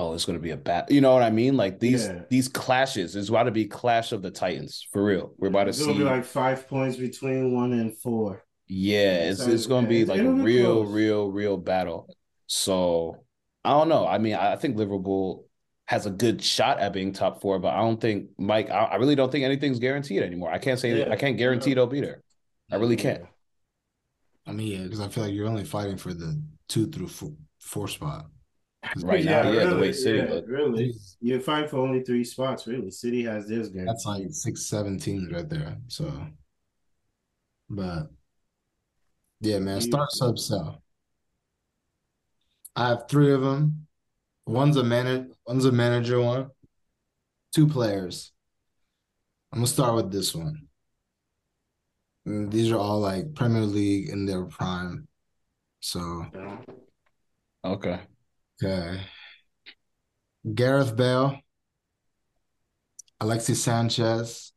Speaker 4: Oh, it's going to be a bat. You know what I mean? Like these
Speaker 2: Yeah.
Speaker 4: these clashes is about to be clash of the titans for real. We're about to
Speaker 2: It's gonna
Speaker 4: see.
Speaker 2: be like five points between one and four.
Speaker 4: Yeah, it's
Speaker 2: So,
Speaker 4: it's gonna
Speaker 2: yeah,
Speaker 4: be like a real,
Speaker 2: close.
Speaker 4: real, real battle. So I don't know. I mean, I think Liverpool has a good shot at being top four, but I don't think Mike. I, I really don't think anything's guaranteed anymore. I can't say
Speaker 2: Yeah,
Speaker 4: I can't guarantee
Speaker 2: no.
Speaker 4: they'll be there. I really can't.
Speaker 1: I mean, yeah, because I feel like you're only fighting for the two through four, four spot. 'Cause
Speaker 4: Right now, yeah, the way City
Speaker 2: yeah, really. You're fighting for only three spots, really. City has this game.
Speaker 1: That's like six, seven teams right there. So, but yeah, man, start sub sell. I have three of them. One's a manager. one's a manager one. Two players. I'm gonna start with this one. And these are all like Premier League in their prime. So,
Speaker 4: Okay.
Speaker 1: Okay. Gareth Bale, Alexis Sanchez,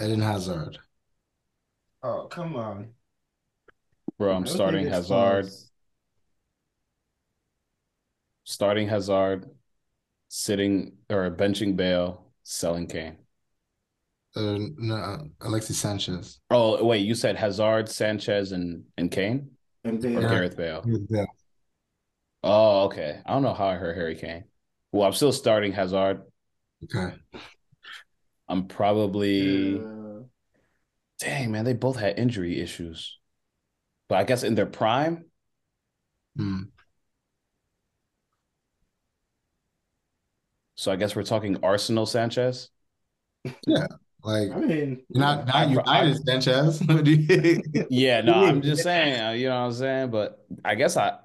Speaker 1: Eden Hazard.
Speaker 2: Oh, come on.
Speaker 4: Bro,
Speaker 2: I
Speaker 4: I'm starting Hazard,
Speaker 2: close.
Speaker 4: starting Hazard, sitting or benching Bale, selling Kane.
Speaker 1: Uh, no, Alexis Sanchez.
Speaker 4: Oh, wait, you said Hazard, Sanchez, and and Kane?
Speaker 2: And
Speaker 4: Or
Speaker 2: then
Speaker 1: Yeah.
Speaker 4: Gareth Bale?
Speaker 1: Yeah.
Speaker 4: Oh, okay. I don't know how I heard Harry Kane. Well, I'm still starting Hazard.
Speaker 1: Okay.
Speaker 4: I'm probably
Speaker 2: uh,
Speaker 4: dang man, they both had injury issues. But I guess in their prime,
Speaker 1: Hmm.
Speaker 4: so I guess we're talking Arsenal Sanchez.
Speaker 1: Yeah, like
Speaker 2: I mean,
Speaker 1: not
Speaker 4: I-
Speaker 1: not United Sanchez. <laughs> What <laughs>
Speaker 4: Yeah, <laughs> no, I'm just saying, uh, you know what I'm saying? But I guess I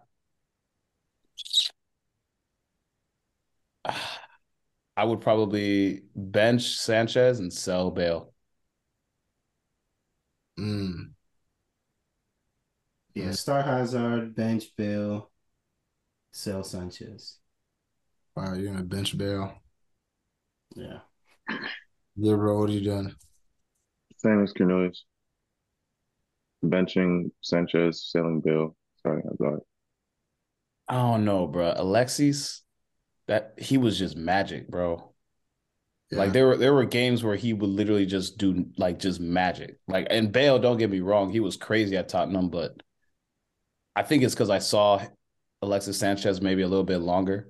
Speaker 4: I would probably bench Sanchez and sell Bale.
Speaker 1: Hmm.
Speaker 2: yeah, Star Hazard, bench Bale, sell Sanchez.
Speaker 1: Wow, you're gonna bench Bale.
Speaker 2: Yeah. <laughs>
Speaker 1: Yeah, bro, what are you doing?
Speaker 5: Same as Cornelius. Benching Sanchez, selling Bale, starting Hazard.
Speaker 4: I don't know, bro. Alexis, that he was just magic, bro. Like there were there were games where he would literally just do like just magic. Like and Bale, don't get me wrong, he was crazy at Tottenham, but I think it's because I saw Alexis Sanchez maybe a little bit longer.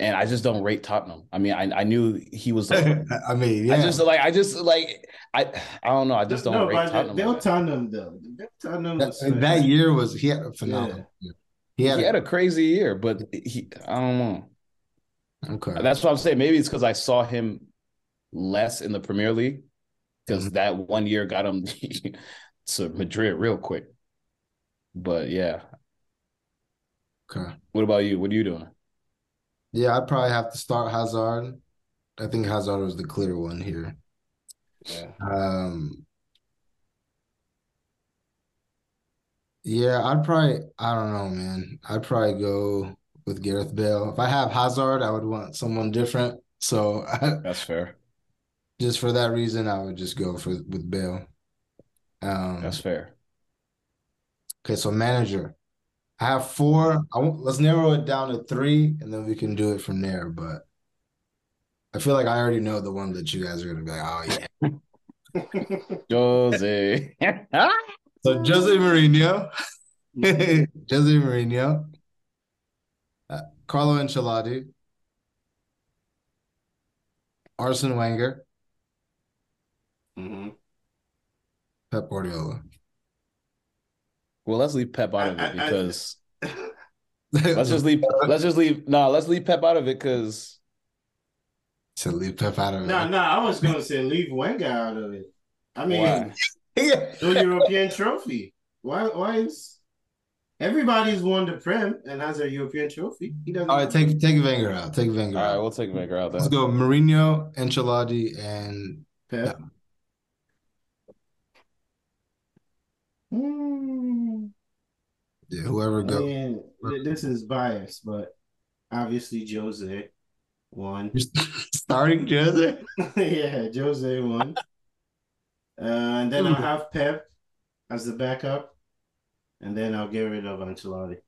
Speaker 4: And I just don't rate Tottenham. I mean, I I knew he was like, <laughs>
Speaker 1: I mean, yeah.
Speaker 4: I just like I just like I I don't know. I just don't
Speaker 2: no,
Speaker 4: rate
Speaker 2: but
Speaker 4: Tottenham.
Speaker 2: they'll
Speaker 4: like that.
Speaker 2: Tottenham though. They'll Tottenham
Speaker 1: that,
Speaker 2: was
Speaker 1: that year <laughs> was he had a phenomenal. year. He had,
Speaker 4: He had a crazy year, but he I don't know.
Speaker 1: okay.
Speaker 4: That's what I'm saying. Maybe it's because I saw him less in the Premier League because
Speaker 1: Mm-hmm.
Speaker 4: that one year got him <laughs> to Madrid real quick. But yeah,
Speaker 1: Okay.
Speaker 4: what about you? What are you doing?
Speaker 1: Yeah, I'd probably have to start Hazard. I think Hazard was the clear one here.
Speaker 2: Yeah.
Speaker 1: Um, yeah, I'd probably, I don't know, man. I'd probably go with Gareth Bale. If I have Hazard, I would want someone different. So <laughs>
Speaker 4: That's fair.
Speaker 1: just for that reason, I would just go for with Bale. Um,
Speaker 4: That's fair.
Speaker 1: okay, so manager. I have four. I won't, let's narrow it down to three, and then we can do it from there. But I feel like I already know the one that you guys are gonna be like, oh yeah. <laughs>
Speaker 4: Jose. <laughs>
Speaker 1: So Jose Mourinho, <laughs> Jose Mourinho, uh, Carlo Ancelotti, Arsene Wenger,
Speaker 2: hmm
Speaker 1: Pep Guardiola.
Speaker 4: well, let's leave Pep out of
Speaker 2: I-
Speaker 4: it
Speaker 2: I- I-
Speaker 4: because <laughs> let's just leave. Let's just leave. No, let's leave Pep out of it because
Speaker 1: to leave Pep out of it.
Speaker 2: No, no, I was gonna say leave Wenger out of it. I mean,
Speaker 4: why? <laughs>
Speaker 1: Yeah.
Speaker 2: no European trophy. Why? Why is everybody's won the Prem and has a European trophy? He doesn't.
Speaker 1: All right, take take Wenger out. Take Wenger
Speaker 4: All right,
Speaker 1: out.
Speaker 4: All right, we'll take Wenger out
Speaker 1: Let's go Mourinho, Ancelotti, and
Speaker 2: Pep. Hmm.
Speaker 1: Yeah, whoever
Speaker 2: I
Speaker 1: goes.
Speaker 2: mean, this is biased, but obviously Jose won. <laughs>
Speaker 1: Starting Jose. <laughs>
Speaker 2: yeah, Jose won. Uh, and then I'll have Pep as the backup, and then I'll get rid of Ancelotti.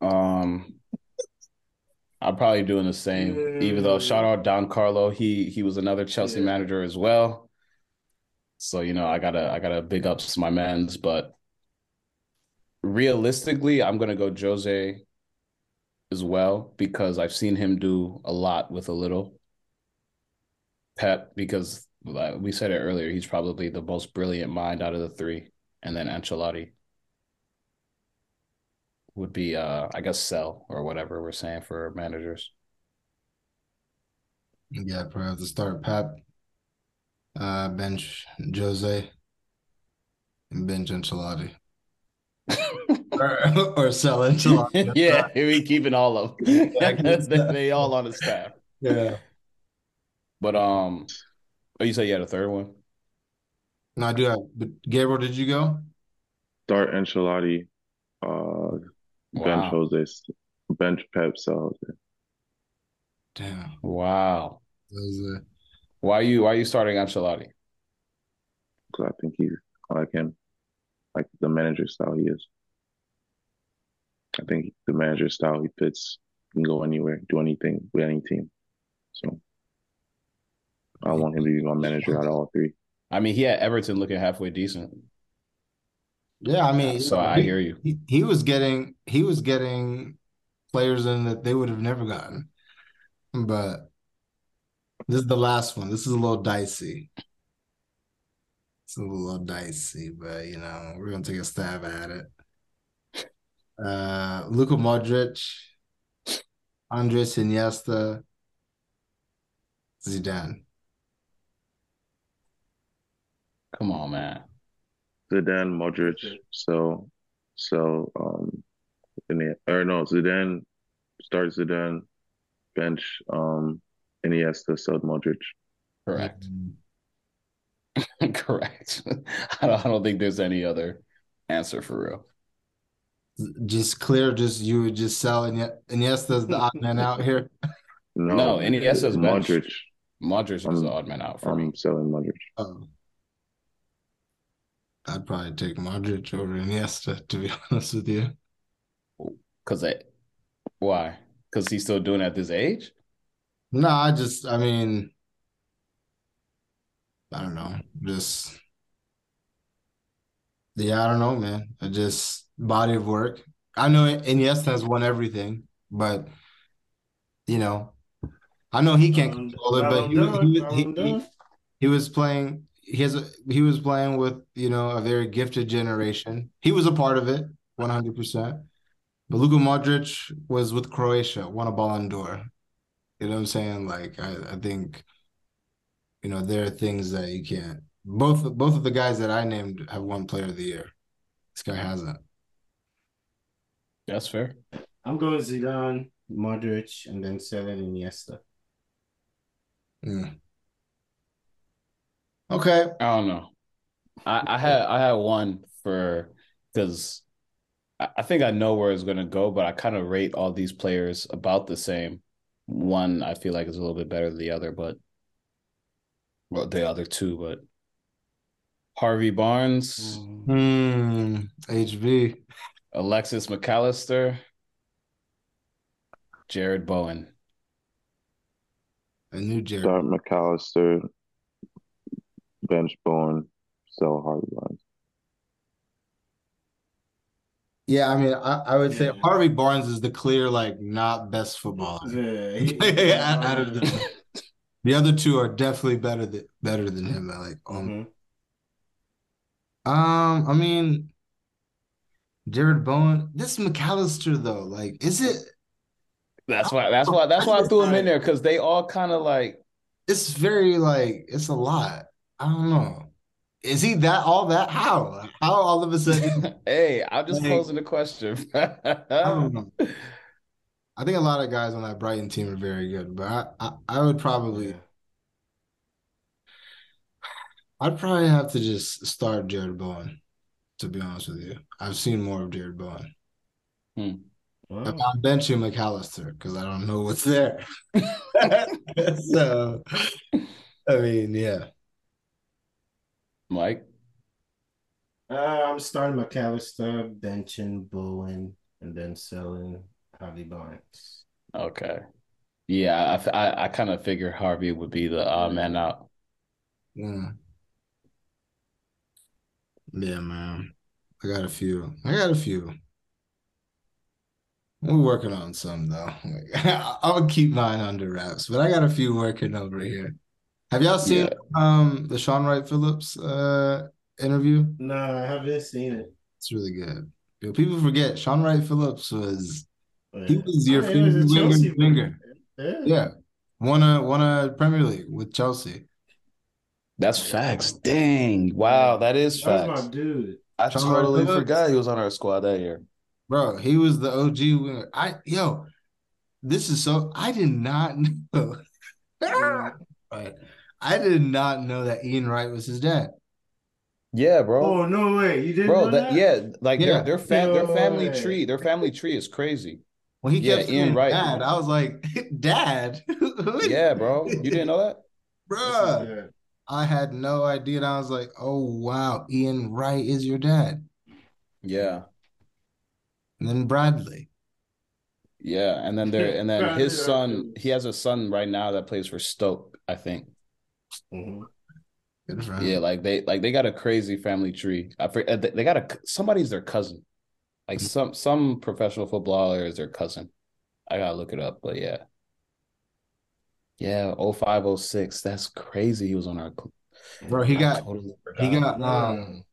Speaker 4: Um, I'm probably doing the same. Even though shout out Don Carlo, he he was another Chelsea
Speaker 2: Yeah.
Speaker 4: manager as well. So you know, I gotta I gotta big ups to my man's, but realistically, I'm gonna go Jose as well because I've seen him do a lot with a little. Pep, because like we said it earlier, he's probably the most brilliant mind out of the three, and then Ancelotti would be uh I guess sell or whatever we're saying for managers.
Speaker 1: Yeah, probably have to start Pep, uh, bench Jose, and bench Ancelotti. <laughs> or, or sell Ancelotti. <laughs>
Speaker 4: yeah, we keeping all of them. <laughs> they, they all on the staff.
Speaker 1: Yeah.
Speaker 4: But um oh you said you had a third one?
Speaker 1: No, I do have. But Gabriel, did you go?
Speaker 5: Start Ancelotti, uh, bench
Speaker 4: Wow.
Speaker 5: Jose, bench Pep, so
Speaker 1: Damn.
Speaker 4: Wow.
Speaker 1: That was a-
Speaker 4: Why are you why are you starting Ancelotti?
Speaker 5: because I think he's I like him, like the manager style he is. I think the manager style he fits. He can go anywhere, do anything with any team. So I want him to be my manager out of all three.
Speaker 4: I mean, he had Everton looking halfway decent.
Speaker 1: Yeah, I mean,
Speaker 4: So I hear you.
Speaker 1: He, he was getting he was getting players in that they would have never gotten. But this is the last one. This is a little dicey. It's a little dicey, but you know, we're gonna take a stab at it. Uh Luka Modric, Andres Iniesta, Zidane.
Speaker 4: Come on, man.
Speaker 5: Zidane, Modric, so so um, in the, or no, Zidane start Zidane, bench um, Iniesta, so Modric.
Speaker 4: Correct. <laughs> Correct. <laughs> I don't, I don't think there's any other answer for real.
Speaker 1: Just clear, just you would just sell Ini- Iniesta's the odd man out here. <laughs>
Speaker 5: No,
Speaker 4: No, Iniesta's bench.
Speaker 5: Modric.
Speaker 4: Modric is the odd man out for me.
Speaker 5: I'm selling Modric.
Speaker 1: Oh. I'd probably take Modric over Iniesta, to be <laughs> honest with you.
Speaker 4: Cause I, why? Cause he's still doing it at this age?
Speaker 1: No, I just, I mean, I don't know. Just, yeah, I don't know, man. I just, body of work. I know Iniesta has won everything, but, you know, I know he can't control it, but he, he, he, he, he was playing he has a, he was playing with you know a very gifted generation he was a part of it 100% but Luka Modric was with Croatia won a Ballon d'Or you know what I'm saying like I, I think you know there are things that you can't both both of the guys that I named have won player of the year this guy hasn't
Speaker 4: That's fair.
Speaker 2: I'm going Zidane, Modric, and then selling Iniesta.
Speaker 1: Mm. Okay.
Speaker 4: I don't know. I, I had I had one for because I, I think I know where it's gonna go, but I kind of rate all these players about the same. One I feel like is a little bit better than the other, but well, the other two, but Harvey Barnes,
Speaker 1: hmm. HB
Speaker 4: Alexis McAllister, Jarrod Bowen.
Speaker 1: I knew Jarrod
Speaker 5: Start Mac Allister, bench Bowen, sell Harvey Barnes.
Speaker 1: yeah I mean I, I would say
Speaker 2: Yeah.
Speaker 1: Harvey Barnes is the clear like not best footballer
Speaker 2: Yeah, <laughs>
Speaker 1: Out- out of the- The other two are definitely better than better than him. Like, um,
Speaker 2: Mhm.
Speaker 1: um, I mean, Jarrod Bowen. This Mac Allister though, like, is it?
Speaker 4: That's why. That's why. That's why I <laughs> threw him in there because they all kind of like.
Speaker 1: It's very like it's a lot. I don't know. Is he that all that? How? How all of a sudden? <laughs>
Speaker 4: hey, I'm just
Speaker 1: Like-
Speaker 4: posing the question. <laughs>
Speaker 1: I don't know. I think a lot of guys on that Brighton team are very good, but I, I, I would probably, I'd probably have to just start Jarrod Bowen. To be honest with you, I've seen more of Jarrod Bowen. Hmm.
Speaker 2: Wow.
Speaker 1: If I'm benching Mac Allister because I don't know what's there. <laughs> so, I mean, yeah.
Speaker 4: Mike.
Speaker 2: Uh, I'm starting Mac Allister, benching Bowen, and then selling Harvey Barnes.
Speaker 4: Okay. Yeah, I I, I kind of figured Harvey would be the odd man out.
Speaker 1: Yeah. Yeah, man. I got a few. I got a few. We're working on some though. <laughs> I'll keep mine under wraps, but I got a few working over here. Have y'all seen
Speaker 4: Yeah.
Speaker 1: um the Shaun Wright Phillips uh interview?
Speaker 2: No, I haven't seen it.
Speaker 1: It's really good. Yo, people forget Shaun Wright Phillips was he
Speaker 2: Yeah.
Speaker 1: was your
Speaker 2: Oh, he was a
Speaker 1: finger
Speaker 2: Chelsea
Speaker 1: winger.
Speaker 2: player.
Speaker 1: Yeah. Won a won a Premier League with Chelsea.
Speaker 4: That's facts. Dang. Wow, that is
Speaker 2: That
Speaker 4: facts.
Speaker 2: was my dude.
Speaker 4: I
Speaker 1: Shaun
Speaker 4: totally
Speaker 1: Phillips.
Speaker 4: forgot he was on our squad that year.
Speaker 1: Bro, he was the OG winger. I yo, this is so I did not <laughs> know.
Speaker 2: Yeah.
Speaker 1: But I did not know that Ian Wright was his dad.
Speaker 4: Yeah, bro.
Speaker 2: Oh no way! You didn't
Speaker 4: Bro,
Speaker 2: know
Speaker 4: that
Speaker 2: that?
Speaker 4: yeah, like
Speaker 1: Yeah.
Speaker 4: their their fam their family
Speaker 2: way.
Speaker 4: tree, their family tree is crazy.
Speaker 1: When he
Speaker 4: Yeah,
Speaker 1: kept
Speaker 4: Ian Wright.
Speaker 1: dad, I was like, <laughs> Dad? <laughs>
Speaker 4: Yeah, bro. You didn't know that?
Speaker 1: Bruh.
Speaker 2: Yeah.
Speaker 1: I had no idea. And I was like, oh wow, Ian Wright is your dad.
Speaker 4: Yeah.
Speaker 1: And then Bradley.
Speaker 4: Yeah. And then there and then <laughs> his son, he has a son right now that plays for Stoke, I think.
Speaker 2: Mhm.
Speaker 1: Good for him.
Speaker 4: Yeah, like they like they got a crazy family tree. I forget they they got a somebody's their cousin. Like some some professional footballer is their cousin. I gotta look it up, but yeah. Yeah, 0506. That's crazy. He was on our
Speaker 1: Bro, he
Speaker 4: I
Speaker 1: got
Speaker 4: totally
Speaker 1: he got um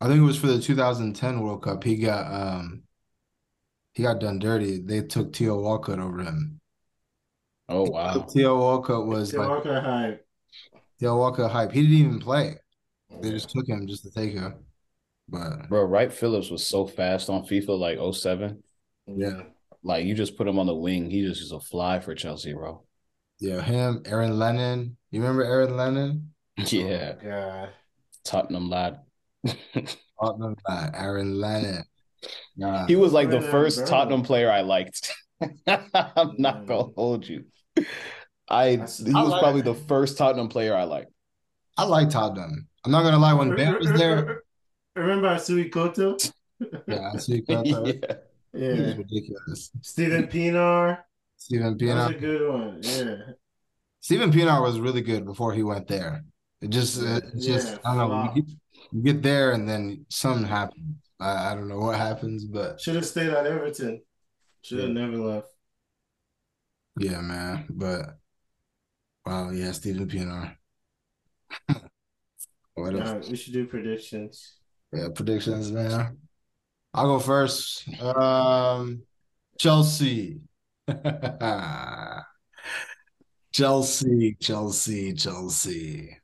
Speaker 1: I think it was for the 2010 World Cup. He got um he got done dirty. They took Theo Walcott over him.
Speaker 4: Oh wow.
Speaker 1: Theo Walcott was
Speaker 2: Theo
Speaker 1: like
Speaker 2: Walker hype.
Speaker 1: Theo Walcott hype. He didn't even play. They just took him just to take him. But
Speaker 4: Bro, Wright Phillips was so fast on FIFA like 07.
Speaker 1: Yeah.
Speaker 4: Like you just put him on the wing, he just is a fly for Chelsea, bro.
Speaker 1: yeah, him, Aaron Lennon. You remember Aaron Lennon? <laughs>
Speaker 4: Yeah,
Speaker 2: yeah.
Speaker 4: Tottenham lad. <laughs>
Speaker 1: Tottenham guy, Aaron Lennon. Nah.
Speaker 4: He was like the first
Speaker 2: Brennan.
Speaker 4: Tottenham player I liked. <laughs> I'm not gonna hold you. I he was
Speaker 1: I like-
Speaker 4: probably the first Tottenham player I liked.
Speaker 1: I like Tottenham. I'm not gonna lie. When Ben was there, <laughs>
Speaker 2: Remember Assou-Ekotto? <laughs>
Speaker 1: yeah, I see. <laughs> He
Speaker 4: yeah.
Speaker 1: was
Speaker 2: Yeah.
Speaker 1: ridiculous.
Speaker 2: Steven Pienaar.
Speaker 1: Steven
Speaker 2: That was a good one. Yeah.
Speaker 1: Steven Pienaar was really good before he went there. It just, it just,
Speaker 2: Yeah,
Speaker 1: I don't know. You get, you get there and then something happens. I, I don't know what happens, but
Speaker 2: Should have stayed at Everton. Should have never left.
Speaker 1: yeah, man. But wow, yeah, Steven Pienaar. <laughs> what
Speaker 2: Yeah,
Speaker 1: else?
Speaker 2: we should do predictions.
Speaker 1: Yeah, predictions, man. I'll go first. Um, Chelsea. <laughs> Chelsea, Chelsea, Chelsea.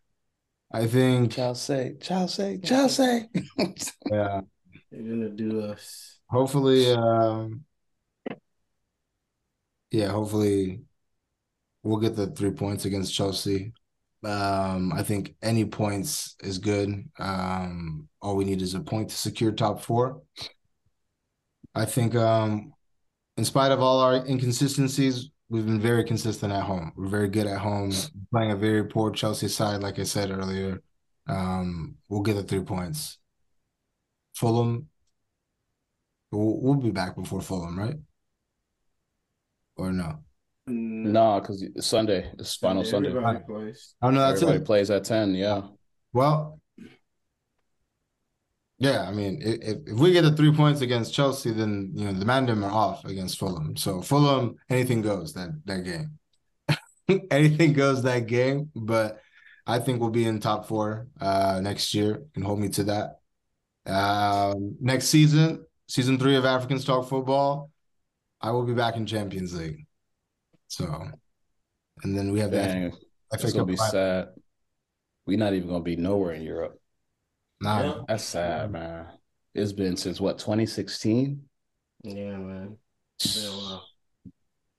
Speaker 1: I think,
Speaker 4: Chelsea, Chelsea, Chelsea. <laughs>
Speaker 1: yeah,
Speaker 2: They're gonna do us.
Speaker 1: hopefully, um, yeah, hopefully we'll get the three points against Chelsea. Um, I think any points is good. Um, all we need is a point to secure top four. I think, um, in spite of all our inconsistencies, we've been very consistent at home. We're very good at home, playing a very poor Chelsea side, like I said earlier. Um, we'll get the three points. Fulham, we'll, we'll be back before Fulham, right? Or no?
Speaker 4: No, because Sunday, is final Sunday.
Speaker 2: Everybody plays.
Speaker 1: Oh no, that's
Speaker 4: Everybody
Speaker 1: it.
Speaker 4: plays at 10, yeah.
Speaker 1: Well, yeah, I mean, if, if we get the three points against Chelsea, then you know the Mandem are off against Fulham. So Fulham, anything goes that that game. <laughs> anything goes that game. But I think we'll be in top four uh next year. You Can hold me to that. Um, next season, season three of Africans Talk Football, I will be back in Champions League. So, and then we have that
Speaker 4: Dang,
Speaker 1: FA
Speaker 4: it's gonna be
Speaker 1: final.
Speaker 4: sad. We're not even gonna be nowhere in Europe.
Speaker 1: Nah,
Speaker 2: Yeah.
Speaker 4: That's sad, man. It's been since what, 2016?
Speaker 2: Yeah, man. It's been a while.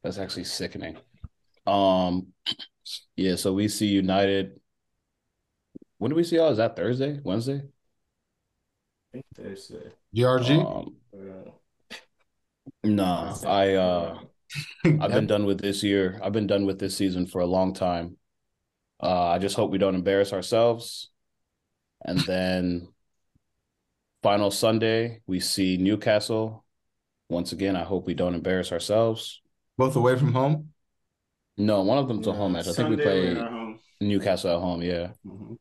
Speaker 4: That's actually sickening. Um, yeah, so we see United when do we see y'all? Is that Thursday, Wednesday?
Speaker 2: I think Thursday.
Speaker 1: GRG.
Speaker 4: Um,
Speaker 2: Uh,
Speaker 4: no, I uh I've been done with this year. I've been done with this season for a long time. Uh I just hope we don't embarrass ourselves. And then final Sunday, we see Newcastle. Once again, I hope we don't embarrass ourselves.
Speaker 1: both away from home.
Speaker 4: No, one of them's a home match. I think we
Speaker 2: Sunday
Speaker 4: play
Speaker 2: we're at.
Speaker 4: Newcastle at home, yeah.
Speaker 2: Mhm.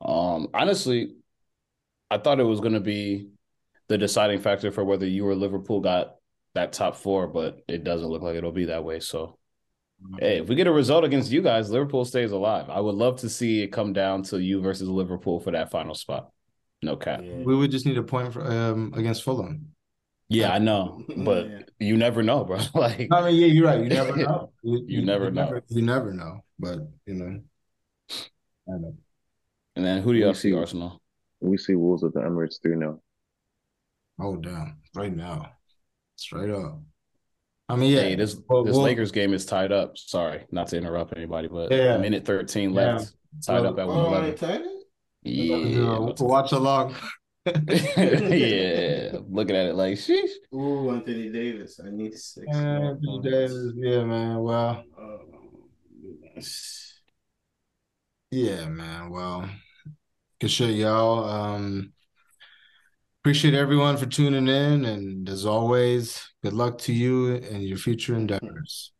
Speaker 4: Um, honestly, I thought it was going to be the deciding factor for whether you or Liverpool got that top four, but it doesn't look like it'll be that way. So, hey, if we get a result against you guys, Liverpool stays alive. I would love to see it come down to you versus Liverpool for that final spot. No cap.
Speaker 2: Yeah.
Speaker 1: We would just need a point for, um, against Fulham.
Speaker 4: Yeah, I know, <laughs> but
Speaker 2: Yeah.
Speaker 4: you never know, bro. <laughs> like,
Speaker 1: I mean, yeah, you're right. You <laughs> never know.
Speaker 4: You never know.
Speaker 1: you never know. But you know, I know.
Speaker 4: and then who do y'all see
Speaker 5: see-
Speaker 4: Arsenal?
Speaker 5: We see Wolves at the Emirates 3 0.
Speaker 1: Oh damn! Right now, straight up. I mean, yeah.
Speaker 4: Hey, this
Speaker 1: Well,
Speaker 4: this
Speaker 1: well-
Speaker 4: Lakers game is tied up. Sorry, not to interrupt anybody, but
Speaker 1: Yeah.
Speaker 4: minute 13
Speaker 1: Yeah.
Speaker 4: left. Tied up at
Speaker 2: Oh,
Speaker 4: 111.
Speaker 2: I?
Speaker 4: Yeah,
Speaker 1: Uh,
Speaker 4: to-
Speaker 1: watch along. <laughs>
Speaker 4: yeah, looking at it like, sheesh.
Speaker 2: Ooh, Anthony Davis. I need six.
Speaker 1: Yeah, Anthony. Davis, yeah, man. Well,
Speaker 2: Um,
Speaker 1: yeah, man. Well, good shit, y'all. Um, appreciate everyone for tuning in, and as always, good luck to you and your future endeavors.